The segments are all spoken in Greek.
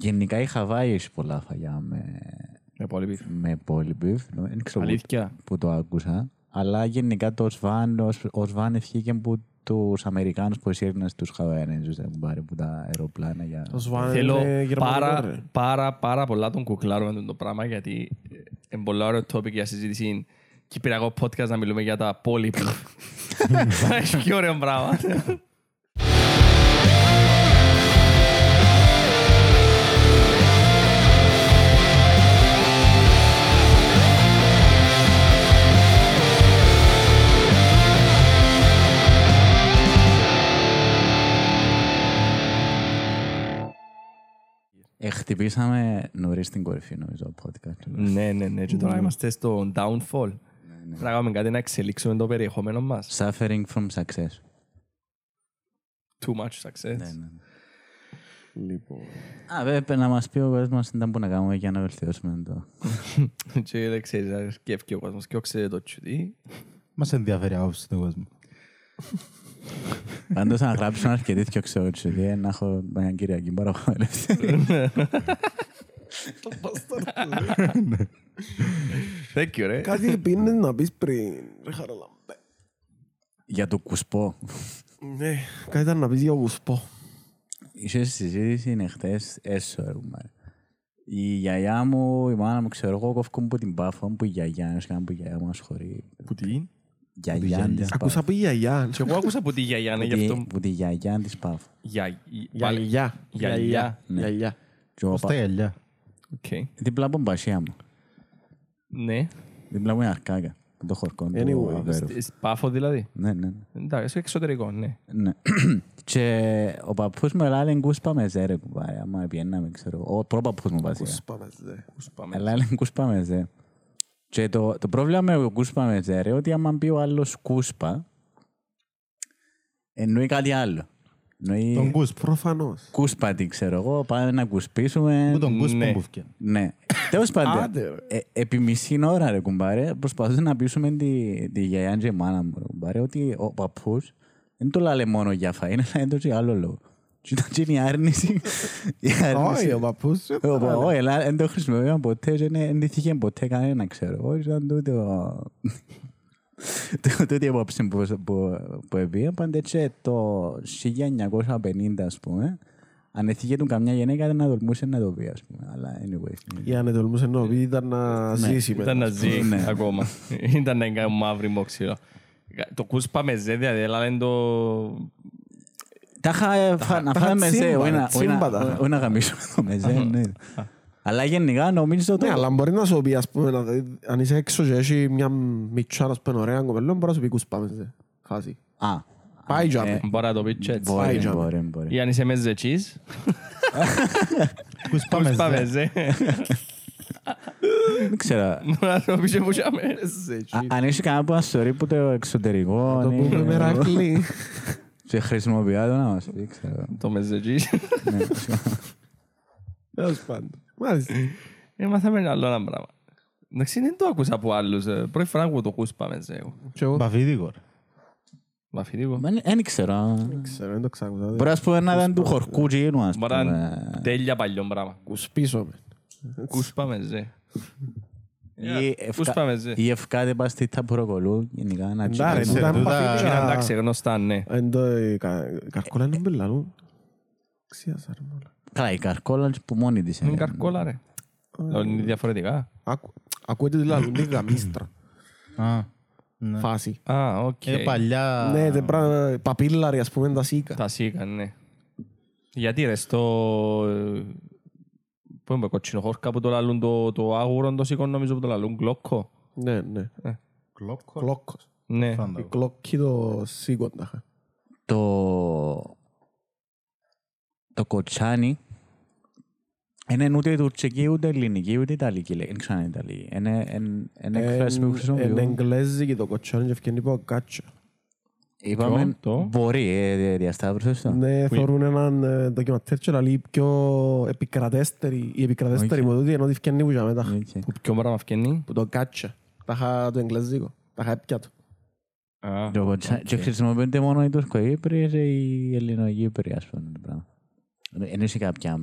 Γενικά η Χαβάη έχει πολλά φαγιά με, Με πολύ beef. με πόλιμπιφ. Δεν ξέρω που, Αλήθεια. που το άκουσα. Αλλά γενικά το Σβάν, ο, Σ- ο Σβάν ευχήκε από τους Αμερικάνους που εσύρναν στους Χαβαένες, δεν πάρει από τα αεροπλάνα για... Το Σβάν Θέλω είναι γερμανικό, ρε. πάρα, πάρα, πάρα πολλά τον κουκλάρω με το πράγμα γιατί είναι πολύ ωραίο topic για συζήτηση κυπριακό podcast να μιλούμε για τα πόλη. Έχει και ωραίο πράγμα. Χτυπήσαμε νωρίς την κορυφή νομίζω το podcast. Ναι, ναι, ναι. Και τώρα είμαστε στο downfall. Να κάνουμε κάτι να εξελίξουμε το περιεχόμενο μας. Suffering from success. Too much success. Ναι, ναι. Λοιπόν. Α, βέβαια να μας πει ο κόσμος ήταν που να κάνουμε για να βελτιώσουμε το... Και δεν ξέρεις, να σκέφτει ο κόσμος και όξε το τσουδί. Μας ενδιαφέρει άποψη του κόσμου. Πάντως να γράψουν αρκετή και ξέρω ότι να έχω μια Κυριακή παραπάνω ελεύθερη. Thank you, ρε. Κάτι πίνες να πεις πριν, ρε Χαραλαμπέ. Για το κουσπό. Ναι, κάτι ήταν να πεις για γουσπό. Είχες συζήτηση είναι χτες έσω έχουμε. Η γιαγιά μου, η μάνα μου, ξέρω εγώ, κόφκω από την πάφο που η γιαγιά, ένας κάνω που η γιαγιά μας χωρεί. Που τι; Γιαγιά γιαγιά. της Ακούσα πάφο. πει γιαγιά. Και εγώ άκουσα από τη γιαγιά, ναι, γι' αυτό. Που τη γιαγιά της πάφο. Για- πάλι- Γιαγιά. Γιαγιά. Γιαγιά. Και ο Πώς τα πα- γυαλιά. Οκ. Δίπλα από μπασία μου. Ναι. Δίπλα μου είναι αρκάκα. Το χορκό του Anyway, Αβέρου. Σ- Πάφο δηλαδή. Ναι, ναι. ναι. Εντάξει, στο εξωτερικό, ναι. Ναι. και ο παππούς μου έλεγε κούσπα με ζέρε κουμπάρε, άμα πιέναμε, ξέρω. Ο προπαππούς μου βασικά. Γουσπά με δε. Πάμε. Αλλά έλεγε κούσπα με ζέ. Και το, το πρόβλημα με το κούσπα με ζέ, ρε, ότι άμα πει ο άλλος κούσπα, εννοεί κάτι άλλο. Εννοεί Τον κούσπο. Προφανώς. κούσπα, τι ξέρω εγώ, πάμε να κουσπίσουμε. Πού τον κούσπο Ναι. που φτιάχνει. Ναι. Τέλος πάντων, Άντε, ρε. ε, επί μισή ώρα, ρε κουμπάρε, προσπαθούσε να πείσουμε τη, τη γιαγιά και η μάνα μου, ρε κουμπάρε, ότι ο παππούς δεν το λάλε μόνο για φαΐ, είναι λάλε το και άλλο λόγο. Και ήταν και η άρνηση. η άρνηση. Όχι, ο παππούς σου. Ο πα- Όχι, αλλά δεν το χρησιμοποιούμε ποτέ και δεν δεν τύχε ποτέ κανένα, ξέρω. Όχι, ήταν τούτο... το- Τούτη η απόψη που, που, που έβγαινε, πάντα έτσι το 1950, ας πούμε, αν έφυγε του καμιά γυναίκα δεν να τολμούσε να το πει, ας πούμε. Αλλά anyway. Για να τολμούσε να πει ήταν να ζήσει. Ήταν να ζει Ναι. ακόμα. Ήταν να είναι μαύρη μόξιλο. Το κούσπα με ζέ, δηλαδή, αλλά είναι το... Τα είχα ε, φα- να τα φάμε είχα μεζέ, τσίμπα, όχι ρε, να- όχι να- τσίμπα τα είχα. όχι να γαμίσουμε το μεζέ, ναι. Αλλά γενικά νομίζω το... Ναι, αλλά μπορεί να σου πει, ας πούμε, να δει- αν είσαι έξω και έχει μια μητσά, ας πούμε, ωραία κοπελό, μπορεί να σου πει κουσπά με δε. Φάση. Α, Πάει ε, τζάμε. Μπορεί να το πει και έτσι. μπορεί, Πάει, τζάμε. μπορεί, μπορεί. Ή αν είσαι με ζε cheese, Κούσπα κούσπα με με ζε. ζε. Δεν ξέρω. Μπορεί να το πεις και που τζάμε. Α- Αν είσαι κανένα που μας θεωρεί που το εξωτερικό Το είναι- πούμε μερακλή. και χρησιμοποιεί το να μας πει, ξέρω. Το με ζε cheese. Ναι. Τέλος πάντων. Μάλιστα. Έμαθαμε ένα άλλο ένα πράγμα. Εντάξει, δεν το άκουσα από άλλους. ε. Πρώτη φορά που το κούσπα με ζε. εγώ. Και εγώ Μπαφίδικο. ρε. Μαφητικό. Μα Δεν ξέρω. ξέρω, δεν το ξάκουσα. Μπορεί να πούμε να ήταν του χορκού τζίνου, ας Μπορεί να πούμε. είναι τέλεια παλιό πράγμα. Κουσπίσω με. Κούσπα με ζε. Ή Κούσπα με ζε. Ή ευκάτε πας στη ταπουροκολού, γενικά να Εντάξει, τσιπάς. ήταν τούτα- παθήτικα. Είναι εντάξει γνωστά, ναι. Εν το η κα- η καρκόλα είναι μπελαλού. Ξίασα ρε μόλα. Καλά, η καρκόλα που μόνη της Είναι είναι. καρκόλα ρε. Είναι διαφορετικά. Άκου- Ακούετε τη λαλούν τη γαμίστρα. Α, ναι. Φάση. Α, οκ. Είναι παλιά... Ναι, τε πράγμα, παπίλαροι ας πούμε τα σίκα. Τα σίκα, ναι. Γιατί ρε, στο... Πού είναι, κοτσινοχόρκα που το λαλούν το, το άγουρο το σίκον νομίζω που το λαλούν γλόκκο. Ναι, ναι. Κλόκο. Κλόκκος. Ναι. Η κλόκκη το σίκοντα. Το... Το κοτσάνι είναι ούτε τουρκική, ούτε ελληνική, ούτε ιταλική. λέει. Δεν ξέρω αν είναι ιταλική. Είναι είναι έκφραση που Είναι χρησιμοποιούν. εγγλέζικη το κοτσάνι και ευκαινεί από κάτσο. Είπαμε, Ποιο, το; μπορεί, ε, διασταύρωσες το. Ναι, θεωρούν έναν ε, ντοκιματέρ και λαλεί πιο επικρατέστερη, η επικρατέστερη Οκ. μου τούτη, ενώ τη φκένει που για μετά. Οκ. Που ποιο πράγμα φκένει. Που το κάτσα. Τα είχα το εγγλέζικο. Τα είχα έπια του. Α, Το κοτσάνι- Και χρησιμοποιούνται μόνο οι Τουρκοκύπροι και οι Ελληνοκύπροι, ας πούμε. το πράγμα. Δεν έχει κάποια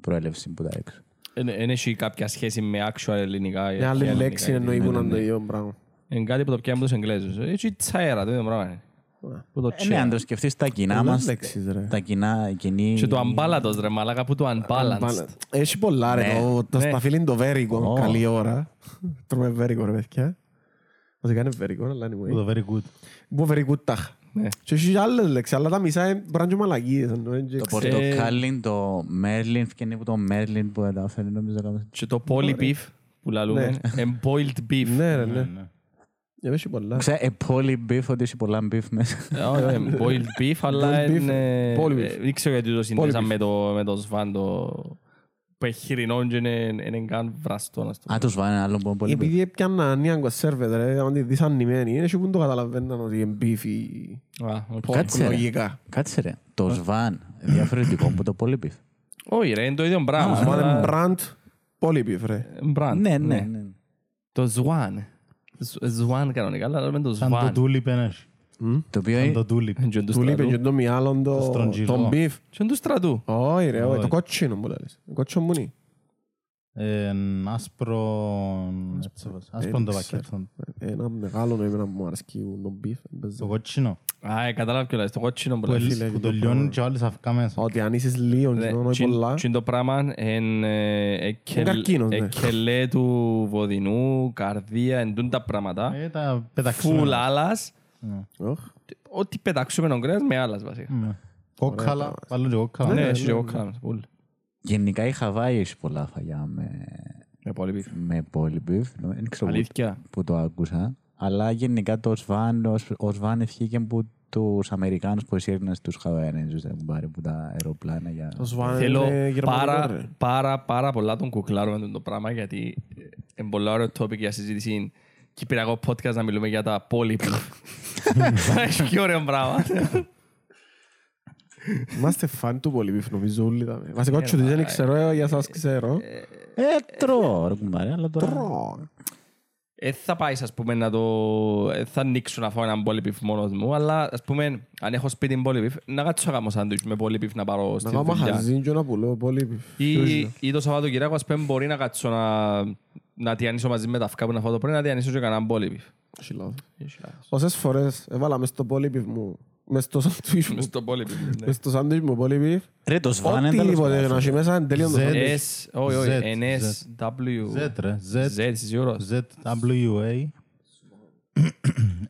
προέλευση που τα έξω. Δεν έχει κάποια σχέση με actual ελληνικά. Μια άλλη ελληνικά, λέξη γιατί- εννοεί που ναι, είναι ναι, το ναι. ίδιο πράγμα. Είναι κάτι που το πιάνουν τους Εγγλέζους. Έτσι τσαέρα, το ίδιο πράγμα είναι. Που το Ε, ναι, αν τσαέρα. το σκεφτείς τα κοινά Πολλές μας, λέξεις, ρε. τα κοινά, η κοινή... Και το unbalanced ρε μαλάκα που το unbalanced. Πάνε- Έχει πολλά ρε. Ναι. Το- Το Ναι. σταφύλι είναι το βέρικο. Ω. Καλή ώρα. Τρώμε βέρικο ρε παιδιά. Βασικά είναι βέρικο, αλλά anyway. Το very good. Που very good τάχ. Ναι. Και έχεις άλλες λέξεις, αλλά τα μισά είναι μπραν και μαλακίες. εννοώ, είναι και Το ξέρω. πορτοκάλι, το μέρλιν, φκένει από το μέρλιν που τα έφερε νομίζω κάπως. Και το poly beef που λαλούμε. And boiled beef. Ναι ρε, Ναι, ναι. Ναι. Ε, Έχει πολλά. Ξέρω, ε, πολύ beef, ότι έχει πολλά beef μέσα. Ε, όχι, όχι, Boiled beef, αλλά Boiled beef. είναι... Poly beef. ε, Δεν ξέρω γιατί το Poly συνδέσαν beef. με το- με το σβάν το... Που έχει χοιρινό και είναι είναι καν βραστό. να το Α, τους βάλει ένα άλλο που είναι πολύ beef. Επειδή έπιαναν νέα κονσέρβες ρε, αν τη δεις ανημένη, είναι και που το καταλαβαίναν ότι είναι μπίφι πω. Α, οκ. Κάτσε, ρε. λογικά. Κάτσε ρε, το σβάν διαφορετικό από το πολύ beef. Όχι ρε, είναι το ίδιο πράγμα. Σβάν αλλά- είναι μπραντ, πολύ μπίφ ρε. Brand, Ναι, ναι, ναι. Το σβάν. Σβάν κανονικά, αλλά με το Σαν το σβάν. tulip είναι. Το οποίο Σαν είναι... το tulip. Και του Του λείπει και στρατού. το μυάλλον Το το- στρογγυλό. τον μπίφ. Και του στρατού. Όχι ρε, όχι, Όχι. το κότσινο που λες. Το κότσινο μου είναι. Ε, Άσπρο... έτσι, Άσπρο το Δεν ξέρω. πακέτο. Ένα μεγάλο εμένα που μου αρέσκει το μπίφ. Το κότσινο. Α, ε, κατάλαβα κιόλας, το κότσινο που Που λες. φίλε, ελ- που το το λιώνει και βάλεις αυκά μέσα. Ότι αν είσαι λίγο Ναι, και όχι τσιν- πολλά. τσιν το πράγμα είναι καρκίνος, ναι. εκελέ του βοδινού, καρδία, εντούν τα πράγματα. Ε, τα Φουλ πεταξιμένα. άλλας. Ωχ. Ό,τι πετάξουμε τον κρέας με άλλας βασικά. Ναι. Κόκκαλα. Βάλουν και κόκκαλα. Ναι, ναι, έχει Γενικά η Χαβάη έχει πολλά φαγιά με, Με πολύ beef. με πολύ beef. Δεν ξέρω που, Αλήθεια. που το άκουσα. Αλλά γενικά το Σβάν, ο, Σ- ο Σβάν ευχήκε από τους Αμερικάνους που εσύρναν στους Χαβαένες, δεν πάρει από τα αεροπλάνα για... Το σβάν Θέλω είναι γερμανικό πάρα, ρε. πάρα, πάρα πολλά τον κουκλάρω με το πράγμα γιατί ε, είναι πολύ ωραίο topic για συζήτηση κυπριακό podcast να μιλούμε για τα πόλη Έχει και ωραίο πράγμα. Είμαστε φαν του πολύ μπίφ νομίζω όλοι τα με. Βασικά όχι ότι δεν ξέρω, ε, για σας ξέρω. Ε, τρώω ρε κουμπάρε, αλλά τώρα... Τρώω. Ε, θα πάει, ας πούμε, να το... Ε, θα ανοίξω να φάω έναν πόλη πιφ μόνος μου, αλλά, ας πούμε, αν έχω σπίτι πόλη πιφ, να κάτσω να κάνω σάντουιτς με πόλη πιφ να πάρω Να στη κάνω δουλειά. μαχαζίν και να πουλώ πολύ μπίφ. Ή, ή το Σαββατοκυριακό, ας πούμε, μπορεί να κάτσω να, να τιανίσω μαζί με τα αυκά που να φάω το πρωί, να τιανίσω και κανέναν πόλη πιφ. Έχει λάθος. Όσες φορές έβαλα μες στο πολύ μπίφ μου, μες στο σάντουιτς μου, Μες στο πόλη πιφ. ναι. μες στο σάντουιτς μου πολύ μπίφ, Ρε, το Σβάν είναι τέλος οτιδήποτε πάντων. να έχει μέσα είναι τελείως το Z. σάντουιτς. S, όχι, όχι, Z, NS, W, Z, ρε. Z. Z, είσαι σίγουρος. Z-W-A.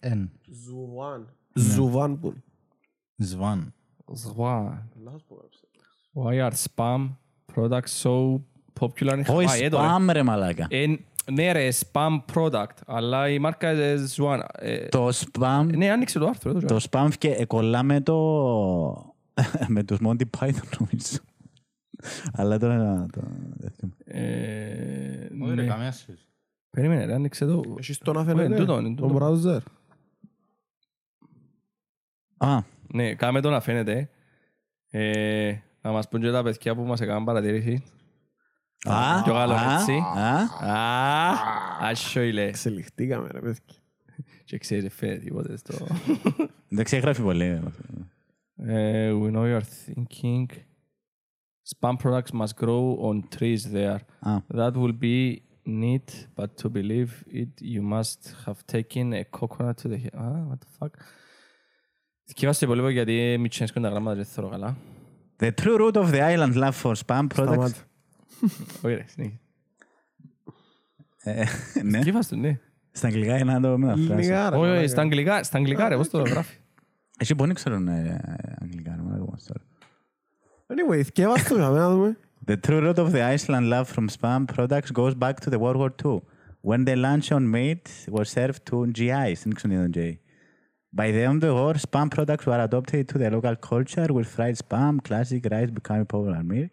N. Ζουβάν. Ζουβάν που. Σβάν. Σβάν. Why are spam products so popular in Hawaii? Όχι, Ε, τώρα. σπάμ ρε μαλάκα. Ε, Ναι ρε, spam product, αλλά η μάρκα είναι Swan. Ε, Το σπάμ, Ναι, άνοιξε το άρθρο. εδώ, το σπάμ και κολλά με το... με τους Monty Python νομίζω. Αλλά τώρα να το... δεν θυμάμαι. Ε, Όχι ρε, ναι. καμία σχέση. Περίμενε ρε, άνοιξε το. Έχεις το να Ε, φαίνεται, τούτο είναι, το τούτο. browser. Α, Ναι, κάμε το να φαίνεται. Ε, να μας πούν και τα παιδιά που μας έκαναν παρατήρηση. α, Πιο καλό α, έτσι. α. Α, άσο ηλέ. Εξελιχτήκαμε ρε παιδιά. Και ξέρεις, φαίνεται τίποτε στο... Δεν ξεγράφει πολύ. Ε, we know you are thinking. Spam products must grow on trees there. Α, That will be neat, but to believe it, you must have taken a coconut to the head. Ah, what the fuck. Θυκεύαστε πολύ γιατί μη τσένσκουν τα γράμματα και δεν θέλω καλά. The true root of the island love for spam products. Σταμάτα. Όχι ρε, συνέχισε. Ε, ναι, Θυκεύαστε, ναι. στα αγγλικά είναι να το μεταφράσω. Λίγα ρε. Όχι, όχι, μαλάκα. στα αγγλικά, στα αγγλικά ρε, πώς το γράφει. Εσύ μπορεί να ξέρουν ε, αγγλικά, να μην ακόμα τώρα. Anyway, θκεύας το για μένα δούμε. The true root of the Iceland love from spam products goes back to the World War II, when the luncheon meat was served to GIs. Δεν ξέρω τι είναι το J. By the end of the war, spam products were adopted to the local culture, with fried spam, classic rice becoming popular meal.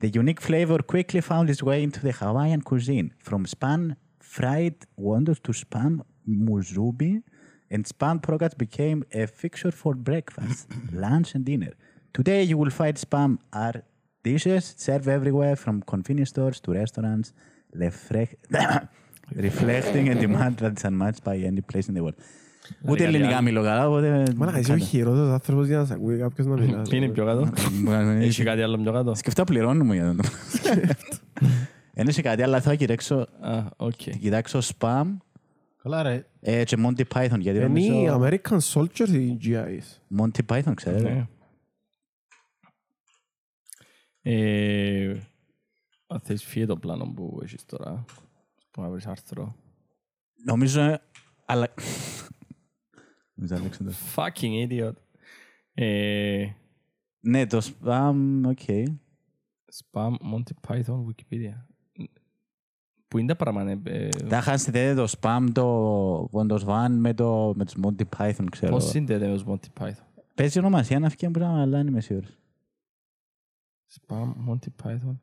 The unique flavor quickly found its way into the Hawaiian cuisine, from spam fried wonders to spam musubi, and spam products became a fixture for breakfast, lunch, and dinner. Today, you will find spam are dishes served everywhere, from convenience stores to restaurants, reflect- reflecting a demand that is unmatched by any place in the world. Ούτε κάτι ελληνικά άλλο. μιλώ καλά, οπότε... Μαλάκα, είσαι ο χειρότερος άνθρωπος για να σε ακούει κάποιος να μιλά. Είναι πιο κάτω. Έχει κάτι άλλο πιο κάτω. Σκεφτά πληρώνουμε για να το Εν έχει κάτι άλλο, θα κοιτάξω, Α, οκ. κοιτάξω spam Καλά ρε. ε, και Monty Python, γιατί Είναι οι νομίζω... American Soldiers ή οι GIs. Monty Python, ξέρετε. Ναι. Ε, Αν θες φύγε το πλάνο που έχεις τώρα, που να βρεις άρθρο. Νομίζω, αλλά... Νομίζω, Αλέξανδρος. Fucking idiot. Ε, Ναι, το spam, οκ. Spam, Monty Python, Wikipedia. Που είναι τα πράγματα, ε, Τα χάσετε το spam, το Windows One με, το, με τους Monty Python, ξέρω. πώς συνδέεται με τους Monty Python; Παίζει ονομασία να φύγει πράγμα, αλλά δεν είμαι σίγουρος. Spam, Monty Python.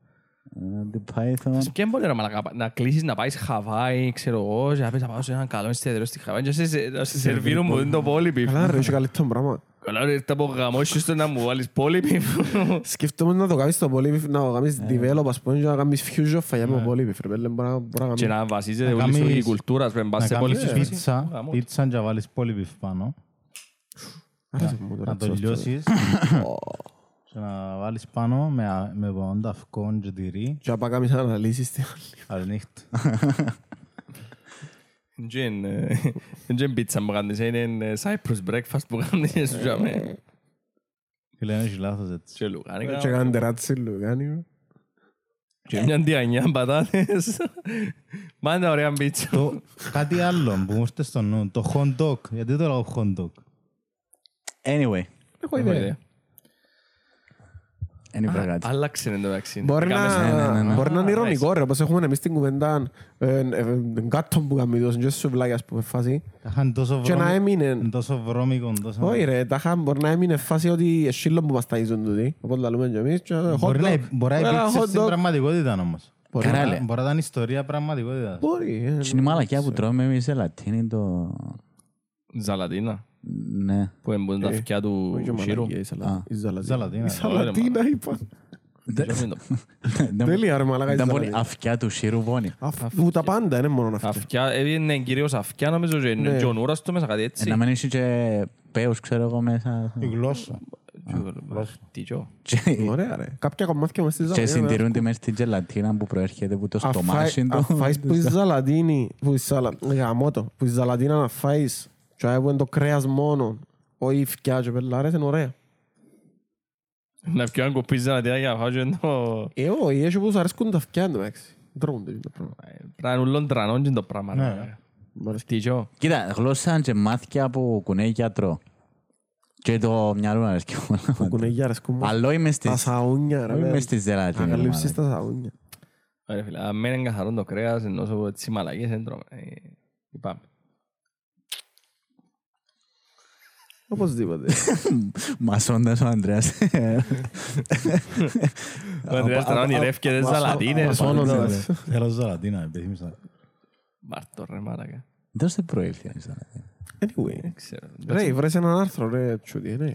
Monty Python. Και μπορεί ρε μαλακα, να κλείσεις να πάεις Χαβάη, ξέρω εγώ, και να πεις να πάω σε έναν καλό εστιατόριο στη Χαβάη και να σε- να σε σερβίρουν που είναι το πόλιπι. Καλά ρε, έχει καλύτερο πράγμα. Καλά ρε, ήρθα από γαμό και στο να μου βάλεις πόλιπι. Σκεφτόμουν να το κάνεις στο Polybeef, να το κάνεις develop, ας πούμε, και να κάνεις fusion φαγιά με Polybeef. Ρε, πέλε, μπορεί να- μπορεί να Και κάνεις. να βασίζεται Να όλη σου η κάνεις- κουλτούρα, πρέπει να πας Να σε κάνεις πόλιπι. πίτσα, Γαμώ. πίτσα και να βάλεις πολυμπιφ πάνω. Άρεσε μου τώρα, Να το έτσι, αυτό. λιώσεις και να βάλεις πάνω με, α- με πόντα αυκόν και τυρί. Και να πάει κάνεις αναλύσεις. τι- Καλή νύχτα. Δεν είναι πίτσα που κάνεις, είναι Cyprus breakfast που κάνεις σου τζάμε. Και λένε έχει λάθος έτσι. Και λουκάνικα. Και κάνουν τεράτσι λουκάνι. Και μια διανιά πατάτες. Μάντα ωραία πίτσα. Το, κάτι άλλο που μου ήρθε στο νου, το hot dog. Γιατί το λέω hot dog; Anyway, Έχω Έχω ιδέα. Ιδέα. δεν είπα κάτι. Άλλαξε εν τω μεταξύ. Μπορεί Κάμες- να, ναι, ναι, ναι. μπορεί να είναι Α, ηρωνικό ρε, όπως έχουμε εμείς την κουβέντα ε, ε, ε, κάτω που κάνουμε τόσο και σουβλάκια ας πούμε φάση. Τα είχαν τόσο Και να βρώμικο. έμεινε, Τόσο βρώμικο. τόσο- όχι ρε, τα είχαν μπορεί να έμεινε φάση ότι εσύλλον που μας ταΐζουν τούτοι, οπότε τα λέμε και εμείς και hot Μπορεί να- dog. Μπορεί να Ένα υπήρξε hot στην dog. πραγματικότητα όμως. Μπορεί Καράλε. να- Μπορεί να ήταν ιστορία πραγματικότητας. Μπορεί. ε, Είναι η μαλακιά που τρώμε εμείς σε Λατίνη το... Ζαλατίνα. Ναι. Που εμπούν τα Ε, αυτιά του όχι ο Σύρου. μαλακία, η σαλα- Α. η ζαλατίνα. Ζαλατίνα. Η Ζαλατίνα είπα. Δεν- Τέλεια ρε μαλακά η Δεν μπορεί ζαλατίνα. αυτιά του σύρου πόνι. Αφού τα πάντα είναι μόνο αυτά. Αυτιά, ε, είναι κυρίως αυτιά νομίζω και Ναι. και ο Νούρας του μέσα κάτι Ε, έτσι. Να μην έχει και πέους, ξέρω εγώ, μέσα. Η γλώσσα. Τι τζο. Και- Ωραία ρε. Κάποια κομμάτια μες στη Και ζαλατίνα. συντηρούνται μέσα στην γελατίνα που προέρχεται από το Αν στομάχι φάει- αν του. φάεις που η ζαλατίνη, που η ζαλα- γαμώ το, που η ζαλατίνα να φάεις και να είναι το κρέας μόνο, όχι φκιά και πελάρες, είναι ωραία. Να πιω αν κοπείς ζαλατίνα για να φάω και το... Ε, όχι, έχει που τους αρέσκουν τα φκιά εντωμεταξύ. Τρώγονται το πράγμα. Πρέπει να είναι ούλον τρανόν και το πράγμα. Ναι. ρε. Μ' αρέσει. Τι τζο; Κοίτα, γλώσσα και μάθηκια που κουνέει γιατρό. Και το μυαλό μου αρέσκει Που πολλά. κουνέγια αρέσκουν μας. Αλλά είμαι Τα στις... σαούνια ρε. Όχι παιδί. μες στις ζελατίνες. Ανακαλύψεις μάλλον. τα σαούνια. Ωραία φίλε, αν μένει καθαρόν το κρέας, ενώ σου έτσι μαλακές δεν τρώμε. Ε, Είπαμε. Οπωσδήποτε. Μασώντας ο Ανδρέας. Ο Ανδρέας τρώνει ρεύκες Μασό- ζαλατίνες. μασώνοντας. Θέλω ζαλατίνα, επιθύμησα. Μάρτο ρε μάρακα. Δώστε προήλθια. η ζελατίνα. Anyway. Δεν ξέρω. Ρε, βρες έναν άρθρο ρε, τσούτι, ναι.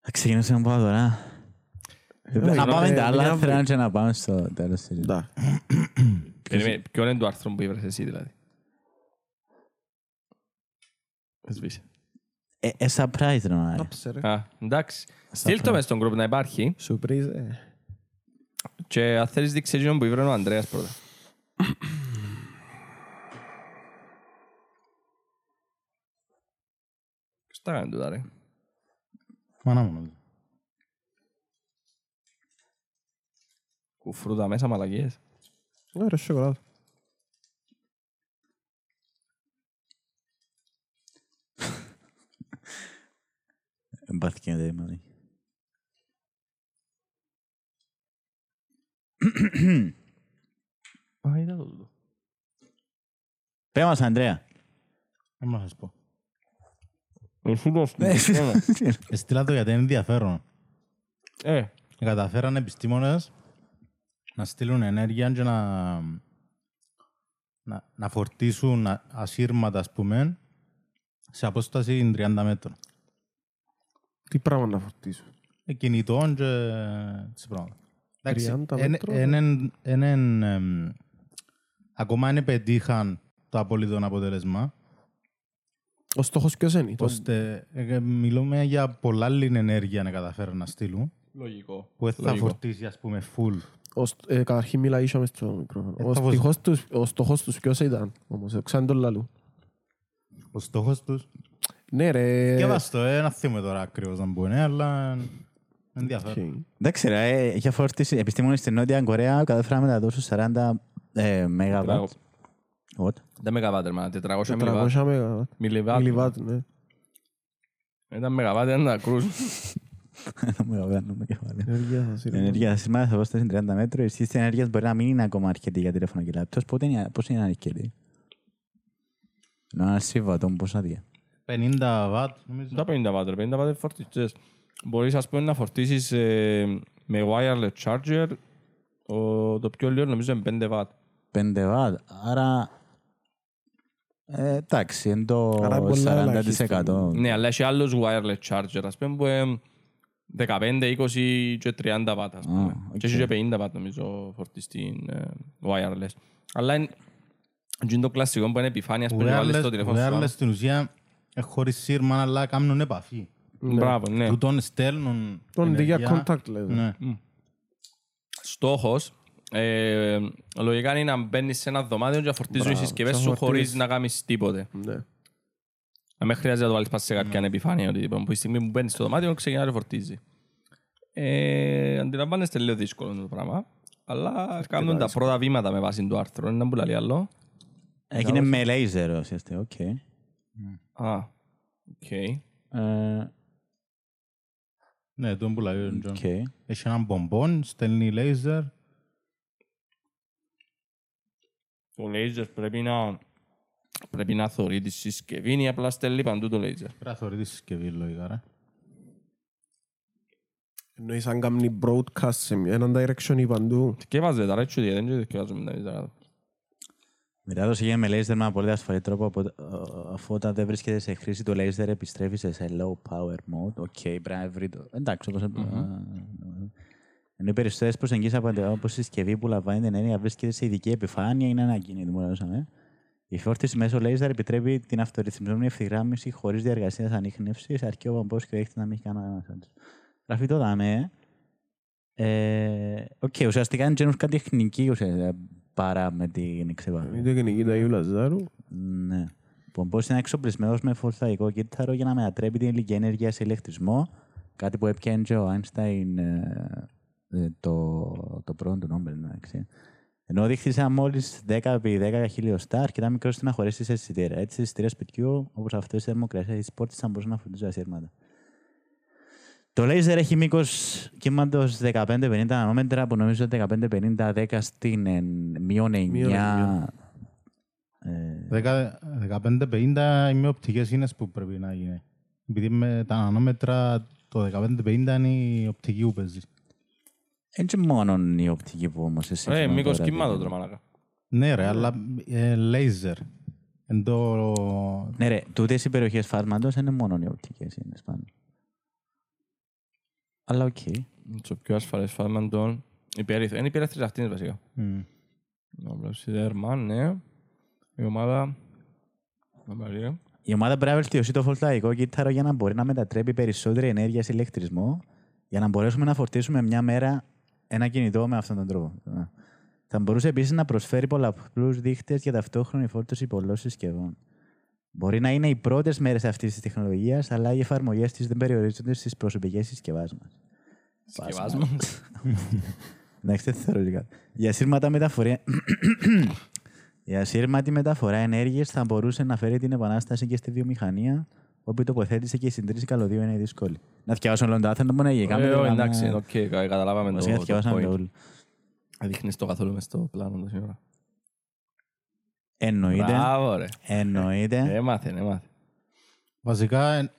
Θα ξεκινήσουμε να πάω τώρα. Να πάμε τα άλλα άρθρα και να πάμε στο τέλος της Da. Περίμενε, Ποιο είναι το άρθρο που ήβρες εσύ δηλαδή; Σβήσε. Ε, ε, surprise ρε μάνα. Άψε, ρε. Α, εντάξει. Στείλ το μες στον group να υπάρχει Surprise, ε. και αν θέλεις δείξε εκείνον που ήβρε ο Ανδρέας πρώτα. Ποιος τα κάνει τούτα ρε. Μάνα μου. νομίζω. Κουφρούτα μέσα μαλακίες. Ωραία, σοκολάτα. Εμπάθηκε δεν είμαι. Α, είδα το τούτο. Πέ μας Ανδρέα. Δεν μπορώ να σας πω. Εσύ το Έστειλα το γιατί είναι ενδιαφέρον. Ε, Καταφέραν επιστήμονες να στείλουν ενέργεια και να, να, να φορτίσουν α- ασύρματα, ας πούμε, σε απόσταση 30 μέτρων. Τι πράγμα να φορτίσω. Ε, Κινητών και τις πράγματα. 30 εν- μέτρων. εν- εν- εν- εν, εμ, ακόμα δεν πετύχαν το απόλυτο αποτέλεσμα. Ο στόχος ποιος είναι. Το- Ώστε ε, μιλούμε για πολλά άλλη ενέργεια να καταφέρουν να στείλουν Λογικό. που δεν θα Λογικό. φορτίσει ας πούμε full. ο στ- ε, Καταρχήν μιλά ίσο μες στο μικρόφωνο. Ε, Ο θα στοιχός τους- Ο στόχος τους ποιος ήταν. Όμως, ε, ξαν τον λαλού. Ο στόχος τους. Ναι ρε. Και βάστο, ε, να θυμούμε τώρα ακριβώς να μπορεί, αλλά ενδιαφέρον. Οκ. Εντάξει, ρε, ε, για φόρτιση, επιστήμονες στην Νότια Κορέα καταφέραμε να δώσουν 40 ε, ΜΒ. What? Δεν μεγαβάτ, ρε, μάνα, 400 μιλιβάτ. 400 μεγαβάτ. Μιλιβάτ. Μιλιβάτ, ναι. Ήταν μεγαβάτ, ήταν τα κρούζ. Ένα μεγαβάτ, ένα κεφάλι. Ενέργεια θα Η σύρμα. ενέργεια σήμερα θα βάσει 30 μέτρο. Η σύστηση ενέργειας μπορεί να μην είναι ακόμα αρκετή για τηλέφωνο και λάπτος. Πότε είναι, πώς είναι αρκετή; Ενώ ένα σύμβατο, πώς άδεια. 50 βατ, νομίζω. Τα 50 βάτ, ρε, 50 βάτ φορτιστές. Μπορείς, ας πούμε, να φορτίσεις ε, με wireless charger. Ο, το πιο λίγο νομίζω είναι 5 βάτ. 5 βατ. Άρα, ε, εντάξει, είναι το Άρα πολλά 40%. ελάχιστο. Ναι, αλλά έχει άλλους wireless charger, ας πούμε, που είναι 15, 20 και 30 watt, ας πούμε. οκ. Και έχει και 50 watt, νομίζω, φορτιστή ε, wireless. Αλλά είναι είναι το κλασικό που είναι επιφάνεια, ας πούμε, βάλεις το Wireless τηλέφωνο σου. wireless στην ουσία ε, χωρίς σύρμα, αλλά κάνουν επαφή. Μπράβο, ναι. Τούτον στέλνουν Τον για ενέργεια. contact λέτε. Ναι. Στόχος, ε, λογικά είναι να μπαίνεις σε ένα δωμάτιο και να φορτίζεις οι Μπράβο, συσκευές θα σου φορτίζεις. χωρίς να κάνεις τίποτε. Ναι. Να μην χρειάζεται να το βάλεις πάνω σε κάποια επιφάνεια. Ότι, που τη στιγμή που μπαίνεις στο δωμάτιο ξεκινά να φορτίζει. Ε, αντιλαμβάνεστε λίγο δύσκολο το πράγμα. Αλλά κάνουν τα πρώτα βήματα με βάση του άρθρου. Είναι που λέει άλλο. Έγινε με λέιζερ ουσιαστικά, οκ. Α, οκ. Ε, Ναι, τον που λέει ο Τζον. οκ. Έχει έναν μπομπόν, στέλνει λέιζερ. Το laser πρέπει να, πρέπει να θωρεί τη συσκευή ή απλά στέλνει παντού το laser. Πρέπει να θωρεί τη συσκευή λογικά, ρε. Εννοείς αν κάνει broadcast σε μια- έναν direction ή παντού. Και βάζε τα ρέτσου, δεν και και βάζουμε τα laser. Μετά το γίνεται με λέιζερ με ένα πολύ ασφαλή τρόπο από- ε, αφού όταν δεν βρίσκεται σε χρήση το λέιζερ επιστρέφει σε low power mode. Οκ, πρέπει να βρει το. Εντάξει, όπως... ε, Ενώ οι περισσότερες προσεγγίσεις από όπως η συσκευή που λαμβάνει την ενέργεια βρίσκεται σε ειδική επιφάνεια είναι ανακίνητη, μου λέγαμε. Η φόρτιση μέσω λέιζερ επιτρέπει την αυτορυθμιζόμενη ευθυγράμμιση χωρίς διαργασίας ανείχνευσης, αρκεί ο παμπό και ο έχτη να μην έχει κανένα άντρα. Γράφει το δάμε. Ε, Οκ, ουσιαστικά είναι γεννούς κάτι τεχνική ουσιαστικά, παρά με την Είναι εξεβάθμιση. η τεχνική του Αγίου Λαζάρου. Ναι. Ο πομπός είναι εξοπλισμένο με φωτοβολταϊκό κύτταρο για να μετατρέπει την ηλική ενέργεια σε ηλεκτρισμό. Κάτι που έπιανε και ο Άινσταϊν ε, ε, το, το πρώτο του Νόμπελ. εντάξει. Ενώ δείχτησε μόλις 10 επί 10 χιλιοστά, αρκετά μικρός ώστε να χωρέσει σε αισθητήρα. Έτσι, σε αισθητήρα σπιτιού, όπως αυτό τη θερμοκρασία τη πόρτη, θα μπορούσαν να φροντίζουν ασύρματα. Το λέιζερ έχει μήκος κύματος 15-50 νανόμετρα, που νομίζω 15-50 10 στην ε, μείον 9. Μείον ε, 15-50 οι με οπτικές είναι που πρέπει να γίνει. Επειδή με τα νανόμετρα το 15-50 είναι η οπτική που παίζεις. Δεν είναι μόνο η οπτική που όμως εσύ. Ε, μήκος τώρα, κύματος, δηλαδή. ρε μαλάκα. Ναι ρε, αλλά ε, λέιζερ. Εν το... Ναι ρε, τούτες οι περιοχές φάσματος είναι μόνο οι οπτικές είναι σπάνιο. Αλλά οκ. Το πιο ασφαλές φάρμαντον. Υπερήθ- Είναι υπερήθρες αυτήν βασικά. Μμ. Να βλέψει Δερμάν, ναι. Η ομάδα... Να πάρει. Η ομάδα πρέπει να βελτιώσει το φωτοβολταϊκό κύτταρο για να μπορεί να μετατρέπει περισσότερη ενέργεια σε ηλεκτρισμό για να μπορέσουμε να φορτίσουμε μια μέρα ένα κινητό με αυτόν τον τρόπο. Ε. Θα μπορούσε επίσης να προσφέρει πολλαπλού δείχτες για ταυτόχρονη φόρτωση πολλών συσκευών. Μπορεί να είναι οι πρώτες μέρες αυτής της τεχνολογίας, αλλά οι εφαρμογές της δεν περιορίζονται στις προσωπικές συσκευέ μας. Συσκευάσμα. Εντάξει, δεν θεωρώ και κάτι. Η ασύρματη μεταφορά... Η ασύρματη μεταφορά ενέργειας θα μπορούσε να φέρει την επανάσταση και στη βιομηχανία, όπου η τοποθέτηση και η συντήρηση καλωδίου είναι δύσκολη. Να διαβάσω όλο το άρθρο, να Ε, γίνει. όχι, Εντάξει, οκ, κα- καταλάβαμε το Βασικά το διαβάσαμε το point. όλο. Δείχνεις το καθόλου μες στο πλάνο τόση ώρα. Εννοείται. Μπράβο ρε. Εννοείται. Έμαθε, έμαθε. Βασικά, ε,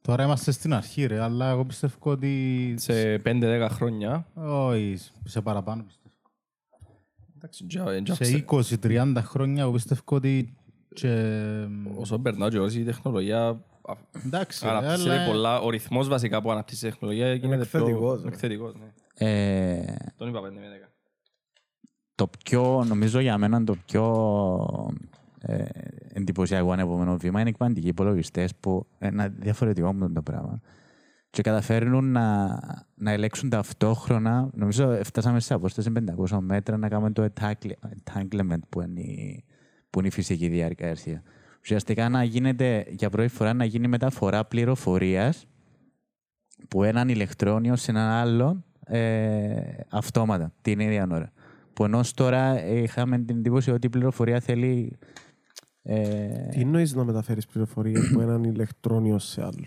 τώρα είμαστε στην αρχή ρε, αλλά εγώ πιστεύω ότι... Σε 5-10 χρόνια. Όχι, σε παραπάνω πιστεύω. Εντάξει, τζα- τζα- Σε 20-30 χρόνια εγώ πιστεύω ότι... Και... Όσο περνάω και όσο η τεχνολογία α- Εντάξει, ρε, αναπτύσσεται αλλά... πολλά, ο ρυθμός βασικά που αναπτύσσεται η τεχνολογία γίνεται πιο εκθετικός, ρε. εκθετικός. ναι. Ε, Τον είπα 5 με 10. Το πιο, νομίζω για μένα το πιο ε, εντυπωσιακό επόμενο βήμα είναι οι κβαντικοί υπολογιστές που είναι ένα διαφορετικό με το πράγμα. Και καταφέρνουν να, να ελέγξουν ταυτόχρονα. Νομίζω φτάσαμε σε απόσταση 500 μέτρα να κάνουμε το entangle- entanglement που είναι η, που είναι η φυσική διαδικασία. Ουσιαστικά να γίνεται για πρώτη φορά να γίνει μεταφορά πληροφορίας που έναν ηλεκτρόνιο σε έναν άλλο ε, αυτόματα την ίδια ώρα. Που ενώ τώρα είχαμε την εντύπωση ότι η πληροφορία θέλει. Ε, Τι εννοείς να μεταφέρεις πληροφορίες από έναν ηλεκτρόνιο σε άλλο;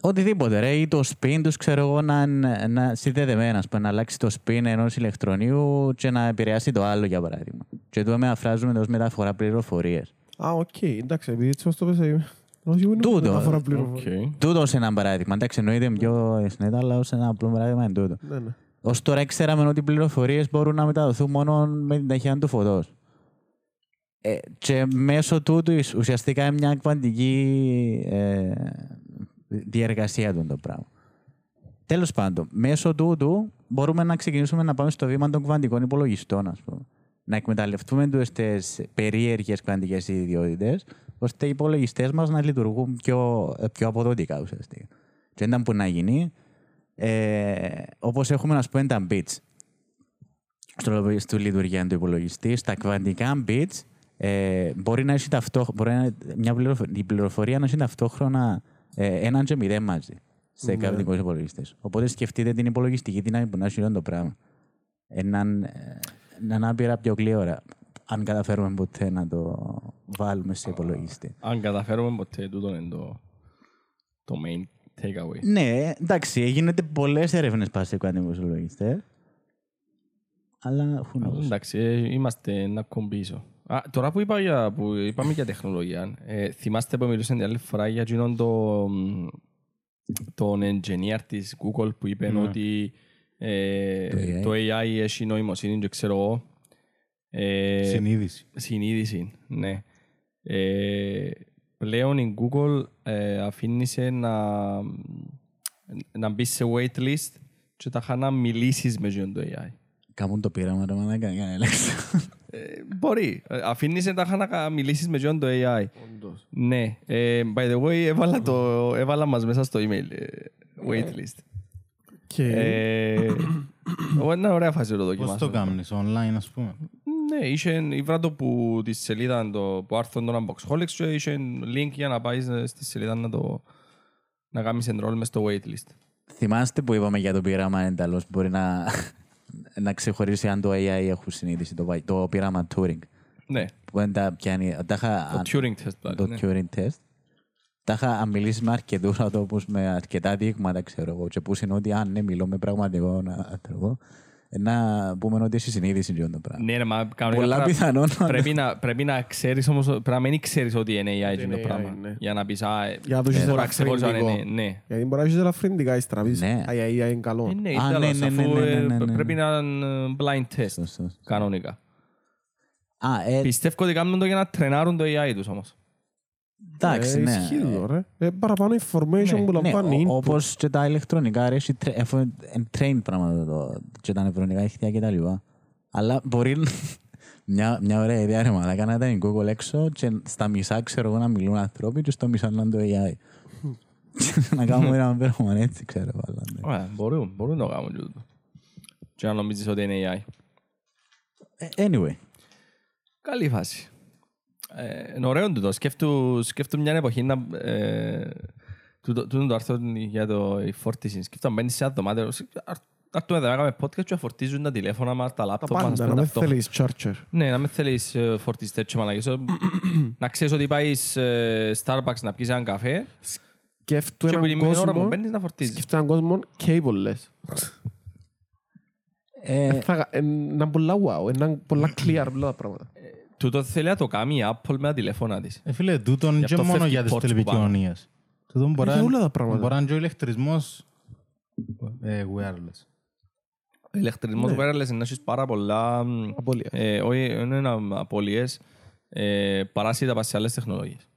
οτιδήποτε, ρε, ή το spin τους, ξέρω εγώ, να, να συνδεδεμένα, ας πούμε, να αλλάξει το spin ενός ηλεκτρονίου και να επηρεάσει το άλλο, για παράδειγμα. Και το μεταφράζουμε ως μεταφορά πληροφορίες. Α, οκ, εντάξει, επειδή έτσι ως το πες, ε, όχι, είναι Τούτο, μεταφορά πληροφορία. Οκ. Τούτο είναι ένα παράδειγμα. Εντάξει, εννοείται πιο σύνθετα, αλλά ως ένα απλό παράδειγμα είναι τούτο. Ναι, ναι. Ω τώρα ξέραμε ότι οι πληροφορίες μπορούν να μεταδοθούν μόνο με την ταχύτητα του φωτός. Ε, και μέσω τούτου εις- ουσιαστικά είναι μια κβαντική ε, διεργασία του το πράγμα. Τέλος πάντων, μέσω τούτου μπορούμε να ξεκινήσουμε να πάμε στο βήμα των κβαντικών υπολογιστών, ας πούμε. Να εκμεταλλευτούμε τις περίεργες κβαντικές ιδιότητες, ώστε οι υπολογιστές μας να λειτουργούν πιο, ε, πιο αποδοτικά ουσιαστικά. Και ήταν που να γίνει, ε, όπως έχουμε να πούμε τα bits στο, στο λειτουργία του υπολογιστή, στα κβαντικά bits ε, μπορεί να έχει ταυτόχρονα, μπορεί να, μια πληροφορία, η πληροφορία να έχει ταυτόχρονα ε, έναν και μηδέν μαζί σε Ναι. κβαντικούς υπολογιστές. Οπότε σκεφτείτε την υπολογιστική δύναμη που να έχει όλο το πράγμα. Έναν, ε, έναν άπειρα πιο γλύωρα, αν καταφέρουμε ποτέ να το βάλουμε σε υπολογιστή. Αν καταφέρουμε ποτέ, τούτο είναι το, το main takeaway. Ναι, εντάξει, γίνεται πολλές έρευνες πάνω σε κβαντικού υπολογιστέ. Αλλά who knows. Εντάξει, ε, είμαστε ένα κομπίσω. Α, τώρα που, είπα για, που είπαμε για τεχνολογία, ε, θυμάστε που μιλούσαν την άλλη φορά για εκείνον το, μ, τον engineer της Google που είπε ότι ε, Το AI. το AI έχει νοημοσύνη και ξέρω εγώ. Ε, Συνείδηση. συνείδηση, ναι. Ε, πλέον η Google ε, αφήνει σε να, να μπει σε waitlist και τα να μιλήσεις με εκείνον το AI. Κάμουν το πείραμα, ρε μαλάκα, για να ελέγξω. Ε, μπορεί. Ε, Αφήνεις τα να μιλήσεις με εκείνον το AI. Όντως. Ναι. Ε, by the way, έβαλα, το, έβαλα μας μέσα στο email. ε, waitlist. Και Ε, είναι ωραία φάση να το Πώς το δοκιμάσω. κάνεις, online ας πούμε; Ναι, είχε, ήβρα το που τη σελίδα το, που άρθρο των Unboxholics και είχε link για να πάει στη σελίδα να το να κάνεις enroll μες στο waitlist. Θυμάστε που είπαμε για το πείραμα ενταλώς μπορεί να, να ξεχωρίσει αν το AI έχουν συνείδηση, το, βα- το πείραμα Turing. Ναι, Που δεν τα πιάνει, τα είχα, το Turing test. το δηλαδή, ναι. Turing test. Τα είχα μιλήσεις με αρκετούς ανθρώπους με αρκετά δείγματα, ξέρω εγώ, και που είναι ότι αν ναι, μιλώ με πραγματικό άνθρωπο, ε, να πούμε ότι έχει συνείδηση για το πράγμα. Ναι, ρε, μα κανονικά Πολλά πρέ- πιθανόν. πρέπει, να, πρέπει να ξέρεις όμως, πρέπει να μην ξέρεις ότι είναι AI Ότι εκείνο το είναι πράγμα. AI, ναι. Για να πεις, α, ε, Για να το έχεις μπορώ να ξεχωρίσω αν είναι, ελαφρυντικό. ναι. Γιατί μπορεί να έχεις ελαφρυντικά εις τραβείς. Ναι. Αϊ, αϊ, αϊ, είναι καλό. Ε, ναι, Α, τέλος, ναι, ναι, αφού ναι, ναι, ε, ναι, ναι. πρέπει να είναι blind test, Σωστό. κανονικά. Α, ε, Πιστεύω ότι κάνουν το για να τρενάρουν το AI τους όμως. Εντάξει, Ε, ναι. ισχύει το, ρε. Ε, Παραπάνω information Ναι, που Ναι, λαμβάνει. ο- input. όπως και τα ηλεκτρονικά, ρε, έχει τρε- έχουν trained πράγματα το, και τα νευρονικά ηχθεία και τα λοιπά. Αλλά μπορεί μια, μια ωραία ιδέα ρε μαλάκα να ήταν η Google έξω και στα μισά ξέρω εγώ να μιλούν ανθρώποι και στο μισά να είναι το AI. να κάνουμε ένα πέραμα έτσι ξέρω εγώ. αλλά ναι. Ωραία, μπορούν, μπορούν να το κάνουν και τούτο. Και να νομίζεις ότι είναι AI. Ε, Anyway, Καλή φάση. Ε, είναι ωραίο τούτο. Σκέφτου, σκέφτου μια εποχή να... Ε, τούτο, τούτο το άρθρο για το η φόρτιση. Σκέφτου να μπαίνεις σε ένα δωμάτιο. Να έρθουμε εδώ να κάνουμε podcast και να φορτίζουν τα τηλέφωνα μας, τα Τα λάπτοπ μας. πάντα, πούμε, να με ταυτόχρονα. θέλεις charger. Ναι, να με θέλεις ε, φορτιστές και μαλακές. Ε, Να ξέρεις ότι πάεις ε, Starbucks να πιεις έναν καφέ Σκέφτου και που έναν την ώρα που κόσμο, μπαίνεις να φορτίζεις. σκέφτου έναν κόσμο cableless. ε, Θα- ε, Να είναι πολλά wow, να είναι πολλά clear όλα τα πράγματα. Τούτο θέλει να το κάνει η Apple με τα τηλέφωνα της. Ε, φίλε, τούτον Γι' και αυτό μόνο φεύγει για τις ports που τηλεπικοινωνίες. Τούτον μπορεί Για να- όλα τα πράγματα. μπορεί να είναι και ο ηλεκτρισμός ε, wireless. Ο ηλεκτρισμός Ναι. wireless είναι να έχεις πάρα πολλά... μ, Απώλεια. ε, όχι, είναι ένα απώλειες, ε, παράσιτα πας σε άλλες τεχνολογίες.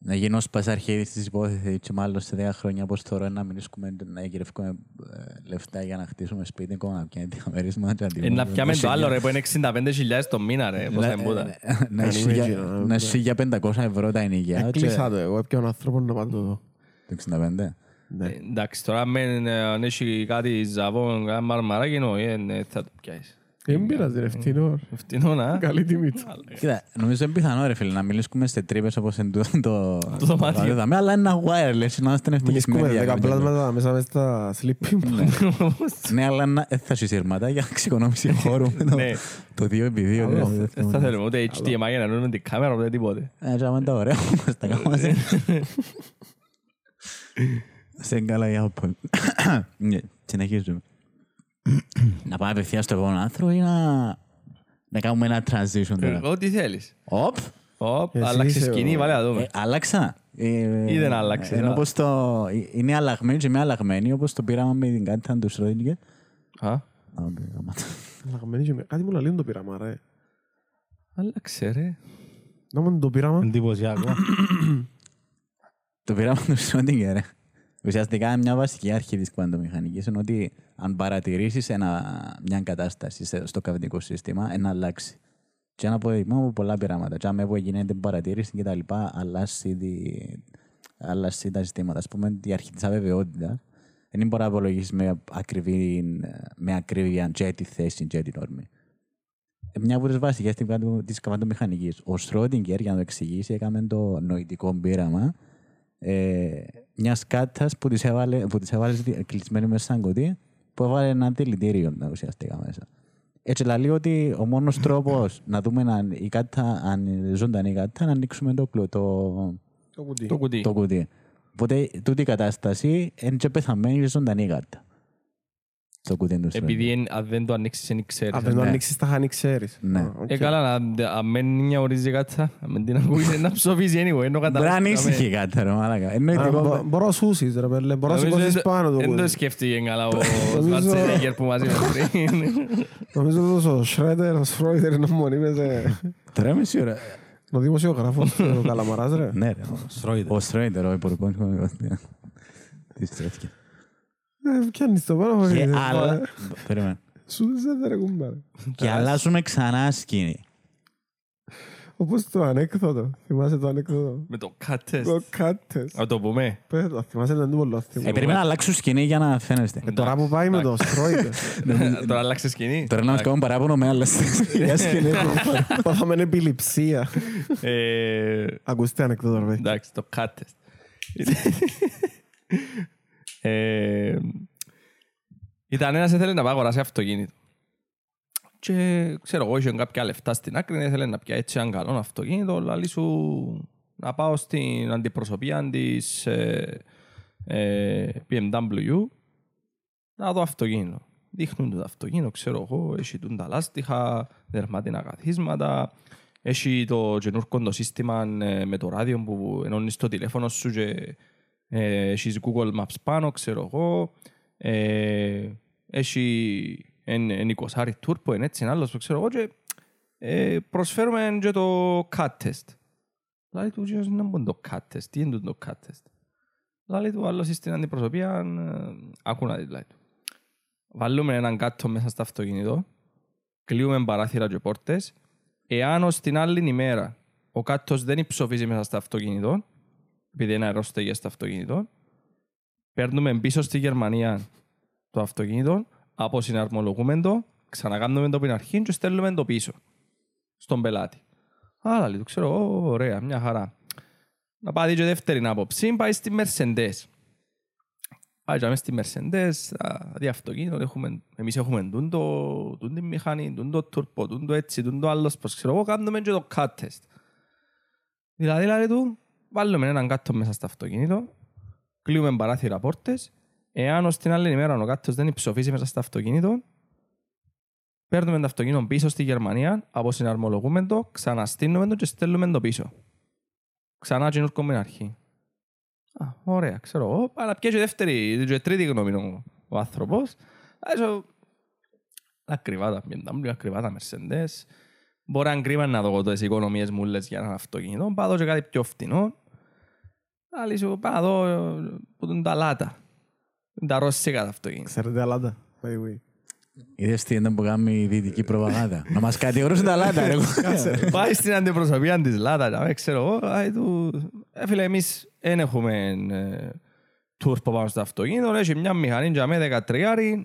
Να γίνω ως πασαρχίδης της υπόθεσης και μάλλον σε 10 χρόνια όπως τώρα να μιλήσουμε να γυρεύουμε ε, λεφτά για να χτίσουμε σπίτι ακόμα να πιάνει διαμερίσματα και Ε, Να πιάμε το άλλο ρε που είναι 65.000 το μήνα ρε. Πώς θα Ναι, εμπούτα. Να έχει για- να έχει για 500 ευρώ τα ενοικιά. και- Έκλεισα το εγώ, έπια έναν άνθρωπο να πάω το δω. Το 65. Ναι. Ε, Εντάξει, τώρα με- ε, αν έχει κάτι ζαβόν, κάτι μαρμαράκινο, ε, ναι, θα το πιάσεις. Δεν πειράζει ρε φτηνό. Φτηνό, να. Καλή τιμή του. Κοίτα, νομίζω είναι πιθανό ρε φίλε να μιλήσουμε σε τρύπες όπως είναι τούτο το Το δωμάτιο. δωμάτιο, αλλά είναι ένα wireless, να είμαστε ευτυχισμένοι. Μιλήσουμε για δέκα κάποια πλάσματα μέσα μες στα sleeping bag. Ναι, αλλά να- ε, θα σου σύρματα για να ξεκονόμησει χώρο με το- Ναι. το 2x2. Άλλο. δηλαδή, δεν Δεν θα θέλουμε ούτε HDMI για να δούμε την κάμερα, ούτε τίποτε. Ε, τζάμα είναι τα ωραία όμως, τα κάνουμε σε... Σε καλά για όπον. Ναι, συνεχίζουμε. Να πάμε απευθείας στο επόμενο άνθρωπο ή να... Να κάνουμε ένα transition τώρα; Εγώ τι θέλεις. Οπ, Οπ, Εσύ άλλαξες είσαι σκηνή, ο- βάλε να ε, δούμε. άλλαξα; Ε, Ή δεν άλλαξες, Ενώ α. πως το... ε, Είναι αλλαγμένη και με αλλαγμένη, όπως το πήραμε με την κάρτα του Σρόντιγκερ. Α, Α, οκ, γαμάτο. Αλλαγμένη και με- Κάτι μου λαλεί το πείραμα ρε. Άλλαξε ρε. Να μου το πείραμα. Εντυπωσιακό. Το πήραμε του Σρόντιγκερ. ρε. Ουσιαστικά μια βασική αρχή της κουαντομηχανικής είναι ότι αν παρατηρήσεις ένα, μια κατάσταση σε- στο καυντικό σύστημα, να αλλάξει. Και ένα αποδείγμα από πολλά πειράματα. Και αν γίνεται παρατήρηση και τα λοιπά, αλλάζει, τη, αλλάζει τα συστήματα. Ας πούμε, η αρχή της αβεβαιότητας δεν μπορεί να απολογίσεις με, ακριβή, με ακρίβεια και τη θέση και την όρμη. Ε, Μια από τις βασικές της καβαντομηχανικής. Ο Σρόντιγκερ, για να το εξηγήσει, έκαμε το νοητικό πείραμα ε, μιας κάρτα που της έβαλε, που της έβαλε δι- κλεισμένη μέσα σαν κουτί, που έβαλε ένα δηλητήριο ναι, ουσιαστικά μέσα. Έτσι λέει ότι ο μόνος τρόπος να δούμε αν η κάρτα, αν είναι ζωντανή η κάρτα, να ανοίξουμε το, κλου- το, Το κουτί. Το κουτί. το κουτί. Οπότε τούτη η κατάσταση είναι και πεθαμένη και ζωντανή η κάρτα. Στο κουτί του. Επειδή εν- αν δεν το ανοίξεις, δεν ξέρεις. Αν δεν το ναι. ανοίξεις τα χάνει ξέρεις. Ναι. Α, οκ. Ε, καλά, να- αν μένει μια ορίζει κάτσα, αν δεν την ακούεις, να ψοφείς anyway, ενώ Μπορεί να καταλάβεις. ανοίξει η κάρτα, ρε μάλακα. Είναι Α, νοητικό- μπο- Μπορώ να σούσεις ρε πέλε. Μπορώ να Νομίζω σηκώσεις δεν το- πάνω το Δεν το κουτί. σκέφτηκε καλά ο Νομίζω- Σβαρτσενέγκερ που μας είπε πριν. Νομίζω ότι ο Σρέντερ, ο Σφρόιτερ είναι μόνοι με σε... Τώρα είμαι σίγουρα. Ο δημοσιογράφος, ο Καλαμαράς ρε. Ναι, ρε. Στρόιδε. Ο Στρόιντερ, ο υπουργός της τρέφηκε. Ε, Πιάνεις το πάνω από Και εκεί. άλλα... Περίμενε. Σου δεν ρε κουμπάρε. Και αλλάζουμε ξανά σκηνή. Όπως το ανέκδοτο. Θυμάσαι το ανέκδοτο; Με το cut test. Το κάτες. Να το πούμε. Πες το, θυμάσαι το πολύ Ε, περίμενα να αλλάξουν σκηνή για να φαίνεστε. Ε, Τώρα που πάει με το Σφρόιτερ. Τώρα άλλαξε σκηνή. Τώρα να μας κάνουν παράπονο με άλλες σκηνή. Πάθαμε επιληψία. Ε, Ακούστε ανέκδοτο ρε. Εντάξει, το cut test. Ε, Ήταν ένας ήθελε να πάει αγοράσει αυτοκίνητο. Και ξέρω εγώ, είχε κάποια λεφτά στην άκρη, ήθελε να πιάσει έτσι έναν καλό αυτοκίνητο, λαλή σου να πάω στην αντιπροσωπεία της ε, ε, BMW να δω αυτοκίνητο. Δείχνουν το αυτοκίνητο, ξέρω εγώ, έχει τούν τα λάστιχα, δερματίνα καθίσματα, έχει το καινούργιο το σύστημα ε, με το ράδιο που ενώνεις το τηλέφωνο σου και ε, έχεις Google Maps πάνω, ξέρω εγώ. Ε, έχει εν, εν 20 turbo, εν έτσι, εν άλλος που ξέρω εγώ και ε, προσφέρουμε και το cut test. Λάλη του, «Τζιος, να μπουν το cut test, τι είναι το cut test. Λάλη του, άλλος στην αντιπροσωπεία, ε, άκου να δεις, λέει του. Βάλουμε έναν κάτω μέσα στο αυτοκίνητο, κλείουμε παράθυρα και πόρτες, εάν ως την άλλη ημέρα ο κάτος δεν υψοφίζει μέσα στο αυτοκίνητο, επειδή είναι αερόστεγες στο αυτοκίνητο, παίρνουμε πίσω στη Γερμανία το αυτοκίνητο, αποσυναρμολογούμε το, ξανακάνουμε το από την αρχή και στέλνουμε το πίσω στον πελάτη. Άρα, λέει, το ξέρω, «Ω, ωραία, μια χαρά. Να πάει και δεύτερη άποψη, πάει στη Mercedes. Πάει και μέσα στη Mercedes, α, δει αυτοκίνητο, έχουμε, εμείς έχουμε τούν το, τούν τη μηχανή, τούν το τουρπο, τούν το έτσι, τούν το άλλος, πως ξέρω εγώ, κάνουμε και το cut test. Δηλαδή, λέει του, βάλουμε έναν κάτω μέσα στο αυτοκίνητο, κλείουμε παράθυρα πόρτες, εάν ως την άλλη ημέρα ο κάτος δεν υψοφίσει μέσα στο αυτοκίνητο, παίρνουμε το αυτοκίνητο πίσω στη Γερμανία, αποσυναρμολογούμε το, ξαναστείνουμε το και στέλνουμε το πίσω. Ξανά και την αρχή. Α, ωραία, ξέρω εγώ. Πάει να πιέσει δεύτερη και τρίτη γνώμη ο, ο άνθρωπος. Άσο, ακριβά τα BMW, ακριβά τα Mercedes. Μπορεί αν κρίμα να δω τις οικονομίες μου λες για ένα αυτοκίνητο. Πάω και κάτι πιο φτηνό. Άλλη σου πάω να δω ε, που είναι τα λάτα. Είναι Τα ρώσικα τα αυτοκίνητα. Ξέρετε αλάτα. by the way. Είδες τι ήταν που κάνει η δυτική προπαγάνδα. Να μας κατηγορούσουν τα λάτα. ρε. Πάει στην αντιπροσωπεία της Λάτας, να ξέρω εγώ, άι του... Ε, φίλε, εμείς δεν έχουμε ε, tour που πάμε στο αυτοκίνητο, έχει μια μηχανή για με 13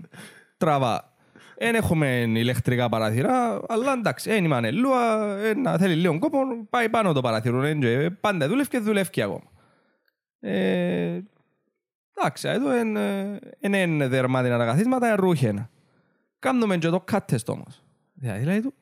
τραβά. Δεν έχουμε ηλεκτρικά παραθυρά, αλλά εντάξει, δεν είμαι ανελούα, ε, να θέλει λίγο κόπο, πάει πάνω το παραθύρο, ε, και πάντα δουλεύει και δουλεύει ακόμα. Ε, εντάξει, εδώ δεν είναι δερμάτινα τα καθίσματα, είναι ρούχαινα. Κάνουμε και το κάτεστο όμως. Δηλαδή, λέει του,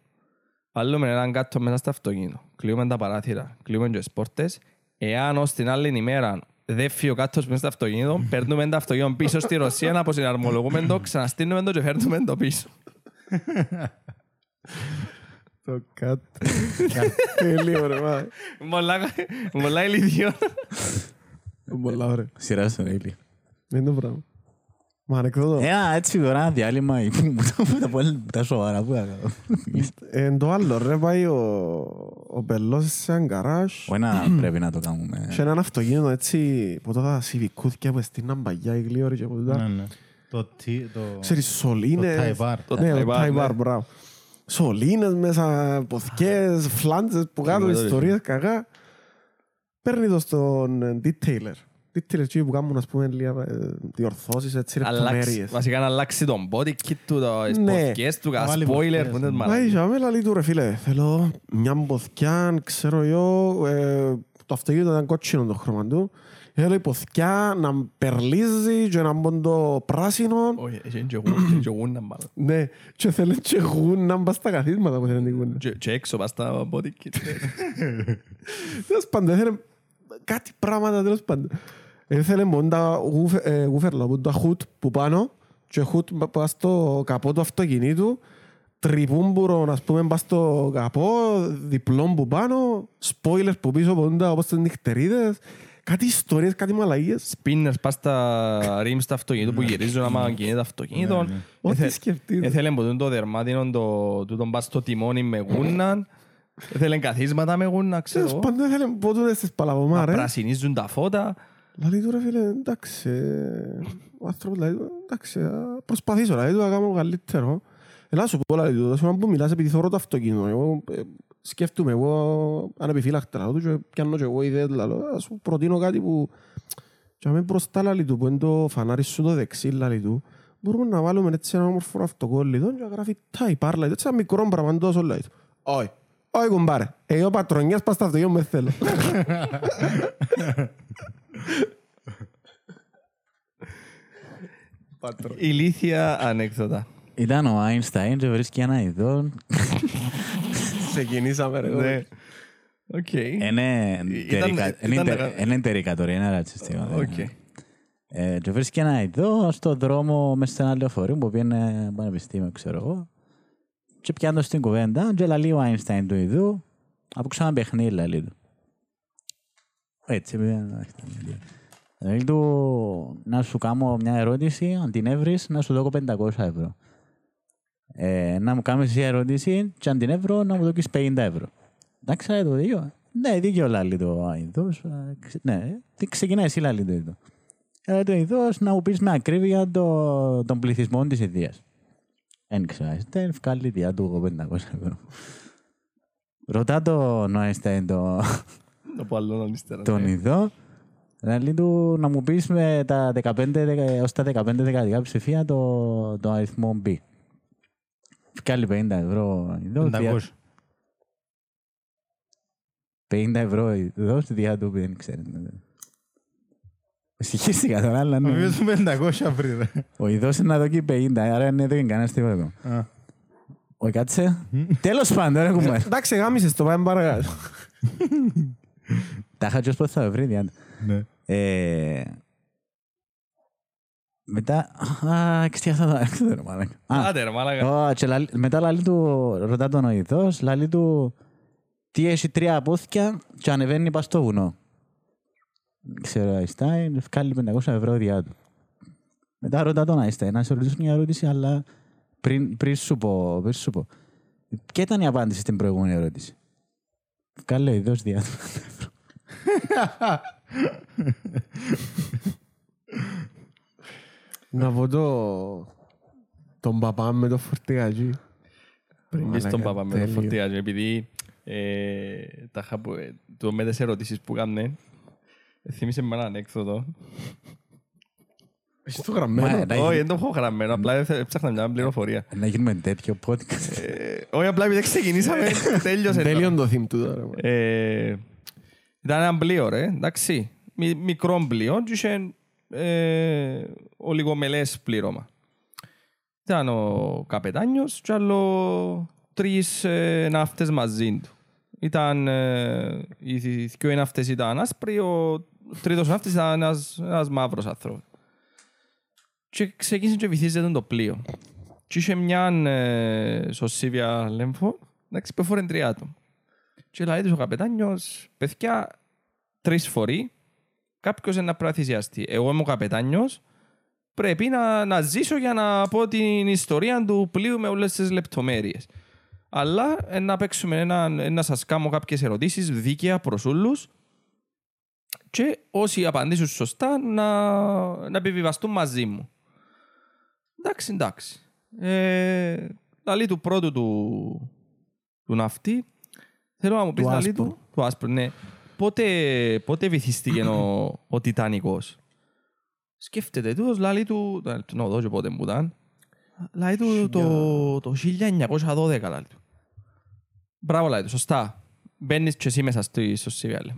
Βάλουμε έναν κάτω μέσα στο αυτοκίνητο. Κλείουμε τα παράθυρα. Κλείουμε και τις πόρτες. Εάν ως την άλλη ημέρα δεν φύγει ο κάτος μέσα στο αυτοκίνητο, παίρνουμε το αυτοκίνητο πίσω στη Ρωσία, να αποσυναρμολογούμε το, ξαναστείλουμε το και φέρνουμε το πίσω. Το κάτω. Τέλειο ρε μα. Μολά- Μολά ηλίθιο. Πολλά ωραία. Σειρά στον Έλλη. Είναι το πράγμα. Μα ανεκδότο. Ένα έτσι τώρα ένα διάλειμμα που τα πολύ τα σοβαρά που έκανα. Εν το άλλο ρε πάει ο, ο Μπελός σε έναν γκαράζ Ένα πρέπει να το κάνουμε. σε έναν αυτοκίνητο έτσι που τότε τα σιβικούθηκια που έστειναν παγιά οι γλίωροι και από Ναι, τούτα. ναι. Το τι, το... Ξέρεις σωλήνες. Το Taibar. Το Ναι, το Taibar, Taibar, ναι. μπράβο. Σωλήνες μέσα, ποθκές, φλάντζες που κάτω, Τίποτα ιστορίες κακά. Παίρνει το στον ε, detailer. Detailer εκεί που κάνουν ας πούμε λίγα ε, διορθώσεις έτσι Αλλάξει- λεπτομέρειες. Βασικά να αλλάξει τον body kit του, τις Ναι. ποθκές του, cada Βάλει spoiler ποθκές, που είναι ναι. Πάει μαλακή. για μένα λέει του ρε φίλε, θέλω μια μποθκιά, ξέρω εγώ, ε, το αυτοκίνητο ήταν κότσινο το χρώμα του. Θέλω η ποθκιά να περλίζει και να μπουν το πράσινο. Όχι, έχει και γου- και γούνα μάλλον. Ναι, και θέλει και γούν να μπας στα καθίσματα που θέλουν την γούνα. Και- Και έξω πας στα body kit. Τέλος πάντων, ήθελε κάτι πράγματα τέλος πάντων. Ήθελε μόνο τα γούφε- ε, γούφερλα, που τα χουτ που πάνω και χουτ πας στο καπό του αυτοκινήτου, τριπούμπουρο, ας πούμε, πας στο καπό, διπλό που πάνω, spoilers που πίσω, που τα όπως τις νυχτερίδες, κάτι ιστορίες, κάτι μαλαγίες. Spinners πας στα rims του αυτοκίνητου που γυρίζουν άμα κινείται το αυτοκίνητο. Ό,τι Έθε- σκεφτείτε. Έθελε που το δερμάτινο το τούτον πας στο τιμόνι με γούναν. Έθελε καθίσματα με γούνα, ξέρω. Τέλος πάντων, ήθελε πω τούτες τις Να παλαβομάρες. πρασινίζουν τα φώτα. Λαλή του ρε φίλε, εντάξει, ε, ο άνθρωπος λέει του, εντάξει, α, προσπαθήσω, λέει του, να κάνω καλύτερο. Ελά σου πω, λέει του, τόσο να που μιλάς επειδή θωρώ το αυτοκίνητο. Εγώ ε, σκέφτομαι, εγώ ανεπιφύλακτα, λέω του, και πιάνω και εγώ ιδέες, λέω, α σου προτείνω κάτι που... Και αμέ μπροστά, λέει του, που είναι το φανάρι σου το δεξί, λέει του, μπορούμε να βάλουμε έτσι ένα όμορφο αυτοκόλλητο και να γράφει Type R, λέει του, έτσι ένα μικρό πράγμα τόσο, λέει του. Όχι, όχι κουμπάρε, εγώ πατρονιάς πας στο αυτοκίνητο με θέλω. Ηλίθια ανέκδοτα. Ήταν ο Άινσταϊν και βρίσκει ένα ειδόν. Ξεκινήσαμε, ρε. Ναι. Οκ. Είναι Ήταν- ήταν- είναι τερικατορία, είναι ρατσιστικό. δεν Οκ. είναι. Ε, Και βρίσκει ένα ειδό στον δρόμο μέσα σε ένα λεωφορείο που πήγαινε πανεπιστήμιο, ξέρω εγώ. Και πιάνω στην κουβέντα και λαλεί ο Άινσταϊν του ειδού από ξανά παιχνίδι λαλεί του. Έτσι, πήγαινε. Λέει του να σου κάνω μια ερώτηση, αν την έβρεις, να σου δώσω 500 ευρώ. Ε, να μου κάνεις εσύ ερώτηση και αν την ευρώ να μου δώσεις 50 ευρώ. Εντάξει, λέει το δίκιο. Ναι, δίκιο λάλη το αειδός. Ε, ξε- Ναι, τι ξεκινάει εσύ λάλη το είδο. Ε, το είδος να μου πεις με ακρίβεια το, τον πληθυσμό της Ιδίας. Δεν ξέρω, δεν βγάλει διά του 500 ευρώ. Ρωτά τον Άινσταϊν το, Το πω άλλο ύστερα. τον ναι. ειδό. Δηλαδή του να μου πεις με τα 15, δεκα- ως τα 15 δεκαδικά ψηφία το, το αριθμό B. Βγάλει 50 ευρώ ειδό. 500. 50 ευρώ ειδό διά του δεν ξέρεις. Συγχύστηκα τώρα, αλλά Ο ναι. οποίος 500 πριν, ρε. Ο ειδός είναι να δοκεί 50, άρα είναι εδώ και κανένας τίποτα. Α. Όχι, κάτσε. Τέλος πάντων, ρε κουμπάρ. Εντάξει, γάμισες το, πάμε παρακάτω. Τα είχα και πώς θα βρει, διάντα. Ναι. Ε, Μετά, α, ξέχασα το ξέρω, μαλάκα. Α, Άντε ρε μάλακα. Ω, και λαλεί- μετά λαλεί του, ρωτά τον ο ειδός, λαλεί του τι έχει τρία απόθηκια και ανεβαίνει πας στο βουνό. Ξέρω, Αϊστάιν, βγάλει 500 ευρώ διά του. Μετά ρωτά τον Αϊστάιν, να σε ρωτήσω μια ερώτηση, αλλά πριν, πριν σου πω, πριν σου πω. Ποια ήταν η απάντηση στην προηγούμενη ερώτηση; Βγάλει ο ειδός διά του. Να πω το... τον παπά με το φορτηγάκι. Πριν μπεις στον Μαλάκα, παπά με το τέλειο. φορτηγάζι, επειδή ε, τα είχα που- ε, το με τις ερωτήσεις που έκανε, θύμισε με ένα ανέκδοτο. Έχεις το Μα, γραμμένο. να- Όχι, δεν το έχω γραμμένο, απλά ήθελα- έψαχνα μια πληροφορία. Να γίνουμε τέτοιο podcast. Ε, Όχι, απλά επειδή ξεκινήσαμε, τέλειωσε. Τέλειον το theme του τώρα. Μα. Ε, ήταν ένα πλοίο, ρε, εντάξει. Μι- μικρό πλοίο και είχε ε, ολιγομελές πλήρωμα. Ήταν ο καπετάνιος και άλλο τρεις ε, ναύτες μαζί του. Ήταν, ε, οι δυο ναύτες ήταν άσπροι, ο τρίτος ναύτης ήταν ένας, ένας μαύρος άνθρωπος. Και ξεκίνησε και βυθίζεται το πλοίο. Και είχε μια ε, σωσίβια λέμφο, εντάξει, που φορέν τρία άτομα. Και λέει τους ο καπετάνιος, παιδιά, τρεις φορεί, κάποιος είναι να πρέπει να θυσιαστεί. Εγώ είμαι ο καπετάνιος, πρέπει να, να ζήσω για να πω την ιστορία του πλοίου με όλες τις λεπτομέρειες. Αλλά ε, να παίξουμε ένα, ε, να σας κάνω κάποιες ερωτήσεις δίκαια προς όλους και όσοι απαντήσουν σωστά να, να επιβιβαστούν μαζί μου. Εντάξει, εντάξει. Ε, λαλή του πρώτου του, του ναυτί, θέλω να μου πεις Του λαλή άσπρου. του, του άσπρου, ναι. Πότε, πότε βυθίστηκε ο, ο Τιτανικός; Σκέφτεται τούτος, λαλή του, ε, να δω και πότε μου ήταν, λαλή του το, το 1912, λαλή του. Μπράβο, λαλή του, σωστά. Μπαίνεις και εσύ μέσα στο, στο CVL.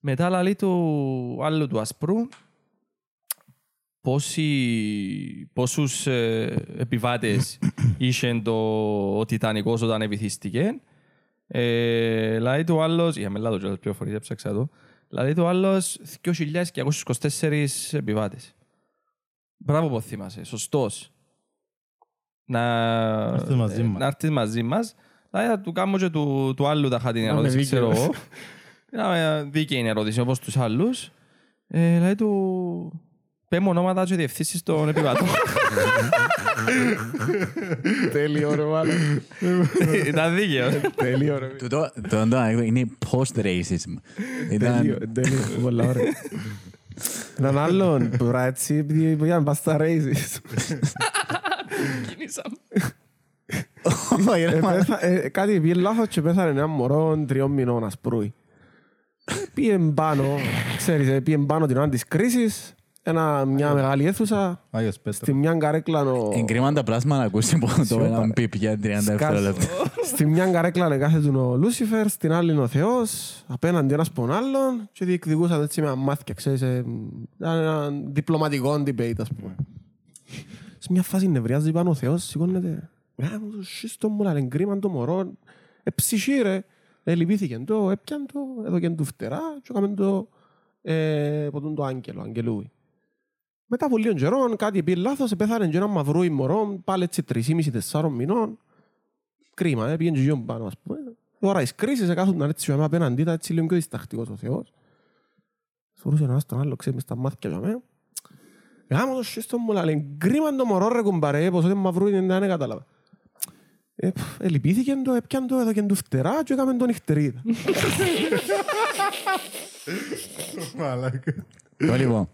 Μετά λαλή του άλλου του ασπρού, πόσοι, πόσους ε, επιβάτες είχε το ο Τιτανικός όταν ευηθίστηκε. Ε, δηλαδή το άλλος, για μελά το κιόλας πληροφορίες, έψαξα το. Δηλαδή το άλλος 2.224 επιβάτες. Μπράβο που θυμάσαι, σωστός. Να, έρθεις μαζί μας. να έρθεις μαζί μας. Δηλαδή θα του κάνω και του, του άλλου τα χάτη την Να με ερώτηση, ξέρω δίκαιος. εγώ. Να με δίκαιη είναι ερώτηση όπως τους άλλους. Ε, δηλαδή του... Πέμω ονόματα και διευθύνσεις των επιβατών. Τέλειο ρε μάλλον. Ήταν δίκαιο. Τέλειο ρε. Τούτο το ανέκδοτο είναι post-racism. Τέλειο, Ήταν τέλειο. Πολλά ωραία. Έναν άλλον που βρά έτσι, επειδή για να πας στα races. Κινήσαμε. Όχι, ρε, Ε, μα- πέθα- ε, Κάτι πήγε λάθος και πέθανε ένα μωρό τριών μηνών ασπρούι. Πήγε πάνω, ξέρεις, ε, πήγε πάνω την ώρα της κρίσης, ένα, μια μεγάλη αίθουσα, Άγιος Πέτρος. στη μια καρέκλα ο... Εγκρίμα τα πλάσμα να ακούσει από το Σιωπά, έναν ρε. πιπ για 30 δευτερόλεπτα. Στη μια καρέκλα κάθεται ο Λούσιφερ, στην άλλη είναι ο Θεός, απέναντι ένας από τον άλλον και διεκδικούσαν έτσι με μάθηκια, ξέρεις, ε, ήταν ένα διπλωματικό debate, ας πούμε. Σε μια φάση νευριάζει πάνω ο Θεός, σηκώνεται. Γάμο το σύστο μου, λένε κρίμα το μωρό. Ε, ψυχή ρε. Ε, λυπήθηκε το, έπιαν το, έδωκε του φτερά και έκαμε το, ε, ποτούν το άγγελο, αγγελούι. Μετά από λίγο καιρό, κάτι πήγε λάθος, πέθανε και ένα μαυρούι μωρό, πάλι έτσι 3,5-4 μηνών. Κρίμα, ε, πήγαινε και γιο πάνω, ας πούμε. Τώρα εις κρίσεις, εκάθονταν έτσι για μένα απέναντί, ήταν έτσι λίγο πιο διστακτικός ο Θεός. Φορούσε ένας τον άλλο, ξέρεις, μες στα μάτια για μένα. Γάμο το σύστο μου, λέει, κρίμα το μωρό ρε κουμπαρέ, πως δεν μαυρού είναι, δεν κατάλαβα. Ε, πφ, ε, λυπήθηκε το, έπιαν το, έδωκε του φτερά και έκαμε τον νυχτερίδα. Το λοιπόν.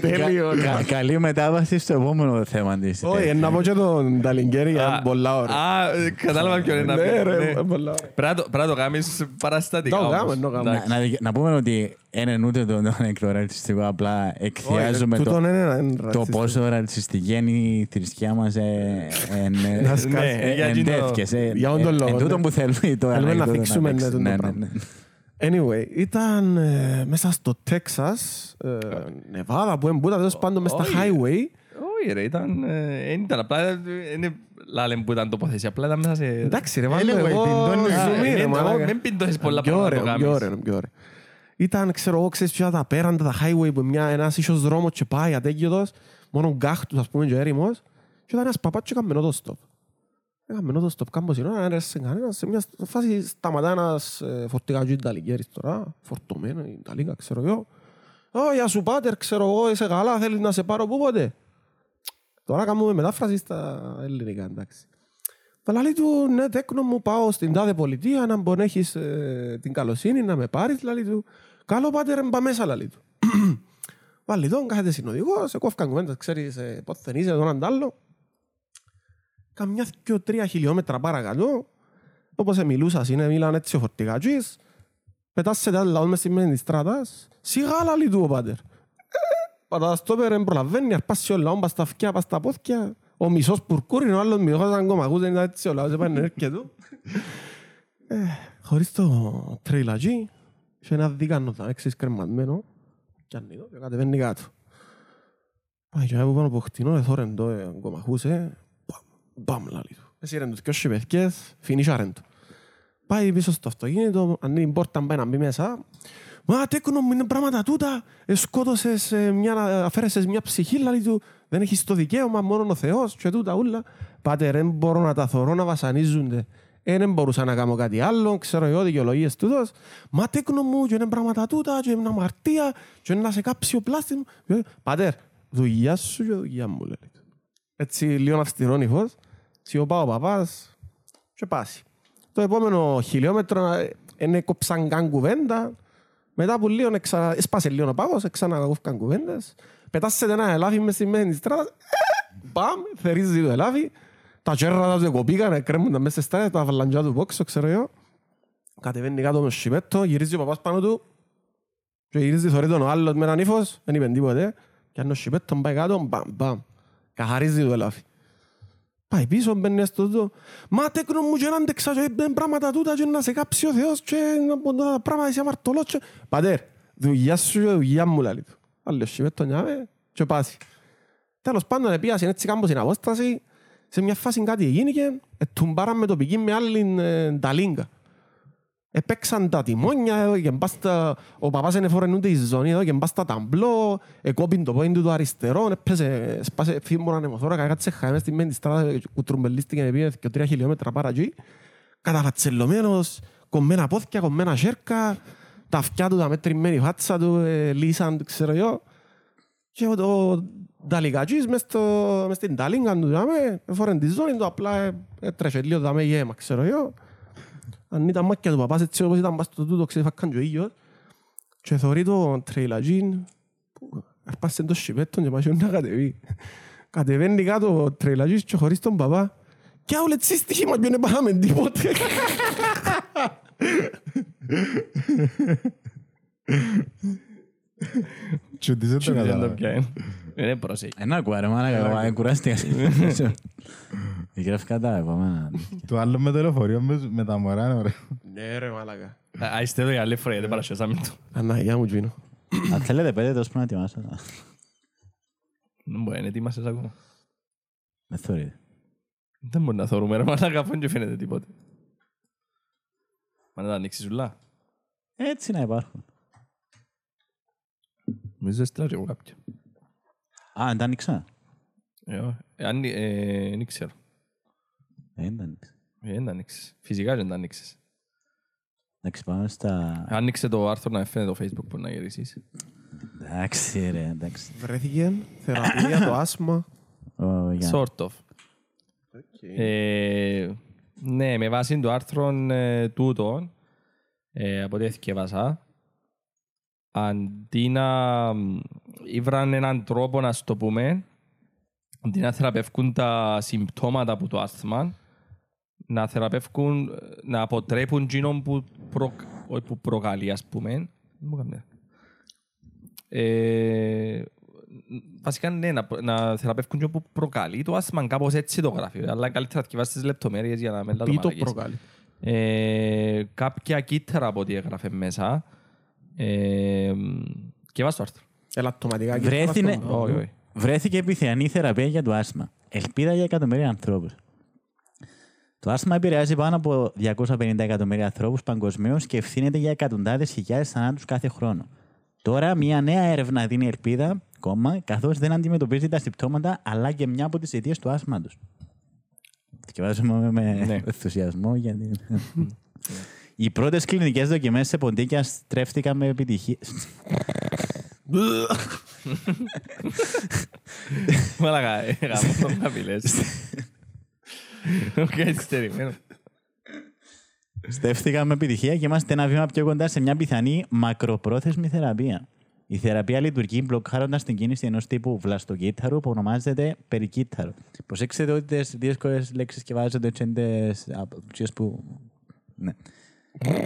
Τέλειο, ρε. Κα- Καλή μετάβαση στο επόμενο θέμα της. Όχι, να πω και τον Ταλιγκέρι για Α, πολλά ώρα. Α, ε, κατάλαβα ποιο είναι να Ναι πει. ρε, Ναι. πολλά ώρα. Πρέπει να το- πρέπει να το κάνεις παραστατικά Το όμως. κάνουμε, το κάνουμε. Εντάξει. Να, να, να πούμε ότι δεν είναι ούτε το, το ανέκδοτο ρατσιστικό, απλά εκθιάζουμε Τούτον το, είναι ένα το ρατσιστικό. πόσο ρατσιστική είναι η θρησκεία μας ε, εν, ε, Να σκάσει. Ναι, για εκείνο- εντέθηκες, ε. για όντων Ε, λόγων, Εν τούτο ναι. που θέλουμε το Θέλουμε να ανέκδοτο θίξουμε, παίξει. ναι, το Ναι, ναι, πράγμα. ναι. Anyway, ήταν ε, μέσα στο Τέξας, ε, Νεβάδα, που εμπούτα, τέλος πάντων μες στα Όχι. highway. Όχι ρε, ήταν... ε, εν ήταν απλά... ε, Είναι λάλε που ήταν τοποθεσία, απλά ήταν μέσα σε... Εντάξει ρε, βάλε Anyway, εγώ πιντώνεις Α, ζουμί, ε, ρε, εν- μαλάκα. Δεν πιντώσεις πολλά Πιο πράγματα να ωραίο, το πιο κάνεις. ωραίο, πιο ωραίο. Ήταν, ξέρω εγώ, ξέρεις ποια τα πέραντα, τα highway που μια, ένας ίσως δρόμος και πάει ατέγγιωτος, μόνο γκάχτους ας πούμε και έρημος, και ήταν ένας παπάς και έκαμε το stop. Έκαμε το stop κάμπος είναι, δεν έρεσε κανένας, σε μια φάση σταματά ένας ε, φορτηγάτζο Ιταλικέρης τώρα, φορτωμένο Ιταλίκα, ξέρω εγώ. «Ω, γεια σου πάτερ, ξέρω εγώ, είσαι καλά, θέλεις να σε πάρω πού πότε; Τώρα κάνουμε μετάφραση στα ελληνικά, εντάξει. Τα λέει του, ναι, τέκνο μου, πάω στην τάδε πολιτεία, να μπορεί να έχεις ε, την καλοσύνη να με πάρεις, λέει του. Καλό πάτερ, μπα μέσα, λέει του. Βάλει τον, κάθεται συνοδηγός, σε κόφκαν κουβέντας, ξέρεις, ε, πότε δεν είσαι, τον αντάλλο. Καμιά και τρία χιλιόμετρα παρακάτω, όπως μιλούσας, είναι, μίλαν έτσι ο φορτηγάτζης, πετάσσεται άλλο λαό μες στη μέση της στράτας, σιγά λαλεί του ο πάτερ. Πατάς στο πέρα, προλαβαίνει, αρπάσει ο λαό, πας στα αυτιά, πας στα πόθηκια, ο μισός πουρκούριν, ο άλλος μισός αγκομακούς, δεν ήταν έτσι ο λαός, έπανε έρχεται του. Ε, Χωρίς το τρέιλατζί, είχε ένα δίκανο θα έξεις κρεμματμένο, κι αν είδω, και κατεβαίνει κάτω. Πάει και από πάνω από χτινό, εθώρεν το αγκομακούς, ε, μπαμ, μπαμ, λαλεί του. Έσυρεν τους δυο παιδιές, φινίσαρεν του. Πάει πίσω στο αυτοκίνητο, ανοίγει την πόρτα, πάει να μπει μέσα. Μα τέκνο μου είναι πράγματα τούτα. Ε, σκότωσες, ε, μια, αφαίρεσες μια ψυχή, λαλή του. Δεν έχεις το δικαίωμα, μόνο ο Θεός και τούτα ούλα. Πάτε, δεν μπορώ να τα θωρώ να βασανίζονται. Ε, δεν μπορούσα να κάνω κάτι άλλο, ξέρω εγώ, δικαιολογίες τούτος. Μα τέκνο μου και είναι πράγματα τούτα και είναι αμαρτία και είναι να σε κάψει ο πλάστη μου. Ε, Πάτερ, δουλειά σου και δουλειά μου, λέει. Έτσι, λίγο αυστηρό νυφός. Σιωπά ο παπάς και πάσει. Το επόμενο χιλιόμετρο ε, είναι κόψαν καν κουβέντα. Μετά που λίγο εξα... έσπασε λίγο ο πάγος, ξανακόφκαν κουβέντες. Πετάσσεται ένα ελάφι μες στη μέση της στράτας. Ε, Μπαμ, θερίζει το ελάφι. Τα τσέρρα του κοπήκαν, κρέμουν μέσα στη στράτα, τα βαλαντζιά του πόξο, ξέρω εγώ. Κατεβαίνει κάτω με σιπέτο, γυρίζει ο παπάς πάνω του. Και γυρίζει θωρεί τον ο άλλος με έναν ύφος, δεν είπε τίποτε. Και αν ο σιπέτο πάει κάτω, μπαμ, μπαμ. Καθαρίζει το ελάφι. Πάει πίσω, μπαίνει στο τούτο. Μα τέκνο μου και να αντέξα και μπαίνει πράγματα τούτα και να σε κάψει ο Θεός και να πω τα πράγματα είσαι αμαρτωλός και... Πατέρ, δουλειά σου και δουλειά μου λαλεί του. Άλλος σιπέ το νιάμε και πάσει. Τέλος πάντων επίασε έτσι κάμπο στην απόσταση. Σε μια φάση κάτι γίνηκε, ετουμπάραμε το πηγή με άλλη ε, ταλίγκα. Επέξαν τα τιμόνια εδώ και μπάστα, ο παπάς είναι φορεν ούτε η ζώνη εδώ και μπάστα ταμπλό, εκόπιν το πόιν του το αριστερό, έπαιζε, σπάσε φίμωνα ανεμοθόρα, κάτσε χάμε στη μένη στράτα, κουτρουμπελίστηκε επί και τρία χιλιόμετρα πάρα εκεί, καταφατσελωμένος, κομμένα πόθηκια, κομμένα σέρκα, τα αυτιά του, τα μέτρημένη φάτσα του, ε, λύσαν, ξέρω εγώ. Και ο- ο Νταλικατζής μες, στο- μες στην ταλίγκα του, δάμε, φορεν τη ζώνη του, απλά ε, έτρεχε λίγο δάμε γέμα, ξέρω εγώ αν ήταν μάκια του παπάς έτσι όπως ήταν πας στο τούτο ξεφάκαν και ο ήλιος και θωρεί το τρέιλατζίν που αρπάσε το σιπέτον και πάει να κατεβεί. Κατεβαίνει κάτω ο τρέιλατζίς και χωρίς τον παπά και άουλε τσι στοιχήμα και δεν πάμε τίποτε. Τσουτίζε το Δεν το κατάλαβα. πιάνει. Είναι πρόσεχε. Ένα ακούω ρε μάνα, εγώ κουράστηκα. Η γραφικά τα επόμενα. Το άλλο με το λεωφορείο με- με τα μωρά είναι ωραίο. Ναι ρε μάλακα. Α, είστε εδώ για άλλη φορά γιατί παρασιάσαμε το. Αναγιά μου τζίνο. Αν θέλετε πέντε τόσο πρέπει να ετοιμάσω. Δεν μπορεί να ετοίμασες ακόμα. Δεν θεωρείτε. Δεν μπορεί να θωρούμε ρε μαλάκα αφού δεν φαίνεται τίποτε. Μα να τα ανοίξεις ουλά. Έτσι να υπάρχουν. Νομίζω έστειλα και εγώ κάποια. Α, δεν τα άνοιξα. Ε, ω, ε, αν- ε, Δεν ξέρω. Ε, Δεν τα άνοιξα. Ε, Δεν τα ανοίξεις. Φυσικά δεν τα ανοίξεις. Εντάξει, πάμε στα... Άνοιξε το άρθρο να φαίνεται το facebook που να γυρίσεις. Εντάξει ρε, εντάξει. Βρέθηκε θεραπεία το άσμα. Ω, για- Sort of. Ε, ναι, με βάση το άρθρο ε, τούτο, ε, από ό,τι έθικευάσα, αντί να μ, ήβραν έναν τρόπο να στο πούμε, αντί να θεραπεύκουν τα συμπτώματα από το άσθμα, να θεραπεύκουν, ε, να αποτρέπουν εκείνον που, προ, όχι που προκαλεί, ας πούμε. Δεν μου έκανες. Ε, βασικά ναι, να, να θεραπεύκουν και που προκαλεί το άσθημα, κάπως έτσι το γράφει. Αλλά καλύτερα να θυκευάσεις τις λεπτομέρειες για να μην Πί το λατομαλακείς. προκάλει. Ε, κάποια κύτταρα από ό,τι έγραφε μέσα. Ε, και βάζω το άρθρο. Ελαττωματικά. Βρέθηνε- Όχι, όχι. Βρέθηκε επιθεανή θεραπεία για το άσθμα. Ελπίδα για εκατομμύρια ανθρώπους. Το άσθμα επηρεάζει πάνω από 250 εκατομμύρια ανθρώπους παγκοσμίως και ευθύνεται για εκατοντάδες χιλιάδες θανάτους κάθε χρόνο. Τώρα, μια νέα έρευνα δίνει ελπίδα, κόμμα, καθώς δεν αντιμετωπίζει τα συμπτώματα αλλά και μια από τις αιτίες του άσθματο. Διαβάζουμε με Ναι. ενθουσιασμό γιατί. Οι πρώτες κλινικές δοκιμές σε ποντίκια στέφθηκαν με επιτυχία. Μαλάκα, ε, γαμώ να μιλές. Οκ, εξωτερημένο. Στέφθηκαν με επιτυχία και είμαστε ένα βήμα πιο κοντά σε μια πιθανή μακροπρόθεσμη θεραπεία. Η θεραπεία λειτουργεί μπλοκάροντας την κίνηση ενός τύπου βλαστοκύτταρου που ονομάζεται περικύτταρο. Προσέξτε ότι τις δύσκολες λέξεις και βάζετε τσέντε που. Ναι.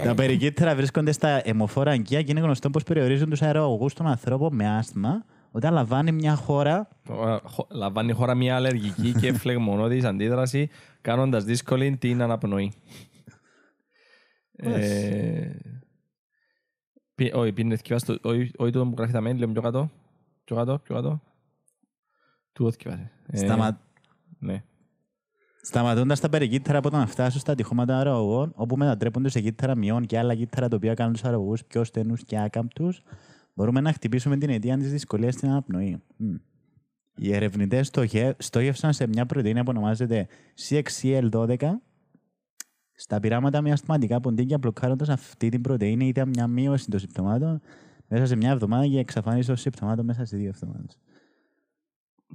Τα περικύτταρα βρίσκονται στα αιμοφόρα αγκία και είναι γνωστό πως περιορίζουν τους αερογού των ανθρώπων με άσθμα όταν λαμβάνει μια χώρα. Χω- Λαμβάνει η χώρα μια αλλεργική και φλεγμονώδης αντίδραση, κάνοντας δύσκολη την αναπνοή. Ε, πι- Όχι, πίνε θκιβάς, όχι όχι τούτο που γράφει τα μέλη, λίγο πιο κάτω. Πιο κάτω, πιο κάτω. Τούτο θκιβάζει. Ε, Σταμα... Ναι. Σταματώντας τα περικύτταρα από το να φτάσουν στα τυχώματα αερογών, όπου μετατρέπονται σε κύτταρα μειών και άλλα κύτταρα τα οποία κάνουν τους αερογού πιο στενούς και άκαμπτους, μπορούμε να χτυπήσουμε την αιτία της δυσκολίας στην αναπνοή. Μμ. Οι ερευνητές στόχευσαν σε μια πρωτεΐνη που ονομάζεται CXCL12. Στα πειράματα με ασθηματικά ποντίκια μπλοκάροντας αυτή την πρωτεΐνη ήταν μια μείωση των συμπτωμάτων μέσα σε μια εβδομάδα και εξαφάνιση των συμπτωμάτων μέσα σε δύο εβδομάδες.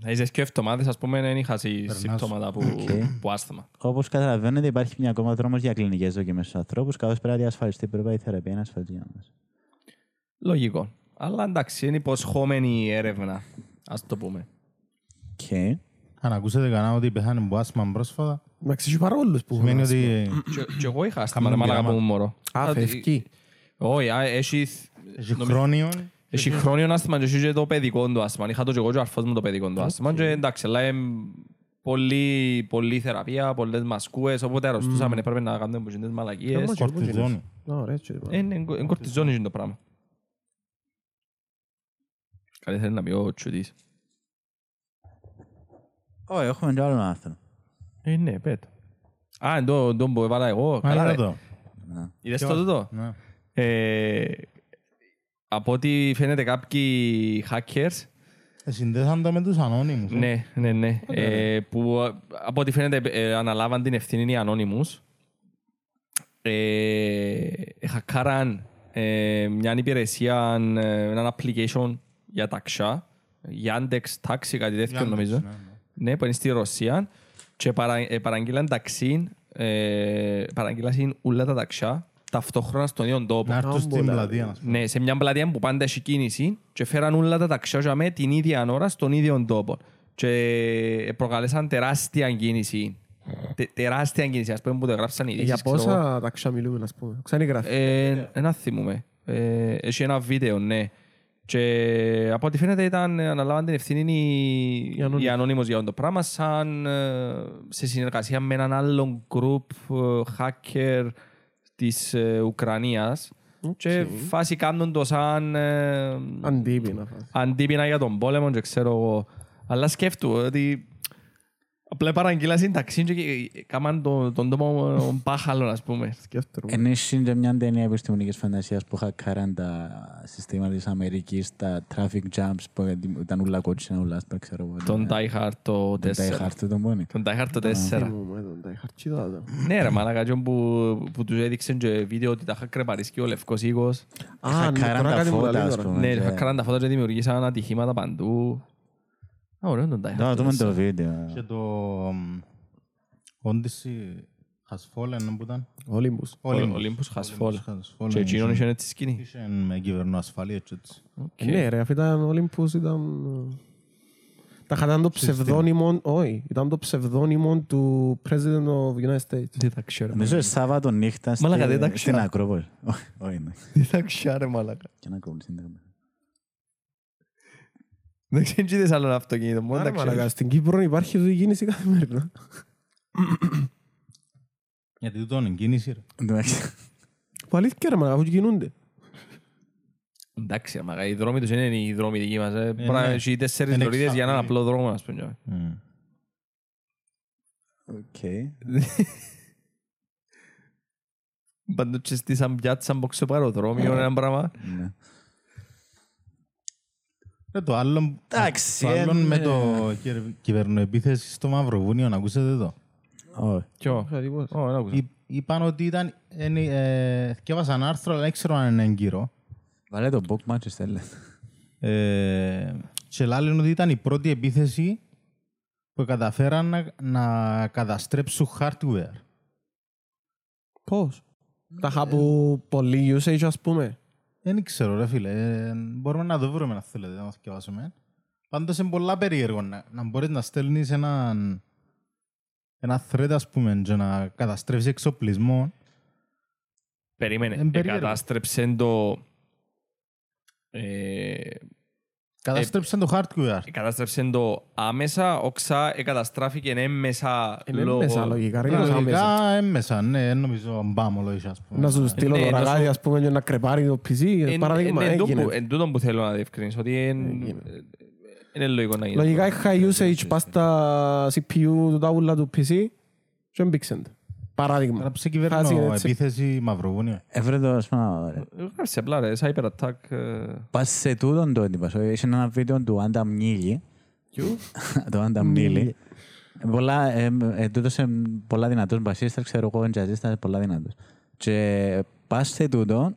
Θα είσαι και εβδομάδες, ας πούμε, δεν είχα σι- Περνάς. συμπτώματα που, Οκ. που άσθημα. Όπως καταλαβαίνετε, υπάρχει μια ακόμα δρόμος για κλινικές δοκιμές στους ανθρώπους, καθώς πρέπει να διασφαλιστεί η προπαίδη θεραπεία είναι ασφαλή για μας. Λογικό. Αλλά εντάξει, είναι υποσχόμενη η έρευνα, ας το πούμε. Και Αν ακούσετε κανένα ότι πεθάνε από άσμα πρόσφατα, Εντάξει, έχει πάρα πολλούς που σημαίνει έχουν ότι Και- Και εγώ είχα άσθημα, ρε Κάνουμε μάλακα που πειράμα. ήμουν μωρό. άσθμα. Α, Δηλαδή, φεύγει. Όχι, α, έχει έχει χρόνιο. Έχει χρόνιο άσθημα και έχει και το παιδικό του άσθημα. Είχα το και εγώ και ο αρφός μου το παιδικό του άσθημα και εντάξει, αλλά είναι πολύ, πολύ θεραπεία, πολλές μασκούες, οπότε αρρωστούσαμε, έπρεπε να κάνουμε που τις μαλακίες. Άμα και εγώ Κορτιζόνη. γίνεις. Α, Ωραία, έτσι. Ε, Είναι είναι κορτιζόνη είναι το πράγμα. Κάτι θέλει να πει ο Τσουτής. Όχι, έχουμε και άλλο άρθρο. Ε, ναι, πέτω. Α, το, το που έβαλα εγώ. Α, Καλά, είδα ρε. το. Είδες το τούτο; Ναι. Ε, από ό,τι φαίνεται κάποιοι hackers Ε, Συνδέσαν το με τους ανώνυμους. ε. Ναι, ναι, ναι. Ε, που α, από ό,τι φαίνεται ε, αναλάβαν την ευθύνη οι Anonymous. Ε, χακάραν ε, μια υπηρεσία, ε, ένα application για ταξιά, Yandex Taxi, κάτι τέτοιο Yandex, νομίζω. ναι, ναι. Ναι, που είναι στη Ρωσία και παρα, ε, παραγγείλαν ταξί, ε, παραγγείλαν όλα τα ταξιά ταυτόχρονα στον ίδιο τόπο. Να έρθουν στην Άμπολα, πλατεία. να σου πω. Ναι, σε μια πλατεία που πάντα έχει κίνηση και φέραν όλα τα ταξιά με την ίδια ώρα στον ίδιο τόπο. Και προκαλέσαν τεράστια κίνηση. Τε, τεράστια κίνηση, ας πούμε που το γράψαν οι Για ειδήσεις, ξέρω εγώ. πόσα ταξιά μιλούμε, ας πούμε. Ξανή γράφει. Ε, ένα θυμούμε. Ε, έχει ένα βίντεο, ναι. Και από ό,τι φαίνεται ήταν, αναλάβαν την ευθύνη οι, Οι Anonymous. οι Anonymous για το πράγμα σαν ε, σε συνεργασία με έναν άλλο group ε, hacker της ε, Ουκρανίας και φάση κάνουν το σαν ε, Αντίπεινα. φάση. αντίπεινα για τον πόλεμο και ξέρω εγώ. Αλλά σκέφτομαι ότι απλά παραγγείλα συνταξή και κάμαν τον, τον τόπο πάχαλο, ας πούμε. Σκέφτομαι. Ενίσχυε και μια ταινία επιστημονικής φαντασίας που χακάραν τα συστήματα της Αμερικής, τα traffic jams που ήταν ούλα κότσινα, ούλα άσπρα, ξέρω εγώ. Τον Die Hard το 4. Die Hard τον πόνι. Τον Die Hard το 4. Θυμούμαι τον τα είχα τσιδάτα. Ναι ρε μαλάκα, τζον που, που τους έδειξαν και βίντεο ότι τα είχα κρεπαρίσει και ο Λευκός Οίκος. Α, ναι, Χακάραν τώρα τα κάτι μου φώτα, τα λέει ας τώρα. πούμε. Ναι, και- είχα τα φώτα και δημιουργήσαν ατυχήματα παντού. Α, ωραίο τον Die Hard Να το δούμε 4. το βίντεο. Και το Odyssey has fallen που ήταν; Olympus. Ο Olympus has fallen. has fallen. Και εκείνον είχε έτσι σκηνή. Είχε με κυβερνό ασφαλεία και έτσι. Οκ. Ναι ρε, αφού ήταν Olympus ήταν... ε, Τα ήταν το ψευδόνυμο, όχι, ήταν το ψευδόνυμο του President of United States. Δεν τα ξέρω. Νομίζω Σάββατο νύχτα στη- Μαλάκα, δεν τα στην ξέρω. Ακρόπολη. Όχι, Όχι, ναι. Δεν τα ξέρω ρε μαλάκα. Και να Ακρόπολη στην Ακρόπολη. Δεν ξέρω τι είδες άλλο αυτοκίνητο. Μόνο Άρα, τα ξέρω. μαλάκα, στην Κύπρο υπάρχει αυτή η κίνηση καθημερινά. Γιατί τούτο είναι κίνηση ρε. Εντάξει. Που αλήθεια ρε μαλάκα, αφού κινούνται. Εντάξει, ρε μαλάκα, οι δρόμοι τους είναι οι δρόμοι δικοί μας. ε. Μπορεί να ναι. έχει τέσσερις Είναι λωρίδες για έναν εξάπλοι. απλό δρόμο, ας πούμε. Μμ. Οκ. Πάντως και στη σαν πιάτσα μποξε παροδρόμιο είναι ένα πράγμα. Ναι. Ε, Το άλλο, Εντάξει, το άλλο ε, με ναι. το κυβερ- κυβερνοεπίθεση στο Μαυροβούνιο, να ακούσετε το. Όχι. Ποιο. Είχα τίποτα. Ω, δεν άκουσα. Εί- Είπαν ότι ήταν, είναι, ε, θκεύασα ένα άρθρο, αλλά δεν ξέρω αν είναι έγκυρο. Βάλε το bookmark και στέλνε. Ε, και λένε ότι ήταν η πρώτη επίθεση που καταφέραν να, να καταστρέψουν hardware. Πώς; Τα είχα από πολύ usage, ας πούμε. Δεν ξέρω, ρε φίλε. Ε, μπορούμε να το βρούμε, αν θέλετε, να το διαβάσουμε. Πάντως είναι πολλά περίεργο να, να μπορείς να στέλνεις έναν ένα thread, ας πούμε, και να καταστρέψεις εξοπλισμό. Περίμενε. Εν περίεργο. Εκατάστρεψε το... Ε, Καταστρέψαν το hardware. Κατάστρεψε το άμεσα, όξα εκαταστράφηκε έμμεσα Είναι λόγω... μέσα λογικά. ρε, άμεσα. Λογικά έμμεσα, ναι, δεν νομίζω μπάμο λόγια, ας πούμε. Να σου στείλω Ναι, το να σου- ραγάδι, ας πούμε, για να κρεπάρει το PC. Εν- Παράδειγμα, εν- εν τούτο που- έγινε. Εν τούτο που θέλω να διευκρινίσω, ότι εν- Έγινε. είναι λογικό να γίνει. Λογικά έχει high usage πας στα CPU του τάουλα του PC και έμπηξεν. το. Τώρα Παράδειγμα. σε Χάσει κυβέρνο έτσι. επίθεση Μαυροβούνιο. Έβρε το, ας πούμε, ρε. Γράψε απλά ρε, cyber attack. ε, Πας σε τούτον το έντυπα. σου. Είχε ένα βίντεο του Άνταμ Νίλι. Το Άνταμ Νίλι. Πολλά, ε, ε, τούτος είναι πολλά δυνατός μπασίστας, ξέρω εγώ, τζαζίστας, πολλά δυνατός. Και πας σε τούτο,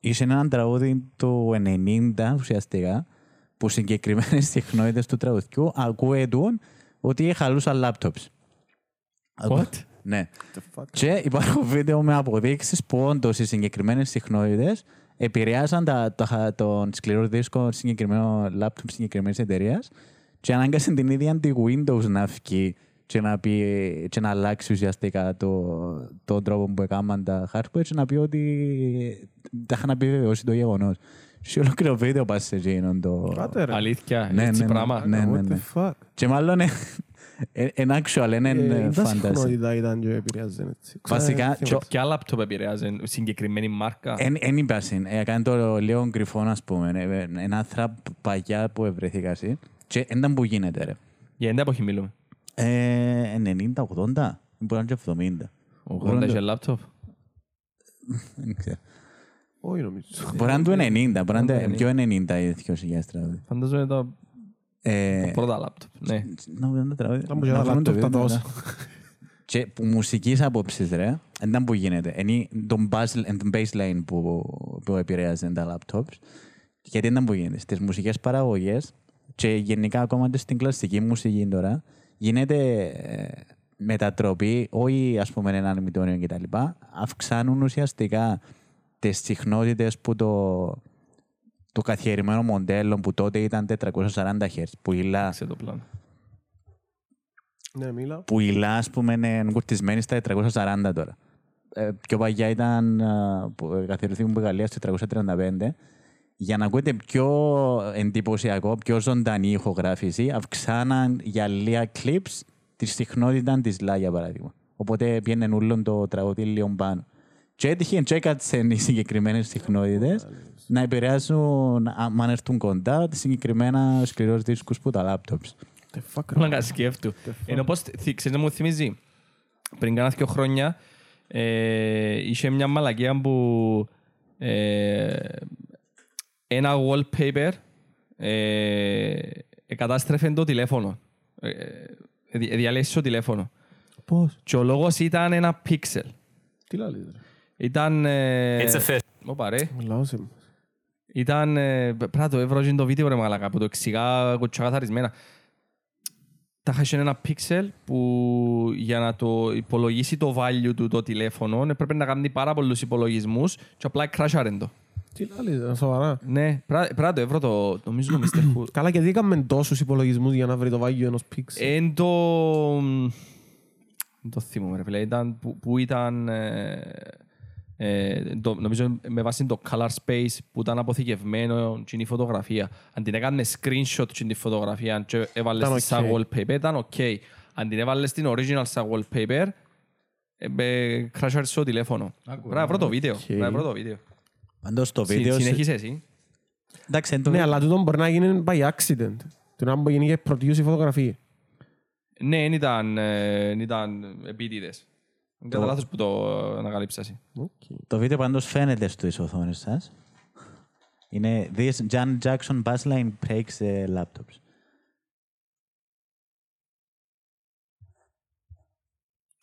είχε έναν τραγούδι του 90 ουσιαστικά, που συγκεκριμένες συχνότητες του τραγουδιού ακούετουν ότι χαλούσαν λάπτοπς. What? Ναι. Και υπάρχουν βίντεο με αποδείξεις που όντως οι συγκεκριμένες συχνότητες επηρεάσαν τα, τα, τον σκληρό δίσκο συγκεκριμένο λάπτοπ συγκεκριμένης εταιρείας και ανάγκασαν την ίδια τη Windows να βγει και να, πει, και να αλλάξει ουσιαστικά το, τον τρόπο που έκαναν τα hardware και να πει ότι τα είχαν επιβεβαιώσει το γεγονός. Σε ολόκληρο βίντεο πας σε εκείνον το... Κάτε ρε. Αλήθεια, Ναι, έτσι ναι, ναι. πράγμα. Ναι, ναι, What ναι. the fuck. Και μάλλον είναι actual, είναι Ε, Τα fantasy. συχνότητα ήταν και επηρεάζει έτσι. Βασικά, Ξα- και ο- Ποια λάπτοπ επηρεάζει, συγκεκριμένη μάρκα. Εν είπα συν. Έκανε το λίγο κρυφό, ας πούμε. Ε, Ένα θραπ παγιά που ευρεθήκα εσύ. Και δεν ήταν που γίνεται, ρε. Για εντά εποχή μιλούμε. Ε, 90-80. Μπορεί να είναι και 70. 80 είχε λάπτοπ. Δεν ξέρω. Όχι νομίζω. Μπορεί να είναι του 90. Μπορεί να είναι 90. πιο 90 ή 2000 τραγούδι. Φαντάζομαι τα Ε, πρώτα λάπτοπ. Ναι. Να βγουν τα τραγούδια. Ήταν που Να για τα βγουν το λάπτοπ τα βίντεο, τόσο. ναι. Και που μουσικής άποψης, ρε, δεν ήταν που γίνεται. Είναι τον bass- τον baseline που, που επηρέαζε τα laptops. Γιατί δεν ήταν που γίνεται. Στις μουσικές παραγωγές και γενικά ακόμα και στην κλασική μουσική τώρα, γίνεται ε, μετατροπή, όχι ας πούμε έναν μητώνιο κτλ. Αυξάνουν ουσιαστικά τις συχνότητες που το, το καθιερημένο μοντέλο που τότε ήταν 440 Hz, που ήλα Σε το πλάνο. Ναι, μίλα. που η ΛΑ, ας πούμε, είναι κουρτισμένη στα 440 τώρα. Ε, πιο παλιά ήταν, α, που καθιερωθήκαν από Γαλλίας στο 335. Για να ακούετε πιο εντυπωσιακό, πιο ζωντανή ηχογράφηση, αυξάναν για λίγα clips τη συχνότητα της ΛΑ, για παράδειγμα. Οπότε πιέναν όλο το τραγούδι λίγο πάνω. Και έτυχε και έκατσαν οι συγκεκριμένες συχνότητες να επηρεάσουν, αν έρθουν κοντά, τις συγκεκριμένα σκληρούς δίσκους που τα laptops. The fuck. Όλα να σκέφτου. Ενώ πώς, θυ- ξέρεις να μου θυμίζει, πριν κάνα δύο χρόνια, ε, είχε μια μαλακία που ε, ένα wallpaper ε, εκατάστρεφε το τηλέφωνο. Ε, ε, δι- διαλέσεις το τηλέφωνο. Πώς; Και ο λόγος ήταν ένα pixel. Τι λάλης ρε. Ήταν... Ε, It's a fish. Ωπα, ρε. Μιλάω σε μας. Ήταν... ε, Πρέπει να το έβρω το βίντεο ρε μαλακά που το εξηγά κουτσακαθαρισμένα. Τα είχε ένα pixel που για να το υπολογίσει το value του το τηλέφωνο έπρεπε να κάνει πάρα πολλούς υπολογισμούς και απλά κράσαρεν το. Τι λάλης ρε, σοβαρά. Ναι, πρά- πρέπει να το έβρω το, νομίζω το Mr. Who. Καλά και δίκαμε τόσους υπολογισμούς για να βρει το value ενός pixel; Εν το... Δεν το θυμούμαι ρε φίλε. Ήταν, που, που ήταν... Ε, ε, το, νομίζω με βάση το color space που ήταν αποθηκευμένο στην η φωτογραφία. Αν την έκανες screenshot στην τη φωτογραφία και έβαλες Ήταν τη σαν οκ. wallpaper ήταν ok. Αν την έβαλες στην original σαν wallpaper ε, ε, κράσαρες στο τηλέφωνο. Πρέπει να βρω το βίντεο. Πρέπει να βρω το βίντεο. Πάντως το Συ- βίντεο... Συνεχίσε εσύ. Εντάξει, εν το Ναι, βίντεο- αλλά τούτο μπορεί να γίνει by accident. Του να μπορεί να γίνει produce η φωτογραφία. Ναι, δεν ήταν, ε, εν ήταν επίτηδες. Κατά λάθος που το ανακαλύψα εσύ. Το βίντεο πάντως φαίνεται στις οθόνες σας. Είναι This Jan Jackson Bassline breaks the laptops.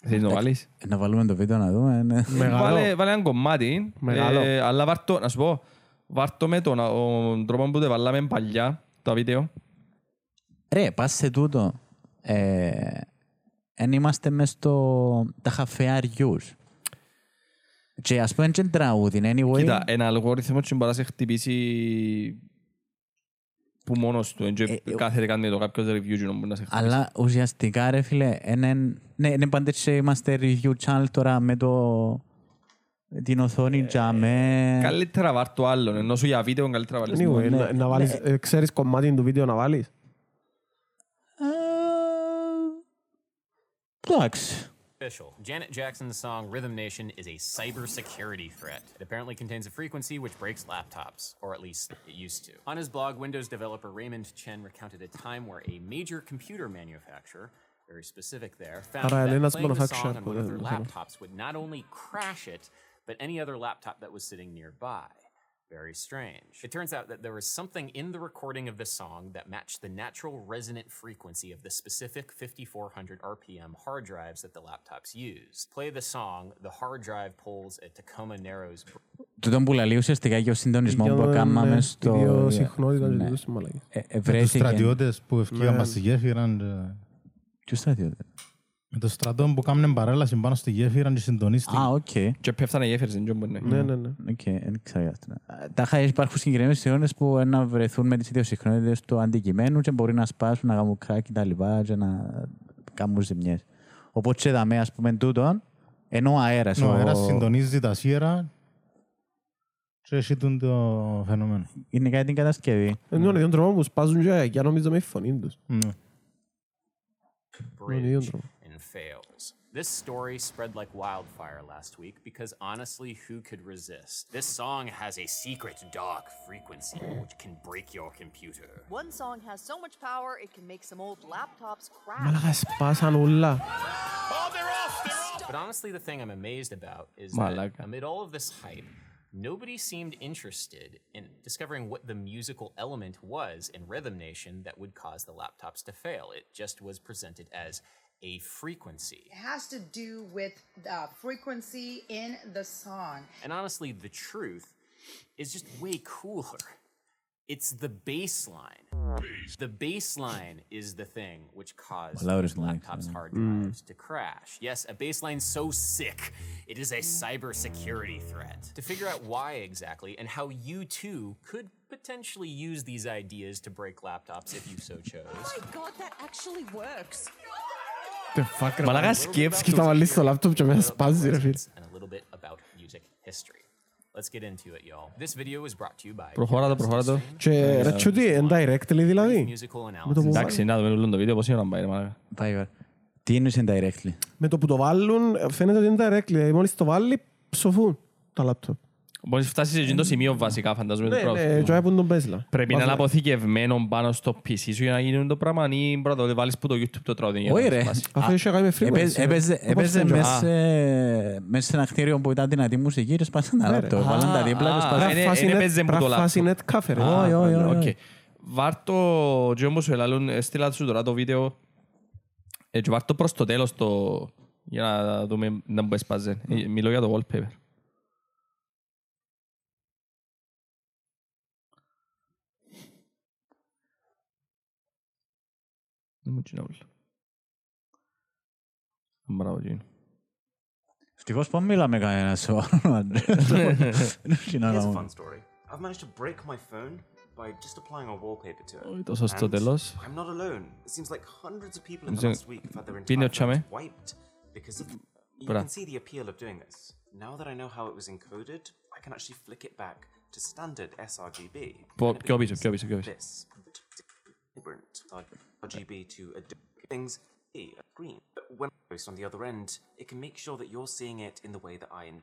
Θέλεις να το βάλεις; Να βάλουμε το βίντεο να δούμε. ναι. Μεγάλο. Βάλε, βάλε ένα κομμάτι, Μεγάλο. ε, αλλά βάρ' το, να σου πω, βάρ' το με τον ο, τρόπο που το βάλαμε παλιά, το βίντεο. Ρε, πας σε τούτο. Εν είμαστε μες στο... τα χαφεάριους. Και ας πούμε και τραγούδι, anyway. Κοίτα, ένα αλγόριθμο και μπορεί να σε χτυπήσει που μόνος του. Εν και Ε, ε, κάθεται κάνει το κάποιος review και να μπορεί να σε χτυπήσει. Αλλά ουσιαστικά ρε φίλε, είναι, ναι, είναι πάντα και είμαστε review channel τώρα με το την οθόνη τζαμέ. Καλύτερα βάρ' το άλλον, ενώ σου για βίντεο καλύτερα βάλεις το Anyway, ναι, να- να βάλεις, ε, ξέρεις κομμάτι του βίντεο να βάλεις; Official. Janet Jackson's song Rhythm Nation is a cybersecurity threat. It apparently contains a frequency which breaks laptops, or at least it used to. On his blog, Windows developer Raymond Chen recounted a time where a major computer manufacturer very specific there, found that playing the song on one of their laptops would not only crash it, but any other laptop that was sitting nearby Very strange. It turns out that there was something in the recording of the song that matched the natural resonant frequency of the specific 5400 RPM hard drives that the laptops use. Play the song, the hard drive pulls a Tacoma Narrows Τούτο που λέει ουσιαστικά για ο συντονισμό Για που το, κάναμε ναι, στο... Video συχνότητα και Ναι. τούτος τις μαλακίες. Ε, Με τους ευρέθηκε- στρατιώτες που ευκήγαν Ναι. πας στη γέφυρα. και- Ποιος στρατιώτε. Με το στρατό που κάνουν παρέλαση πάνω στη γέφυρα και συντονίστηκαν. Α, οκ. Και πέφτανε γέφυρες, δεν μπορεί. Ναι, ναι, ναι. Οκ, δεν ξέρω για αυτό. Τα χα- υπάρχουν συγκεκριμένες συγχώνες που να βρεθούν με τις ίδιες συγχρονότητες του αντικειμένου και μπορεί να σπάσουν, να κάνουν κράκ και τα λοιπά και να κάνουν ζημιές. Οπότε και δαμε, ας πούμε, τούτον, ενώ ο αέρας... Ο αέρας συντονίζει τα σύερα και έχει τον το φαινόμενο. Είναι κάτι την κατασκευή. Είναι τον ίδιος τρόπος που σπάζουν και για νομίζω με η φωνή τους. Ναι. ίδιος bridge τρόπος. fails. This story spread like wildfire last week because honestly, who could resist? This song has a secret dark frequency which can break your computer. One song has so much power it can make some old laptops crash. pasan But honestly, the thing I'm amazed about is that amid all of this hype, nobody seemed interested in discovering what the musical element was in Rhythm Nation that would cause the laptops to fail. It just was presented as a frequency. It has to do with the frequency in the song. And honestly, the truth is just way cooler. It's the bass line. The bass line is the thing which caused Well, that was laptops' yeah. hard mm. drives to crash. Yes, a bass line so sick, it is a cybersecurity threat. To figure out why exactly and how you too could potentially use these ideas to break laptops if you so chose. Oh my god, that actually works. The fuck, ρε. Μαλάκα σκέψου. Θα βάλεις στο λάπτοπ και μέσα σπάζει ρε φίλε. and a little bit about music history. Let's get into it, y'all. This video is brought to you by Προχώρα το, προχώρα το. Και ρε τσούτι, είναι directly δηλαδή. Musical Με το που, analysis. Εντάξει, να δούμε όλο το βίντεο, πόση ώρα πάει, ρε μαλάκα. Πάει ώρα. Τι είναι indirectly. με το που το βάλουν φαίνεται ότι είναι directly. Δηλαδή μόλις το βάλει ψοφούν τα λάπτοπ. Μόλις φτάσεις σε εκείνο το σημείο βασικά, φαντάζομαι το Ναι, πρώτο. ναι, και έπουν τον πέσλα. Πρέπει να είναι αποθηκευμένο πάνω στο PC σου για να γίνει το πράγμα ή πρέπει να το βάλεις που το YouTube το τραγούδι για Όχι να ρε. σπάσει. Αφού είχε κάνει με Έπαιζε- frequency. Έπαιζε Όπως έπαιζε το μέσα Joe. σε- μέσα σε ένα κτίριο που ήταν δυνατή μουσική και σπάσαν τα Ναι, ρε. λάπτοπ. Βάλαν τα δίπλα και Α, σπάσαν. είναι- Φάση είναι net- παίζε που το πρα- φάση λάπτοπ. net cafe, ρε. Όχι, όχι, όχι, Οκ. όχι. Βάρ' το, και όμως σου ελαλούν, έστειλα σου τώρα το βίντεο ε, και βάρ' το προς το τέλος το, για να δούμε να μου έσπαζε. Ε, Μιλώ για το wallpaper. मुझनौल Amravati Steve Ospommilla me käy so Sinä I've managed to break my phone by just applying a wallpaper to it. Osasta telos. I'm not alone. It seems like hundreds of people in the last week have had their entire phones wiped because of... You can see the appeal of doing this. Now that I know how it was encoded, I can actually flick it back to standard sRGB. But go bit, go bit, go bit vibrant, like RGB to Adobe things, a screen. But when placed on the other end, it can make sure that you're seeing it in the way that I am.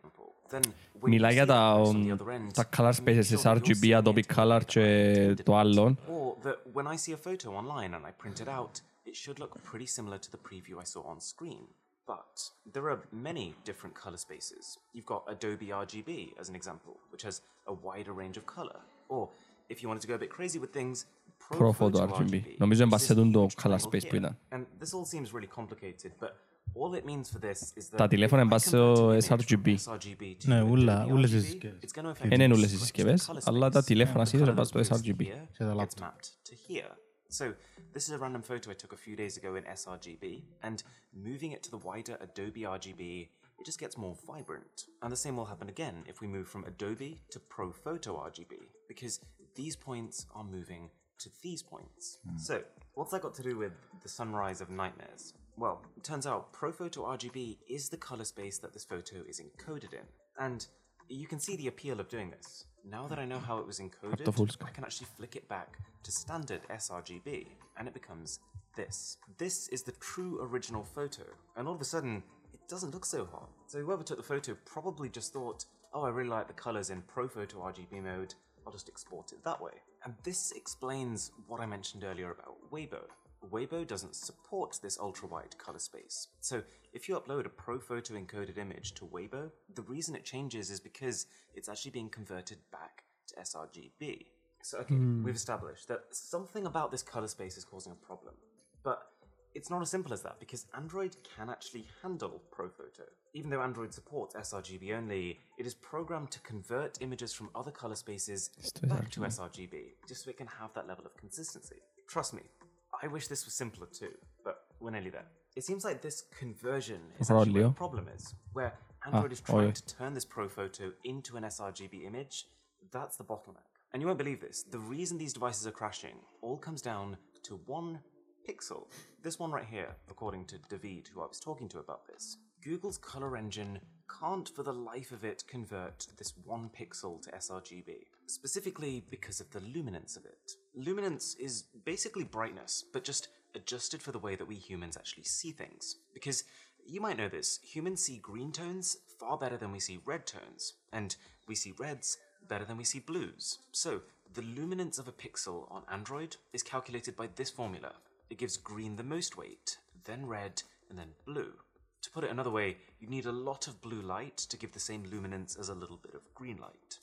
Then when on um, color spaces RGB Adobe Color ce. Uh, or that when I see a photo online and I print it out, it should look pretty similar to the preview I saw on screen. But there are many different color spaces. You've got Adobe RGB as an example, which has a wider range of color. Or if you wanted to go a bit crazy with things, Pro Photo RGB. Νομίζω είναι βασιζόν το color triangle space που here. ήταν. And this all seems really complicated, but all it means for this is that Τα τηλέφωνα if είναι I βάσει convert στο an image sRGB. from sRGB to Ναι, Adobe ούλα- ούλες οι RGB, συσκευές. it's gonna affect Δεν είναι the όλες οι rest of the συσκευές, color αλλά τα space. τηλέφωνα The σίγουρα color βάζουν that στο goes sRGB. here Σε τα gets laptop. mapped to here. So, this is a random photo I took a few days ago in sRGB, and moving it to the wider Adobe RGB, it just gets more vibrant. And the same will happen again if we move from Adobe to ProPhoto RGB, because these points are moving to these points. So, what's that got to do with the sunrise of nightmares? Well, it turns out ProPhoto RGB is the color space that this photo is encoded in. And you can see the appeal of doing this. Now that I know how it was encoded. I can actually flick it back to standard sRGB, and it becomes this. This is the true original photo, and all of a sudden, it doesn't look so hot. So whoever took the photo probably just thought, oh, I really like the colors in ProPhoto RGB mode, I'll just export it that way. And this explains what I mentioned earlier about Weibo. Weibo doesn't support this ultra-wide color space. So if you upload a ProPhoto encoded image to Weibo, the reason it changes is because it's actually being converted back to sRGB. So okay, hmm. we've established that something about this color space is causing a problem. But it's not as simple as that because Android can actually handle ProPhoto. Even though Android supports sRGB only, it is programmed to convert images from other color spaces back to sRGB, just so it can have that level of consistency. Trust me, I wish this was simpler too, but we're nearly there. It seems like this conversion is actually where the problem is, where Android is oh, trying yeah. to turn this ProPhoto into an sRGB image. That's the bottleneck. And you won't believe this. The reason these devices are crashing all comes down to one pixel. This one right here, according to David, who I was talking to about this. Google's color engine can't for the life of it convert this one pixel to sRGB, specifically because of the luminance of it. Luminance is basically brightness, but just adjusted for the way that we humans actually see things. Because you might know this, humans see green tones far better than we see red tones, and we see reds better than we see blues. So, the luminance of a pixel on Android is calculated by this formula. It gives green the most weight, then red, and then blue. To put it another way, you need a lot of blue light to give the same luminance as a little bit of green light.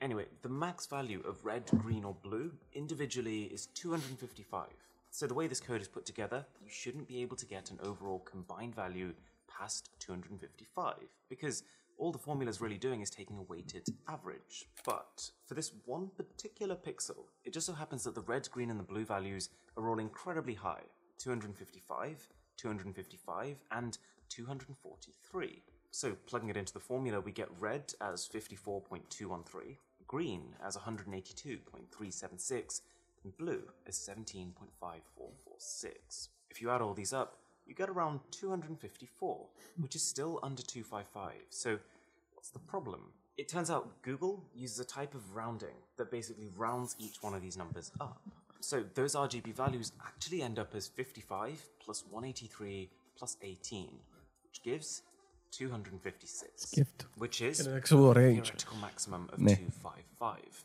Anyway, the max value of red, green, or blue individually is 255. So the way this code is put together, you shouldn't be able to get an overall combined value past 255, because all the formula is really doing is taking a weighted average. But for this one particular pixel, it just so happens that the red, green, and the blue values are all incredibly high 255, 255, and 243. So plugging it into the formula, we get red as 54.213, green as 182.376, and blue as 17.5446. If you add all these up, you get around 254, which is still under 255. So, what's the problem? It turns out Google uses a type of rounding that basically rounds each one of these numbers up. So, those RGB values actually end up as 55 plus 183 plus 18, which gives 256. Gift. Which is an actual range. theoretical maximum of nee. 255.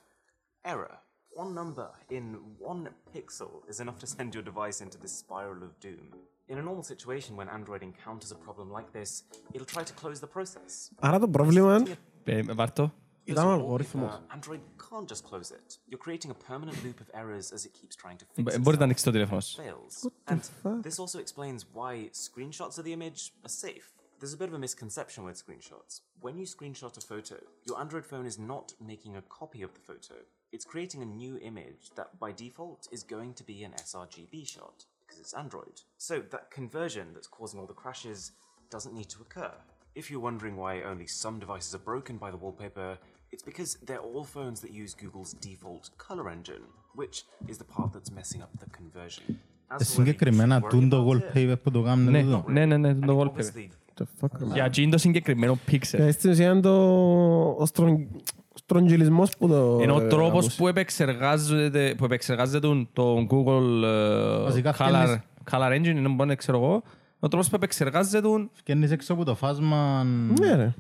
Error. One number in one pixel is enough to send your device into this spiral of doom. In a normal situation, when Android encounters a problem like this, it'll try to close the process. Άρα το πρόβλημα είναι Ε, Βάρτο. ήταν ο Because αλγόριθμος. wallpaper, Android can't just close it. You're creating a permanent loop of errors as it keeps trying to fix Μπ- itself. Μπορείτε να ανοίξετε το τηλέφωνο σας. fails. And this also explains why screenshots of the image are safe. There's a bit of a misconception with screenshots. When you screenshot a photo, your Android phone is not making a copy of the photo. It's creating a new image that by default is going to be an sRGB shot because it's Android. So that conversion that's causing all the crashes doesn't need to occur. If you're wondering why only some devices are broken by the wallpaper, it's because they're all phones that use Google's default color engine, which is the part that's messing up the conversion. Singa krimena tundo wallpaper på dogam ne ne ne ne ne tundo wallpaper. The fuck? Ja, Jindo pixel. Ja, isto siendo ostron το ο στρογγ- στρογγυλισμός που το... Είναι ο ε, τρόπος άκουσα. που επεξεργάζεται, που επεξεργάζεται το Google ε, Βασικά Color, φτιάχνεις- Color Engine, είναι μπορεί ξέρω εγώ, ο τρόπος που επεξεργάζεται Φκένεις έξω από το φάσμα... Ναι ρε.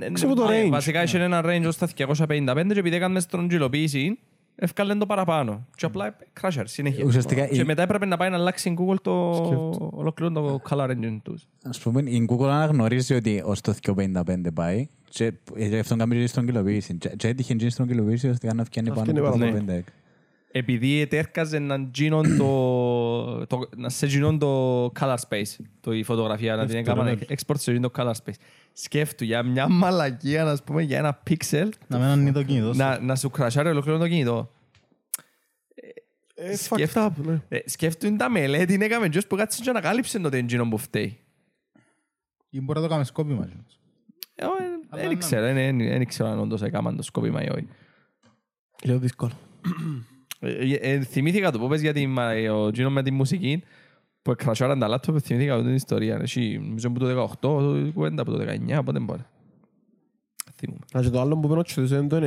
ε, Ξέρω το ε, range. Βασικά είχε ένα range ως τα 255 και επειδή έκαμε στρογγυλοποίηση, έφκαλε το παραπάνω. Και απλά crasher συνέχεια. Ουσιαστικά Και η- μετά έπρεπε να πάει να αλλάξει η Google το Σκέφτομαι. ολοκληρών το Color Engine τους. Ας πούμε, η Google αναγνωρίζει ότι ως το 255 πάει και ε, γι' αυτό κάνει και στρογγυλοποίηση. Και- Και έτυχε και η στρογγυλοποίηση ώστε να φτιάνει πάνω φτιάνει από το παραπάνω. 255. Επειδή ετέρκαζε να γίνον το, το, να σε γίνον το color space, το η φωτογραφία, να την έκαναν export σε γίνον το color space. Σκέφτου για μια μαλακία, να πούμε, για ένα pixel, Να μην ανοίγει το κινητό σου. να, να σου κρασάρει ολοκληρώνει το κινητό. Ε, fucked Σκέφτο- up, ναι. Ε, Σκέφτουν τα μελέτη, έκαμε τζος που κάτσε και ανακάλυψε το εντζίνο που φταίει. Ή μπορεί να το κάνουμε σκόπιμα. Ε, ε, Δεν ξέρω, δεν- δεν δεν ξέρω αν όντως έκαναν το σκόπιμα ή όχι. Λίγο δύσκολο. Ε, ε, Θυμήθηκα το που πες για την μα- ε, ο Τζίνο με τη μουσική που εκρασάραν τα λάπτοπ, θυμήθηκα αυτή την ιστορία. Εσύ, νομίζω που το 18, η κουβέντα από το 19, πότε μπορεί. Θυμούμαι. Α, και το άλλο που πένω είναι το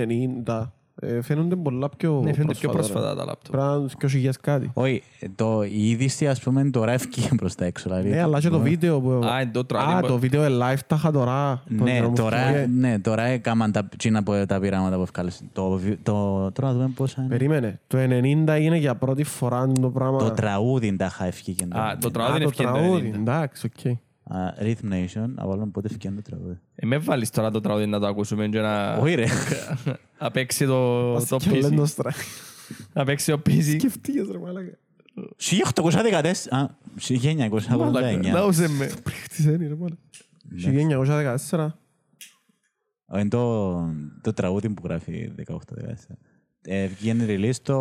90. Ε, Φαίνονται πολλά πιο Ναι, φαίνονται πιο πρόσφατα, πρόσφατα ρε. τα λάπτοπ. Πρέπει να είναι 2000 κάτι. Όχι, το, η είδηση ας πούμε τώρα έφυγε προς τα έξω. Δηλαδή, Ναι, αλλά και το βίντεο που... Α, είναι το τραγούδι Α, που- το βίντεο είναι live τα είχα τώρα. Το Ναι, καιρό που τώρα, φύγε. ναι, τώρα έκαναν τα, τσίνα από τα πειράματα που ευκάλεσε. Το, βι- το, τώρα να δούμε πόσα είναι. Περίμενε. Το 90 είναι για πρώτη φορά το πράγμα. Το τραγούδι τα είχα ευκήκε. Α, το Α, τραγούδι είναι το ευκαιρία. τραγούδι. Εντάξει, οκ. Α, Rhythm Nation, από όλων πότε ευκήκε το τραγούδι. Ε, με βάλεις τώρα το τραγούδι να το ακούσουμε και να Όχι ρε. να παίξει το το Και λένε το PC. στρα- Να παίξει το PC. Σκεφτείες ρε μαλάκα. 1814, α, 1989. Δώσε με. Πρίχτης είναι ρε μαλάκα. 1914. Είναι το, το τραγούδι που γράφει 18-14. Ε, βγαίνει release το,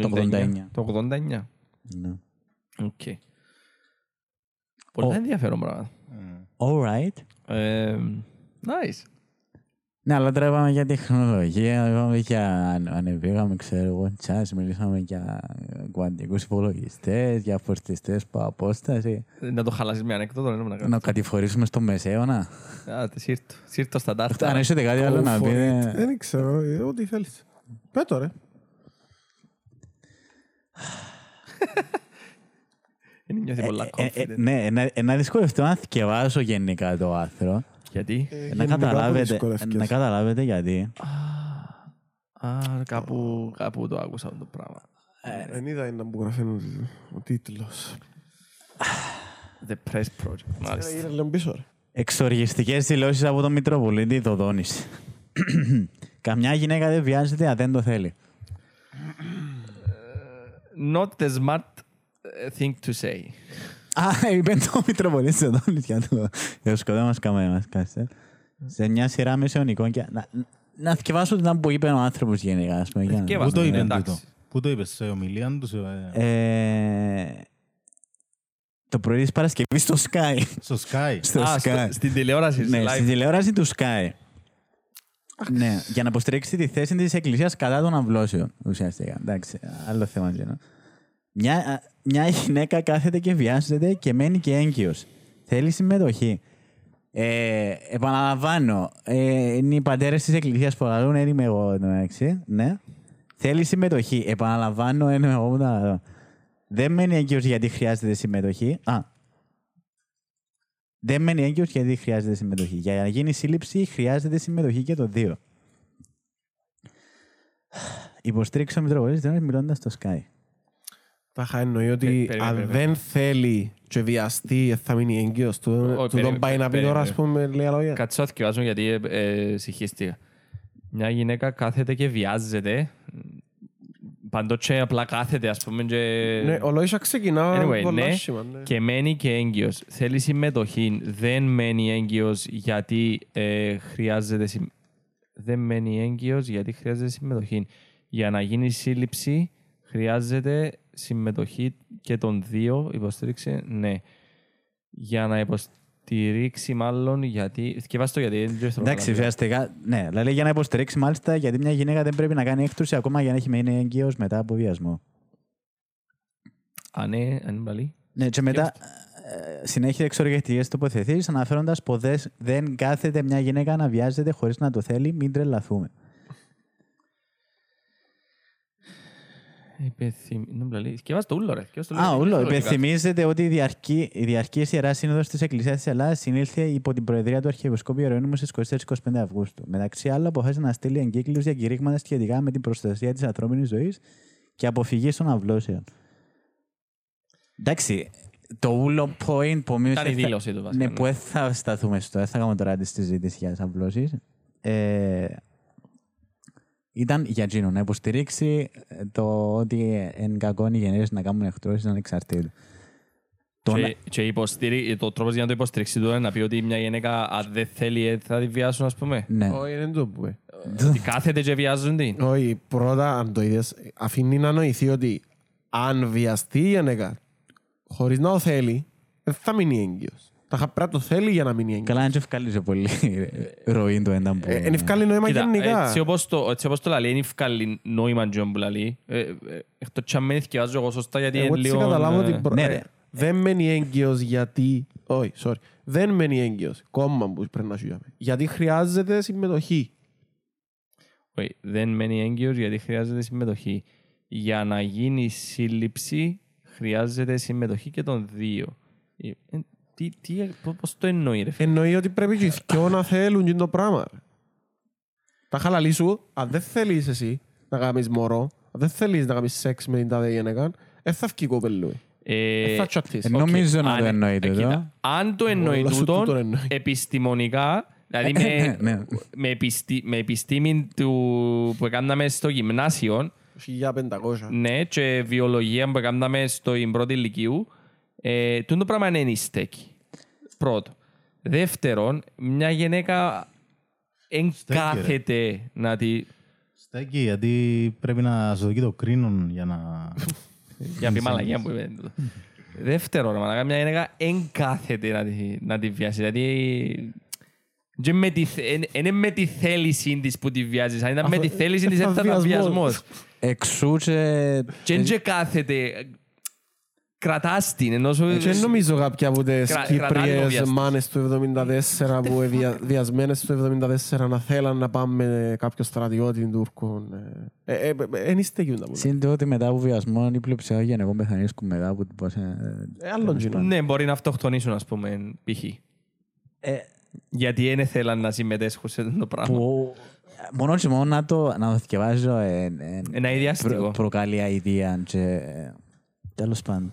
το 89. Το 89. Ναι. Οκ. Πολλά ενδιαφέρον πράγμα. Alright. Ε, Nice. Ναι, αλλά τώρα είπαμε για τεχνολογία, είπαμε για αν- ανεβήκαμε, ξέρω εγώ, τσάς, μιλήσαμε για κουαντικούς υπολογιστές, για φορτιστές από απόσταση. Να το χαλάσεις με ανέκδοτο, δεν να Να κάνεις. κατηφορήσουμε στο μεσαίωνα. Α, τε, σύρτο. Σύρτο στα Αν τάρταρα. έχετε κάτι άλλο να Go for it. πείτε. Δεν ξέρω, ε, ό,τι θέλεις. Πέτω ρε. Δεν νιώθει πολλά Ε, ε, confident. Ναι, να- να δυσκολευτώ να θυκευάσω γενικά το άθρο. Γιατί; Ε, Να γενικά καταλάβετε, δυσκολεύκες. να καταλάβετε γιατί. Α, κάπου, κάπου το άκουσα αυτό το πράγμα. Δεν είδα είναι που γράφει ο- ο τίτλος. The Press Project. Ε, Μάλιστα. Γύρε λίγο πίσω ρε. Εξοργιστικές δηλώσεις από τον Μητροπολίτη Δοδόνης. Καμιά γυναίκα δεν βιάζεται αν δεν το θέλει. Not the smart uh, thing to say. Α, είπε το Μητροπολίτης Δοδόνης για το, για το σκοτώ μας κάμερα μας κάτσε. Σε μια σειρά μεσαιωνικών και... Να, να θυκευάσω την που είπε ο άνθρωπος γενικά. Ας πούμε, για να- Θκευάσαι. Πού το είπε εντάξει. τούτο. Πού το είπες, σε ομιλία του, σε- Ε, το πρωί της Παρασκευής στο Sky. στο Sky. στο Α, Sky. στο- στην τηλεόραση. Ναι, live. στην τηλεόραση του Sky. ναι, για να υποστηρίξει τη θέση της Εκκλησίας κατά των αυλώσεων. Ουσιαστικά. Εντάξει, άλλο θέμα. Τζίνο. Μια, α, μια γυναίκα κάθεται και βιάζεται και μένει και έγκυος. Θέλει συμμετοχή. Ε, επαναλαμβάνω, ε, είναι οι πατέρες της Εκκλησίας που λαλούν, δεν είμαι εγώ εδώ μεταξύ. Ναι. Θέλει συμμετοχή. Επαναλαμβάνω, δεν είμαι εγώ που τα λαλώ. Δεν μένει έγκυος γιατί χρειάζεται συμμετοχή. Α, δεν μένει έγκυος γιατί χρειάζεται συμμετοχή. Για να γίνει σύλληψη χρειάζεται συμμετοχή και το δύο. Υποστήριξε ο Μητροπολίτης Δόνης μιλώντας στο Sky. Τα είχα εννοεί ότι Ε, περίμενε, αν περίμενε. δεν θέλει και βιαστεί ε, θα μείνει έγκυος του. Όχι, Του τον περίμενε, πάει να πει περίμενε. τώρα ας πούμε λίγα λόγια. Κάτσε να θυκευάσω γιατί ε, ε, συγχύστηκα. Μια γυναίκα κάθεται και βιάζεται. Παντότσε απλά κάθεται, ας πούμε, και... Ναι, ο Λόισα ξεκινά Anyway, πολλά ναι, άσχημα, ναι. και μένει και έγκυος. Θέλει συμμετοχή. Δεν μένει έγκυος γιατί ε, χρειάζεται συμ... Δεν μένει έγκυος γιατί χρειάζεται συμμετοχή. Για να γίνει σύλληψη χρειάζεται συμμετοχή και των δύο. Υποστήριξε, ναι. Για να υποστηρίξει μάλλον γιατί... Θυκευάσαι το γιατί δεν ξέρω Εντάξει, καλά. ουσιαστικά, ναι, δηλαδή για να υποστηρίξει μάλιστα γιατί μια γυναίκα δεν πρέπει να κάνει έκτρωση ακόμα για να έχει μείνει έγκυος μετά από βιασμό. Α, ναι, αν είναι παλί. Ναι, και μετά ε, συνέχεια εξοργευτικές τοποθετήσεις αναφέροντας πως δεν- δεν κάθεται μια γυναίκα να βιάζεται χωρίς να το θέλει, μην τρελαθούμε. Υπενθυμ... Είναι παλί. Θυκευάσαι το ούλο, ρε. Θυκευάσαι το Α, ούλο. ούλο. Είναι λογικά. Υπενθυμίζεται ότι η διαρκή, η διαρκή Ιερά Σύνοδος της Εκκλησίας της Ελλάδας συνήλθε υπό την προεδρία του Αρχιεπισκόπου Ιερονίμου στις 24-25 Αυγούστου. Μεταξύ άλλων, αποφάσισε να στείλει εγκύκλους για κηρύγματα σχετικά με την προστασία της ανθρώπινης ζωής και αποφυγή των αυλώσεων. Εντάξει, το ούλο point που ομοίως Ήταν η δεν θα- δήλωση του βασικά. Ναι, ναι. που δεν θα σταθούμε στο, δεν θα κάνουμε τώρα τη συζήτηση για τις αυλώσεις. Ε, ήταν για Τζίνο να υποστηρίξει ε, το ότι εν κακόν οι γενναίες να κάνουν εκτρώσεις ανεξαρτήτου. Το να- Και, και υποστήρι... το τρόπος για να το υποστηρίξει του είναι να πει ότι μια γυναίκα αν δεν θέλει ε, θα τη βιάσουν, ας πούμε. Ναι. Όχι, δεν το πούμε. Ότι κάθεται και βιάζουν την. Όχι, πρώτα αν το είδες, αφήνει να νοηθεί ότι αν βιαστεί η γυναίκα χωρίς να το θέλει, δεν θα μείνει έγκυος. Τα είχα πρέπει να το θέλει για να μείνει έγκυος. Καλά, αν και ευκάλυσε πολύ ροή το ένα που... Ε, Εν ευκάλλει νόημα Κοίτα, γενικά. έτσι όπως το, έτσι όπως το λαλεί, είναι ευκάλλει νόημα τζον που λαλεί. Ε, ε, Εκτός και αν με θυκευάζω εγώ σωστά, γιατί Εγώ είναι έτσι λίγο... καταλάβω ε, ότι προ- ναι, ε, ρε. δεν μένει έγκυος γιατί... Όχι, sorry. Δεν μένει έγκυος. Κόμμα που πρέπει να σου γιάμε. Γιατί χρειάζεται συμμετοχή. Όχι, δεν μένει έγκυος γιατί χρειάζεται συμμετοχή. Για να γίνει σύλληψη χρειάζεται συμμετοχή και των δύο. Ε, ε, τι, τι, πώς- πώς το εννοεί ρε φίλε; Εννοεί ότι πρέπει και οι δυο να θέλουν και το πράγμα. ρε. Τα χαλαλή σου, αν δεν θέλεις εσύ να κάνεις μωρό, αν δεν θέλεις να κάνεις σεξ με την τάδε γυναίκα, δεν θα βγει κοπελούι. Ε, Δεν θα τσατήσεις. Ε, νομίζω να αν- το εννοείται ε, εδώ. κοίτα, Αν το εννοεί Όλα σου τούτον, τούτον εννοεί. επιστημονικά, δηλαδή με, Ναι. με, επιστή, με επιστήμη του, που έκαναμε στο γυμνάσιο, 1500. ναι, και βιολογία που έκαναμε στο πρώτη ηλικίου, ε, τούτο πράγμα είναι η στέκη. Πρώτο. Δεύτερον, μια γυναίκα εν Στέκει, ρε. κάθεται να τη... Στέκει, γιατί πρέπει να σου δοκεί το κρίνον για να... Για να πει μαλαγία που είπε. τούτο. Δεύτερο, ρε μαλακά, μια γυναίκα εν κάθεται να τη, να τη βιάσει. Δηλαδή, και με τη, θε- εν- εν είναι με τη θέληση της που τη βιάζεις. Αν ήταν με τη θέληση της, θα δεν θα ήταν βιασμός. βιασμός. Εξού και... Και εν και κάθεται, κρατάς την, ενώ σου... Και δεν νομίζω κάποια από τις Κρα- κρατάει το Κύπριες βιαστή. μάνες του 74 που ευια- βιασμένες του 74 να θέλαν να πάμε με κάποιο στρατιώτη Τούρκων. Ε, ε, ε, ε, Εν στέκουν τα πολλά. Συν το ότι μετά από βιασμό η πλειοψηφία γενικών πεθανίσκουν μετά από την πόσα... Ε, Άλλον κοινό. Ναι, μπορεί να αυτοκτονήσουν, ας πούμε, π.χ. Ε, Γιατί δεν θέλαν να συμμετέσχουν σε αυτό το πράγμα. που μόνο και μόνο να το, να το θυκευάζω ε, ε, Ένα ιδιαστικό. προ, προκαλεί αηδία και ε, τέλος πάντων.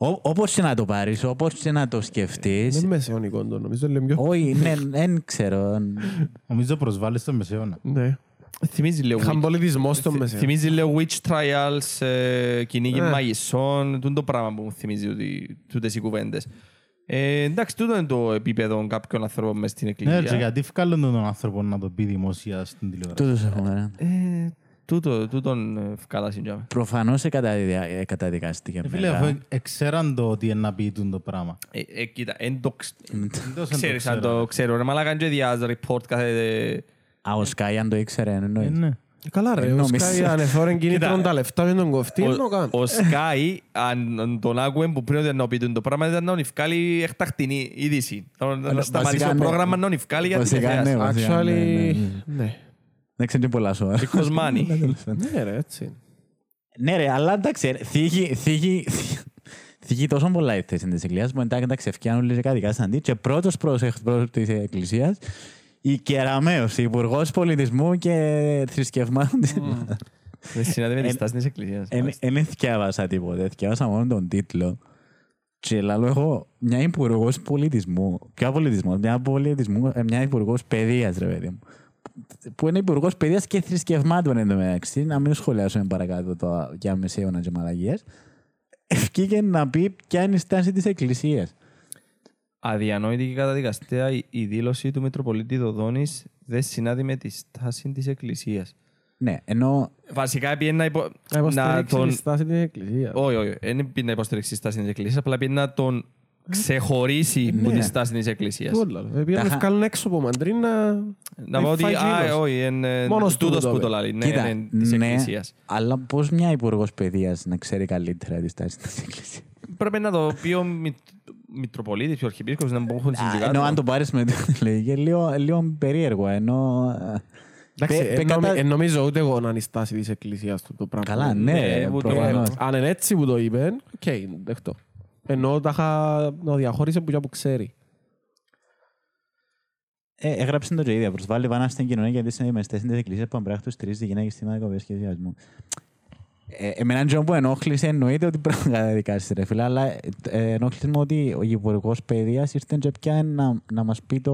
Ό, όπως και να το πάρεις, όπως και να το σκεφτείς, Δεν είναι μεσαιωνικό το νομίζω. λέμε πιο- όχι, ναι, δεν ξέρω. Νομίζω προσβάλλεις στο μεσαίωνα. Ναι. Θυμίζει λίγο Είχαν witch- πολιτισμός στο μεσαίο. Θυμίζει λίγο witch trials, ε, κυνήγι Ε. μαγισσών, τούτο το πράγμα που μου θυμίζει ότι τούτες οι κουβέντες. Ε, εντάξει, τούτο είναι το επίπεδο κάποιων ανθρώπων μες στην Ναι, και εκκλησία. γιατί βγάλουν τον άνθρωπο να το πει δημοσία στην τηλεόραση. Τούτος έχουμε. ρε. Ε, τούτο, τούτον ε, ευκάλα συντιάμε. Προφανώς ε, καταδια- ε, καταδικάστηκε Ε, Φίλε, αφού μετά. εξέραν το ότι είναι να πει τούτο το πράγμα. Ε, ε, κοίτα, εν το ξ- Δεν το ξέρεις αν ξέρω. το ξέρω. Ρε μαλάκα και διάζει report κάθε... Α, ο Σκάι αν το ήξερε, Ε, εννοείς. ναι. Καλά ρε, Ε, ο νόμιζα. Σκάι ανεφόρεν κινήτρον Κοίτα, τα λεφτά με τον κοφτή, Ο- εννοώ καν. Ο Sky, αν αν τον άκουε που πριν ότι να πει το πράγμα, ήταν να βγάλει εκτακτινή είδηση. Να σταματήσει βασικά, το ναι. πρόγραμμα να βγάλει για την Βασικά, ναι, εθέαση. βασικά, ναι, ναι, Actually, ναι. Ναι. Δεν ξέρω και πολλά σοβαρά. Because money. Ναι ρε, έτσι. είναι. Ναι ρε, αλλά εντάξει, ρε, θίγει, θίγει, θίγει τόσο πολλά η θέση της Εκκλησίας που εντάξει, εντάξει, ευκαιρνούν λίγο καταδικάσαν τι και πρώτος πρόσωπος της Εκκλησίας η Κεραμέως, υπουργός πολιτισμού και θρησκευμάτων της Δεν συνάδει με τη στάση της εκκλησίας. Δεν θυκιάβασα τίποτε, θυκιάβασα μόνο τον τίτλο και λέω εγώ μια υπουργός πολιτισμού, ποια πολιτισμό, μια, πολιτισμού, ε, μια υπουργός παιδείας ρε παιδί μου που είναι υπουργός παιδείας και θρησκευμάτων εν τω μεταξύ, να μην σχολιάσουμε παρακάτω το για μεσαίωνα και μαλαγίες, ευκήκε να πει ποια είναι η στάση της Εκκλησίας. Αδιανόητη και καταδικαστέα η- η δήλωση του Μητροπολίτη Δοδόνης δεν συνάδει με τη στάση της εκκλησίας. Ναι, ενώ Βασικά πήγαινε να, υπο... Να υποστηρίξει τον... τη στάση της Εκκλησίας. Όχι, όχι, δεν πήγαινε να υποστηρίξει τη στάση της εκκλησίας, απλά πήγαινε να τον ξεχωρίσει από τη στάση της εκκλησίας. Όλα, ρε. Πήγαν να Τα- βγάλουν έξω από μαντρί να... Να πω ότι, φάει α, τζίνος. όχι, είναι Μόνος του τούτος το που είπε. το λέει, ναι, κοίτα, ναι, της ναι, εκκλησίας. αλλά πώς μια υπουργός παιδείας να ξέρει καλύτερα τη στάση της Εκκλησίας; Πρέπει να το πει ο Μητ- Μητροπολίτης, ο Αρχιεπίσκοπος, να μπορούν Α, συνδικάτο. Ενώ αν το πάρεις με τη λογική, λίγο, λίγο περίεργο, ενώ... ε, Εντάξει, πε- εν πε νομι- κατά- εν νομίζω ούτε εγώ να είναι η στάση της Εκκλησίας του το πράγμα. Καλά, ναι, Ναι, ούτε προφανώς. Αν είναι έτσι που το είπε, οκ, δεχτώ. Ενώ τα είχα να διαχώρισε που για που ξέρει. Ε, έγραψε το και ίδια. Προσβάλλει βάνα στην κοινωνία γιατί είναι οι μεστές της εκκλησίας που αμπράχτουν στηρίζει τη γυναίκα στη μάδικοβία και διασμού. Ε, εμένα τζον που ενόχλησε εννοείται ότι πρέπει να καταδικάσεις ρε φίλε, αλλά ε, ε, ενόχλησε μου ότι ο υπουργό παιδείας ήρθε και πια να, να μας πει το...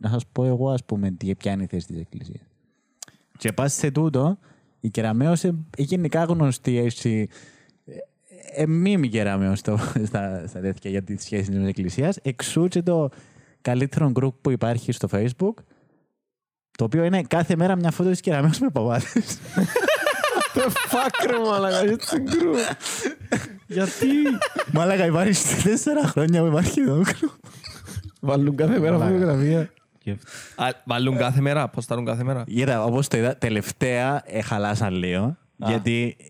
να σας πω εγώ ας πούμε τι, ποια είναι η θέση της εκκλησίας. Και πας σε τούτο, η Κεραμέως ε, ε, γενικά γνωστή έτσι ε, μήμη Κεραμέως στο, στα, στα τέτοια για τις σχέσεις της εκκλησίας, εξού και το καλύτερο group που υπάρχει στο facebook Το οποίο είναι κάθε μέρα μια φώτο της κεραμέως με παπάδες. Fuck ρε μαλακα, έτσι γκρου. Γιατί; Μάλακα υπάρχει σε τέσσερα χρόνια που υπάρχει εδώ γκρου. Βάλουν κάθε μέρα φωτογραφία. Και Α, Βάλουν κάθε μέρα, ποστάρουν κάθε μέρα. Κοίτα, όπως το είδα, τελευταία ε, χαλάσαν λίγο. Γιατί ε,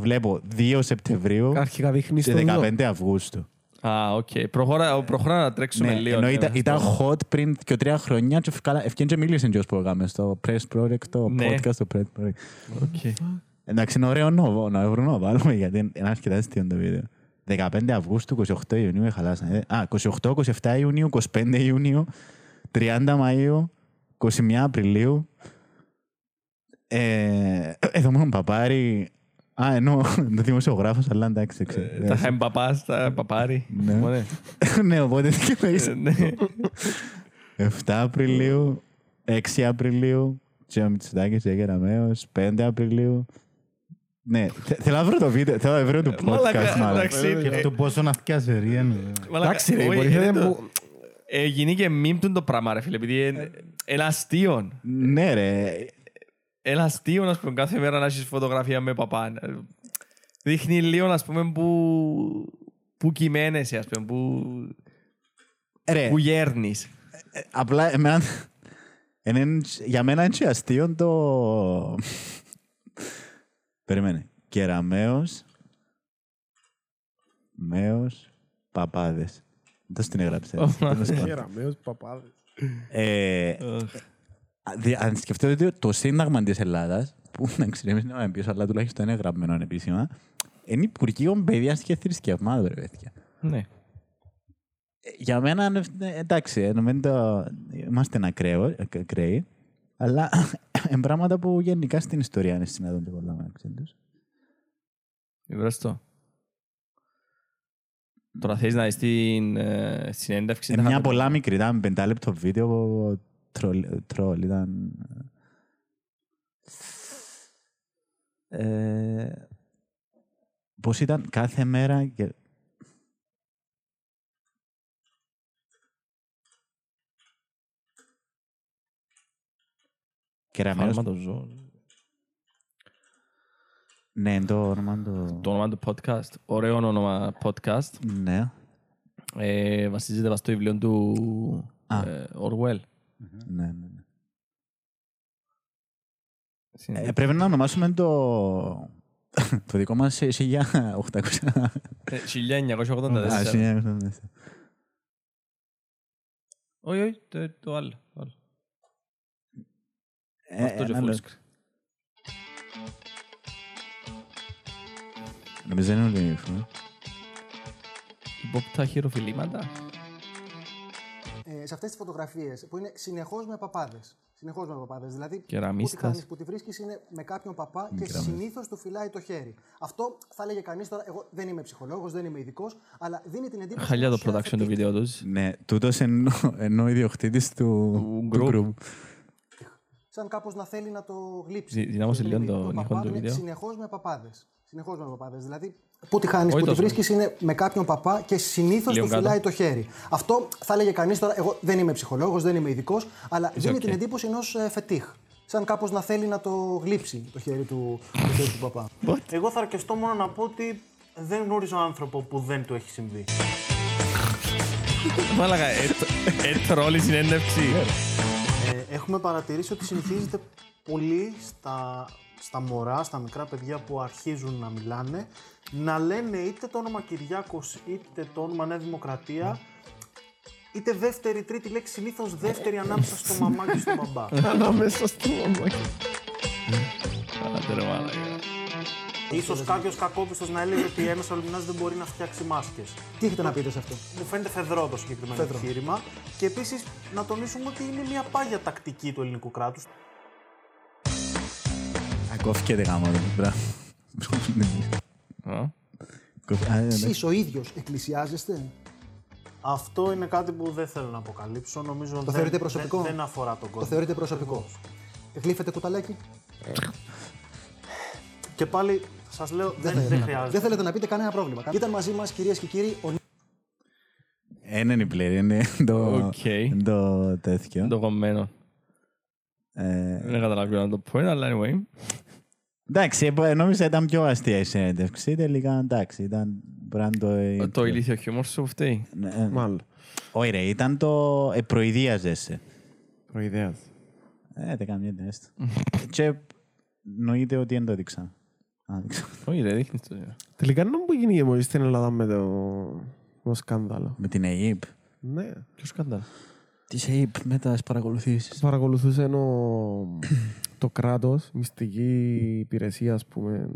βλέπω 2 Σεπτεμβρίου Αρχικά δείχνεις και το εδώ. 15 Αυγούστου. Α, οκ. Προχώρα, προχώρα να τρέξουμε Ναι, λίγο. ενώ ναι, ήταν, μέσα ήταν στο- hot πριν και τρία χρόνια και ευκάλα- ευκαιρία και μίλησε και ως που έκαμε στο Press Project, το Ναι. podcast του Press Project. Οκ. Εντάξει, είναι ωραίο να, να βρούμε να βάλουμε γιατί είναι αρκετά αστείο το βίντεο. 15 Αυγούστου, 28 Ιουνίου χαλάσανε. Α, 28, 27 Ιουνίου, 25 Ιουνίου, 30 Μαΐου, 21 Απριλίου. Ε, εδώ μόνο παπάρι. Α, ενώ το δημοσιογράφος, αλλά εντάξει. ξέρω. Ε, Τα χαίμ παπάς, τα παπάρι. Ναι. Ωραία. ναι, οπότε και να είσαι. Ε, ναι. 7 Απριλίου, 6 Απριλίου, και ο Μητσοτάκης έγινε αμέως, 5 Απριλίου. Ναι, θε- θέλω να βρω το βίντεο, θέλω να βρω το Μαλάκα, podcast μάλλον. εντάξει. και αυτό πόσο να φτιάσει ρε. είναι. Μαλάκα, Εντάξει ρε, όχι, μπορεί είναι να το- μου... ε, γίνει και μίμ το πράγμα ρε φίλε, επειδή είναι- είναι αστείο. Ναι ρε, Είναι αστείο, ας πούμε, κάθε μέρα να έχεις φωτογραφία με παπά. Δείχνει λίγο, ας πούμε, που, που κειμένεσαι, ας πούμε, που, ρε, που γέρνεις. απλά εμένα, είναι- για μένα είναι και αστείο το... Περίμενε, κεραμέως, μέος, παπάδες. Δεν την έγραψε. έτσι, τέλος αν σκεφτείτε ότι το Σύνταγμα της Ελλάδας, που να ξέρεις να είμαι πίσω, αλλά τουλάχιστον είναι γραμμένο επίσημα, είναι Υπουργείο Παιδείας και Θρησκευμάτων, ρε παιδιά. Ναι. Ε, Για μένα, ε, εντάξει, ε, νομίζω το- είμαστε ακραίο- ακ- ακραίοι, αλλά είναι πράγματα που γενικά στην ιστορία είναι συναντώνται πολλά μεταξύ τους. Βρες το. Τώρα θέλεις να δεις την ε, συνέντευξη. Είναι να μια το- πολλά μικρή, ήταν πεντάλεπτο βίντεο, που τρολ, τρολ ήταν... Ε, πώς ήταν κάθε μέρα και... Κεραμένος, Φάρμα το ζώο. ναι, το όνομα του... Το όνομα του podcast. Ωραίο όνομα podcast. Ναι, Ε, βασίζεται βάσει στο βιβλίο του Α. ε, Orwell. Ναι, ναι. ναι. Συνέντευξη. Ε, πρέπει να ονομάσουμε το... το δικό μας 1800... Ε, 1984. Α, 1984. Όχι, όχι, το- το άλλο. το άλλο. Ε, Αυτό και ένα full άλλο. screen. Νομίζω είναι όλοι οι φίλοι. Υπόπτα χειροφιλήματα. Ε, σε αυτές τις φωτογραφίες που είναι συνεχώς με παπάδες. Συνεχώς με παπάδες. Δηλαδή, Κεραμίστας. που τη, χάνεις, που τη βρίσκεις είναι με κάποιον παπά και συνήθως του φυλάει το χέρι. Αυτό θα έλεγε κανείς τώρα. Εγώ δεν είμαι ψυχολόγος, δεν είμαι ειδικός, αλλά δίνει την εντύπωση. Χαλιά το ενός, ε, production του φετίχ. βίντεο τους. Ναι, τούτος ενώ, ενώ ο ιδιοκτήτης του, Του του group. group. Σαν κάπως να θέλει να το γλύψει. Δι- δυνάμωσε Το λίγο γλύψει. το ηχό του βίντεο. Συνεχώς με παπάδες. Συνεχώς με παπάδες. Δηλαδή, που τη χάνεις, Όχι που τη τόσο. βρίσκεις είναι με κάποιον παπά και συνήθως Λίγο του κάτω. φυλάει το χέρι. Αυτό θα έλεγε κανείς τώρα. Εγώ δεν είμαι ψυχολόγος, δεν είμαι ειδικός, αλλά δίνει οκ. την εντύπωση ενός φετίχ. Σαν κάπως να θέλει να το γλύψει το χέρι του, το χέρι του παπά. Εγώ θα αρκεστώ μόνο να πω ότι δεν γνωρίζω άνθρωπο που δεν του έχει συμβεί. Μάλακα, ε, τ- ε, τρόλη συνέντευξη. Ε, έχουμε παρατηρήσει ότι συνηθίζεται πολύ στα, στα μωρά, στα μικρά παιδιά που αρχίζουν να μιλάνε, να λένε είτε το όνομα Κυριάκος είτε το όνομα Νέα Δημοκρατία, είτε δεύτερη, τρίτη λέξη, συνήθως δεύτερη ανάμεσα στο μαμά και στο μπαμπά. Ανάμεσα στο μαμάκι. Άντε ρε μάλακα. Ίσως κάποιος κακόπιστος να έλεγε ότι ένας Ολυμνάς δεν μπορεί να φτιάξει μάσκες. Τι έχετε να πείτε σε αυτό; Μου φαίνεται φεδρό το συγκεκριμένο Φεδρό. επιχείρημα. Και επίσης να τονίσουμε ότι είναι μια πάγια τακτική του ελληνικού κράτους. Ακόφηκε γάμο του. Μπράβο. Α. Κόφ- α, ναι. Εσείς ο ίδιος εκκλησιάζεστε; Αυτό είναι κάτι που δεν θέλω να αποκαλύψω. Νομίζω δεν, θεωρείτε προσωπικό; Δεν, δεν αφορά τον κόσμο. Το θεωρείτε προσωπικό; Γλύφετε κουταλάκι; Και πάλι σας λέω, δεν, θέλετε δεν να- χρειάζεται. Δεν θέλετε να πείτε κανένα πρόβλημα. Ήταν μαζί μας, κυρίες και κύριοι, ο Ε, Είναι η πλήρη, είναι το, Οκ. είναι το τέτοιο. Το κομμένο. Ε, Δεν καταλαβαίνω το point, αλλά anyway. Εντάξει, ε, νόμιζα ήταν πιο αστεία η συνέντευξη. Τελικά εντάξει, ήταν μπράντο. Το ηλίθιο χιούμορ σου φταίει. Ναι, Μάλλον. Όχι ρε, ήταν το ε, προειδίαζεσαι. Προειδέας. Ε, δεν κάνει έστω. Και νοείται ότι δεν το έδειξα. Α, δείξα. Όχι ρε, δείχνεις το. Τελικά να μου γίνει μόλις στην Ελλάδα με το, το σκάνδαλο. Με την ΑΕΠ. Ναι. Ποιο σκάνδαλο; Της ΑΕΠ με τα παρακολουθήσει. Παρακολουθούσε ο, το κράτος, μυστική υπηρεσία ας πούμε,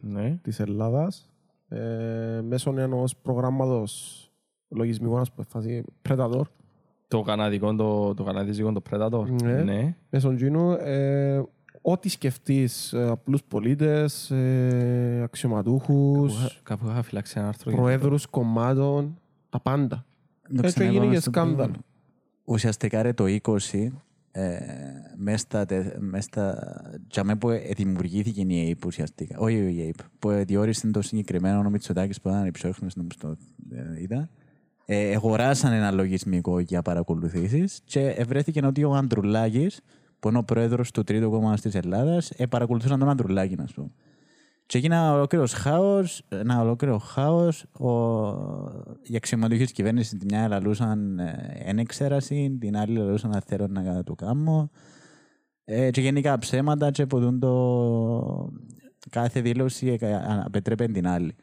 Ναι. της Ελλάδας ε, μέσω ενός προγράμματος λογισμικού, ας πούμε, φάση Predator, Το καναδικό, το, το καναδίζικο, το Predator. Ναι. ναι. μέσω εκείνου, ε, ό,τι σκεφτείς, ε, απλούς πολίτες, ε, αξιωματούχους, Κάπου- Κάπου είχα φυλάξει ένα άρθρο. για αυτό. προέδρους κομμάτων, τα πάντα. Έτσι έγινε και σκάνδαλο. Ουσιαστικά ρε το 20, ε, μέσα στα, τε- μες στα τζαμέ που ε, δημιουργήθηκε η ΑΕΠ ουσιαστικά, όχι η ΑΕΠ, που ε, διόρισε το συγκεκριμένο ο Μητσοτάκης που ήταν υψόχρονος, νομίζω το ε, είδα, ε, εγωράσαν ένα λογισμικό για παρακολουθήσεις και ευρέθηκε ότι ο Ανδρουλάκης, που είναι ο πρόεδρος του Τρίτου Κόμματος της Ελλάδας, ε, παρακολουθούσαν τον Ανδρουλάκη, να πούμε. Και έγινε ένα ολόκληρο χάος, ένα ολόκληρο χάος. Οι αξιωματούχοι της κυβέρνησης την μια λαλούσαν ε, ένεξεραση, την άλλη λαλούσαν να θέλω να το κάνω. Ε, και γενικά ψέματα και ποτούν το κάθε δήλωση ε, κα- απετρέπεν την άλλη.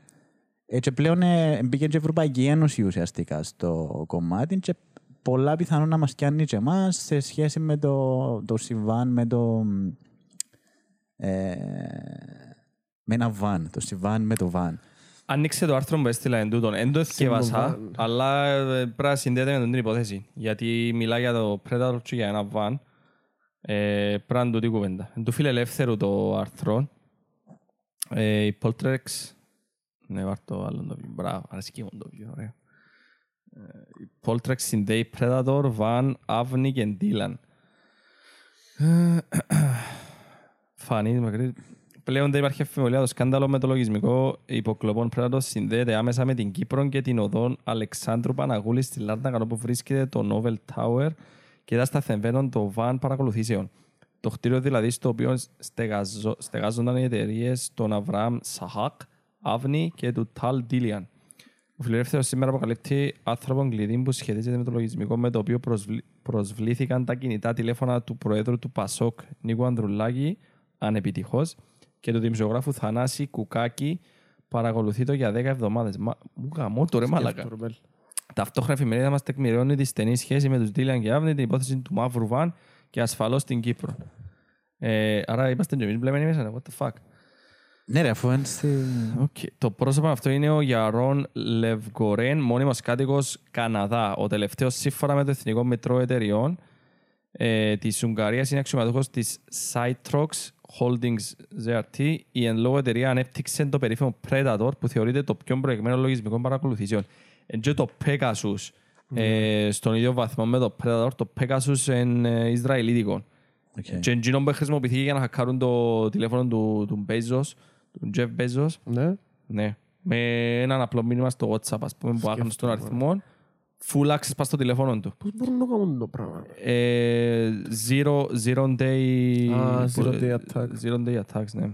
Ε, και πλέον ε, μπήκε και η Ευρωπαϊκή Ένωση ουσιαστικά στο κομμάτι και πολλά πιθανόν να μας πιάνει και εμάς σε σχέση με το, το συμβάν, με το... Ε, με ένα βαν, το συμβάν με το βαν. Άνοιξε το άρθρο που έστειλα εν τούτον. Εν το εθιέβασα, van. αλλά ε, πρέπει να συνδέεται με την υπόθεση. Γιατί μιλά για το Predator και για ένα van. Ε, πρέπει να τούτη κουβέντα. Εν του φιλελεύθερου το άρθρο. Ε, η Poltrex... Ναι, βάρ' το άλλο το βιβλίο. Μπράβο, αρέσκει μου το βιβλίο, ωραίο. Ε, η Poltrex συνδέει Predator, Van, Avni και Dylan. Ε, Φανή, μακρύ. Πλέον δεν υπάρχει αμφιβολία. Το σκάνδαλο με το λογισμικό υποκλοπών Predator συνδέεται άμεσα με την Κύπρο και την οδόν Αλεξάνδρου Παναγούλης στη Λάρνακα όπου βρίσκεται το Novel Tower και τα σταθεμμένων το van παρακολουθήσεων. Το κτίριο δηλαδή στο οποίο στεγαζο- στεγάζονταν οι εταιρείες των Αβραάμ Σαχάκ, Αύνη και του Ταλ Ντίλιαν. Ο φιλελεύθερος σήμερα αποκαλύπτει άνθρωπον κλειδί που σχετίζεται με το λογισμικό με το οποίο προσβλη- προσβλήθηκαν τα κινητά τηλέφωνα του Προέδρου του Πασόκ Νίκου Ανδρουλάκη ανεπιτυχώς και του δημοσιογράφου Θανάση Κουκάκη παρακολουθεί το για 10 εβδομάδες. Μα, μου γαμώ το ρε μαλακα. Ταυτόχρονα η εφημερίδα μας τεκμηριώνει τη στενή σχέση με τους Ντίλιαν και Αύνη, την υπόθεση του Μαύρου Βαν και ασφαλώς στην Κύπρο. Ε, άρα είμαστε και εμείς μπλεμμένοι μέσα. What the fuck. Ναι, ρε, αφού είναι στη... Okay. Το πρόσωπο αυτό είναι ο Γιαρόν Λευγκορέν, μόνιμος κάτοικος Καναδά. Ο τελευταίος σύμφωνα με το Εθνικό Μετρό Εταιριών ε, της Ουγγαρίας είναι αξιωματούχος της Citrox Holdings ZRT. Η εν λόγω εταιρεία ανέπτυξε το περίφημο Predator που θεωρείται το πιο προηγμένο λογισμικό παρακολουθήσεων. Εν και το Pegasus ε, στον ίδιο βαθμό με το Predator, το Pegasus είναι ε, Ισραηλίτικο. Okay. Και εκείνο που χρησιμοποιήθηκε για να χακάρουν το τηλέφωνο του, του Bezos, του Jeff Bezos, Ναι. ναι. Με έναν απλό μήνυμα στο WhatsApp, ας πούμε, που άγνωστο τον αριθμό, full access πας στο τηλέφωνο του. Πώς μπορούν να κάνουν το πράγμα; Ε, zero, zero day... Α, zero day attack. Zero day attacks, ναι.